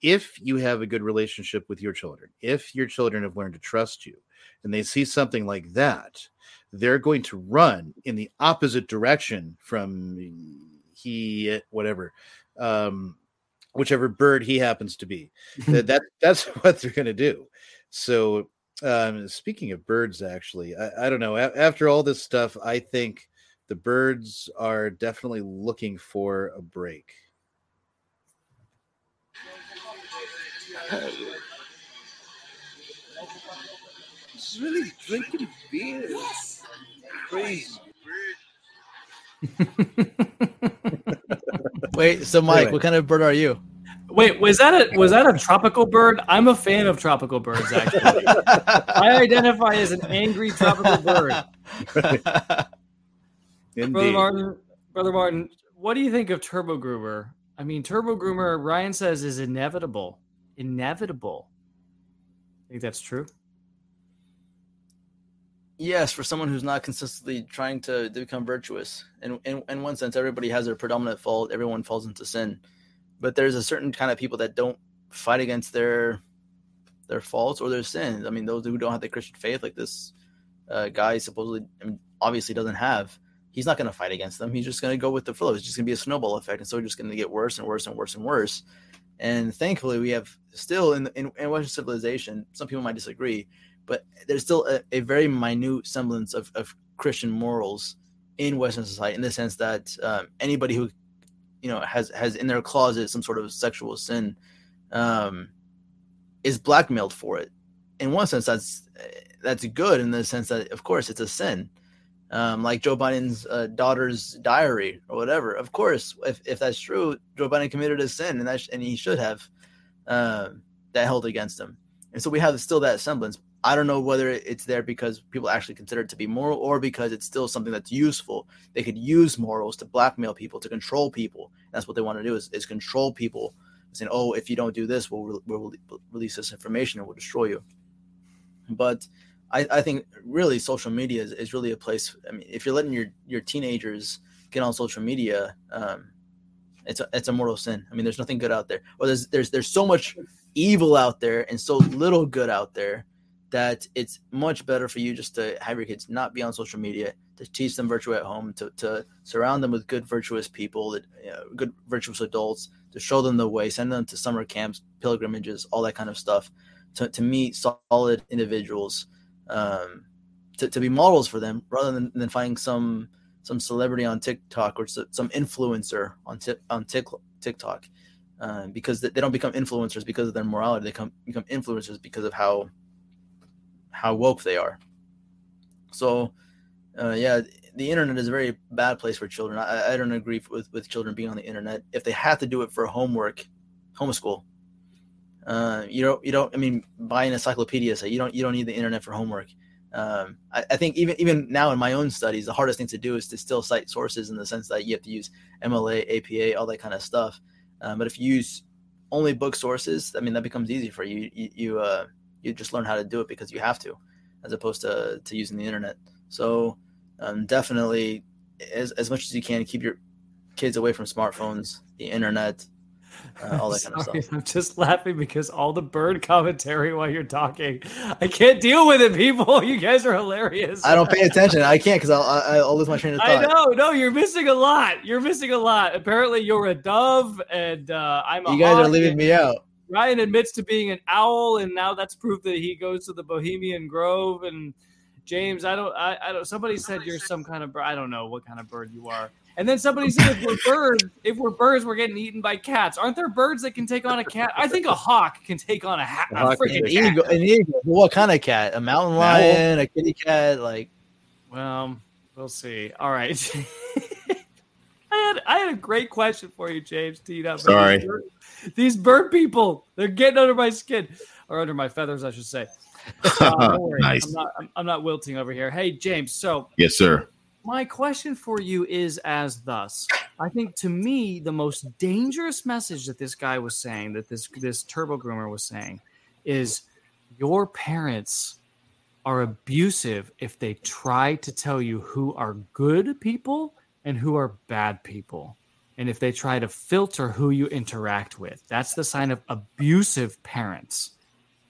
If you have a good relationship with your children, if your children have learned to trust you, and they see something like that, they're going to run in the opposite direction from he whatever um whichever bird he happens to be that, that that's what they're going to do so Um, speaking of birds, actually, I, I don't know. A- after all this stuff, I think the birds are definitely looking for a break. It's really drinking beer. Crazy. Wait, so Mike, Anyway. what kind of bird are you? Wait, was that a was that a tropical bird? I'm a fan of tropical birds. Actually, I identify as an angry tropical bird. Indeed. Brother Martin, Brother Martin, what do you think of Turbo Groomer? I mean, Turbo Groomer, Ryan says, is inevitable. Inevitable. I think that's true? Yes, for someone who's not consistently trying to, to become virtuous. In, in in one sense, everybody has their predominant fault. Everyone falls into sin, but there's a certain kind of people that don't fight against their their faults or their sins. I mean, those who don't have the Christian faith, like this uh, guy, supposedly, I mean, obviously doesn't have. He's not going to fight against them. He's just going to go with the flow. It's just going to be a snowball effect, and so it's just going to get worse and worse and worse and worse. And thankfully, we have still in, in in Western civilization. Some people might disagree, but there's still a, a very minute semblance of, of Christian morals in Western society, in the sense that um, anybody who you know has has in their closet some sort of sexual sin um, is blackmailed for it. In one sense, that's that's good in the sense that, of course, it's a sin. Um, like Joe Biden's uh, daughter's diary or whatever. Of course, if, if that's true, Joe Biden committed a sin, and that sh- and he should have uh, that held against him. And so we have still that semblance. I don't know whether it's there because people actually consider it to be moral or because it's still something that's useful. They could use morals to blackmail people, to control people. That's what they want to do is, is control people, saying, "Oh, if you don't do this, we'll, re- we'll release this information and we'll destroy you." But I, I think really social media is, is really a place. I mean, if you're letting your your teenagers get on social media, um, it's a, it's a mortal sin. I mean, there's nothing good out there. Or there's there's there's so much evil out there and so little good out there that it's much better for you just to have your kids not be on social media, to teach them virtue at home, to, to surround them with good virtuous people, that you know, good virtuous adults, to show them the way, send them to summer camps, pilgrimages, all that kind of stuff, to, to meet solid individuals, um, to, to be models for them, rather than, than finding some some celebrity on TikTok or some influencer on Tik on Tik TikTok, uh, because they don't become influencers because of their morality. They come become influencers because of how how woke they are. So, uh, yeah, the internet is a very bad place for children. I, I don't agree with with children being on the internet. If they have to do it for homework, homeschool. Uh, you don't you don't. I mean, buy an encyclopedia. You don't you don't need the internet for homework. Um, I, I think even even now in my own studies, the hardest thing to do is to still cite sources in the sense that you have to use MLA, APA, all that kind of stuff. Um, but if you use only book sources, I mean that becomes easy for you. You you, uh, you just learn how to do it because you have to, as opposed to to using the internet. So um, definitely, as as much as you can, keep your kids away from smartphones, the internet, uh, all that kind of stuff. I'm just laughing because all the bird commentary while you're talking. I can't deal with it, people. You guys are hilarious. I don't pay attention. I can't because I'll I'll lose my train of thought. I know, no, you're missing a lot. You're missing a lot. Apparently, you're a dove, and uh, I'm a You guys are leaving and me out. Ryan admits to being an owl, and now that's proof that he goes to the Bohemian Grove. And James, I don't, I, I don't. Somebody said you're some kind of bird. I don't know what kind of bird you are. And then somebody said if we're birds, if we're birds, we're getting eaten by cats. Aren't there birds that can take on a cat? I think a hawk can take on a, ha- a An freaking eagle, an eagle. What kind of cat? A mountain lion, a kitty cat? Like, Well, we'll see. All right. I had I had a great question for you, James. Teed up. Sorry. These bird, these bird people, they're getting under my skin, or under my feathers, I should say. Uh. Nice. I'm not, I'm, I'm not wilting over here. Hey, James. So Yes, sir. my question for you is as thus. I think to me the most dangerous message that this guy was saying, that this this turbo groomer was saying, is your parents are abusive if they try to tell you who are good people and who are bad people. And if they try to filter who you interact with, that's the sign of abusive parents.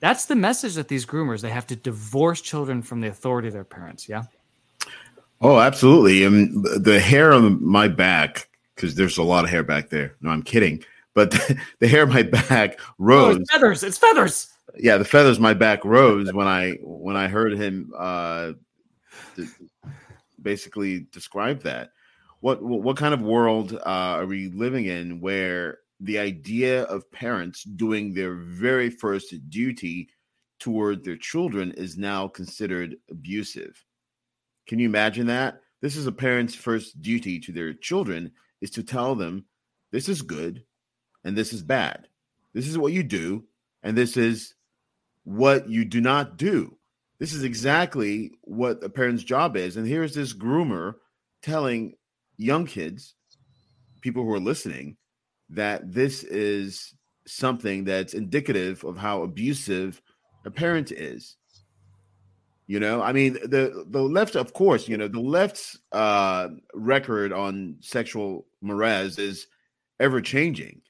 That's the message that these groomers they have to divorce children from the authority of their parents. Yeah. Oh, absolutely. And the hair on my back, because there's a lot of hair back there. No, I'm kidding. But the hair on my back Oh, rose. it's feathers. It's feathers. yeah, the feathers my back rose when I when I heard him uh, basically describe that. What what kind of world uh, are we living in where the idea of parents doing their very first duty toward their children is now considered abusive? Can you imagine that? This is a parent's first duty to their children is to tell them this is good and this is bad. This is what you do and this is what you do not do. This is exactly what a parent's job is. And here's this groomer telling young kids, people who are listening, that this is something that's indicative of how abusive a parent is. You know, I mean, the the left, of course, you know, the left's uh, record on sexual mores is ever changing,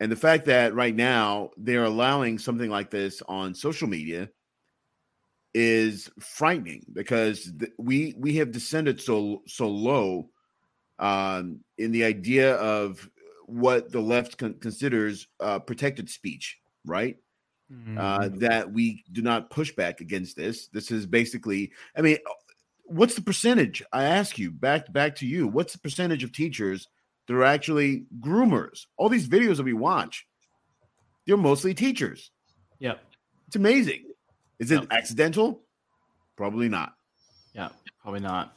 and the fact that right now they're allowing something like this on social media is frightening because th- we we have descended so so low um, in the idea of what the left con- considers uh, protected speech, right? Uh, that we do not push back against this. This is basically, I mean, what's the percentage? I ask you back back to you. What's the percentage of teachers that are actually groomers? All these videos that we watch, they're mostly teachers. Yeah, It's amazing. Is it accidental? Probably not. Yeah, probably not.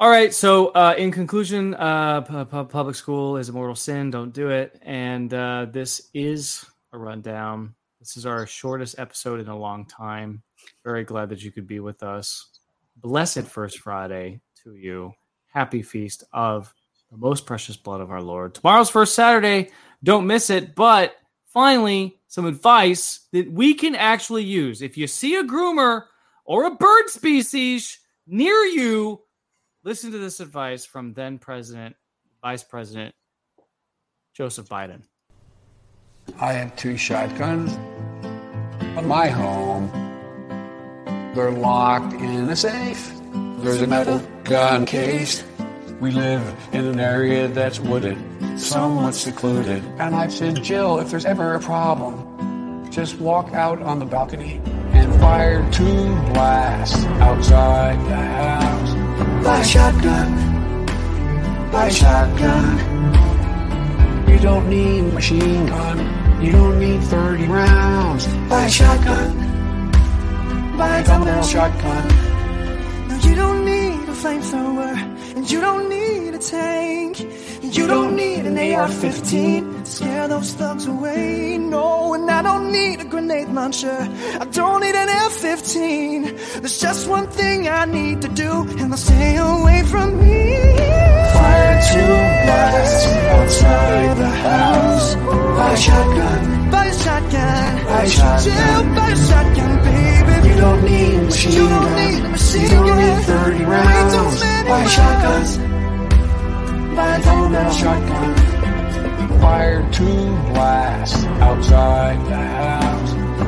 All right. So, uh, in conclusion, uh, pu- pu- public school is a mortal sin. Don't do it. And uh, this is a rundown. This is our shortest episode in a long time. Very glad that you could be with us. Blessed First Friday to you. Happy feast of the most precious blood of our Lord. Tomorrow's first Saturday. Don't miss it. But finally, some advice that we can actually use. If you see a groomer or a bird species near you, listen to this advice from then President, Vice President Joseph Biden. I have two shotguns at my home. They're locked in a safe. There's a metal gun case. We live in an area that's wooded, somewhat secluded. And I've said, Jill, if there's ever a problem, just walk out on the balcony and fire two blasts outside the house. Buy a shotgun. Buy a shotgun. You don't need machine gun. You don't need 30 rounds. Buy a shotgun. A double shotgun. No, you don't need a flamethrower, and you don't need a tank. You don't need an AR-15 scare those thugs away. No, and I don't need a grenade launcher. I don't need an F-15. There's just one thing I need to do, and they'll stay away from me. Fire two blasts outside the house. Buy a shotgun. Buy a shotgun. Buy a shotgun. Buy a shotgun, baby. You don't need a machine You don't gun. need a machine you don't need 30 rounds. Buy a Buy a shotgun. Fire two blasts outside the house.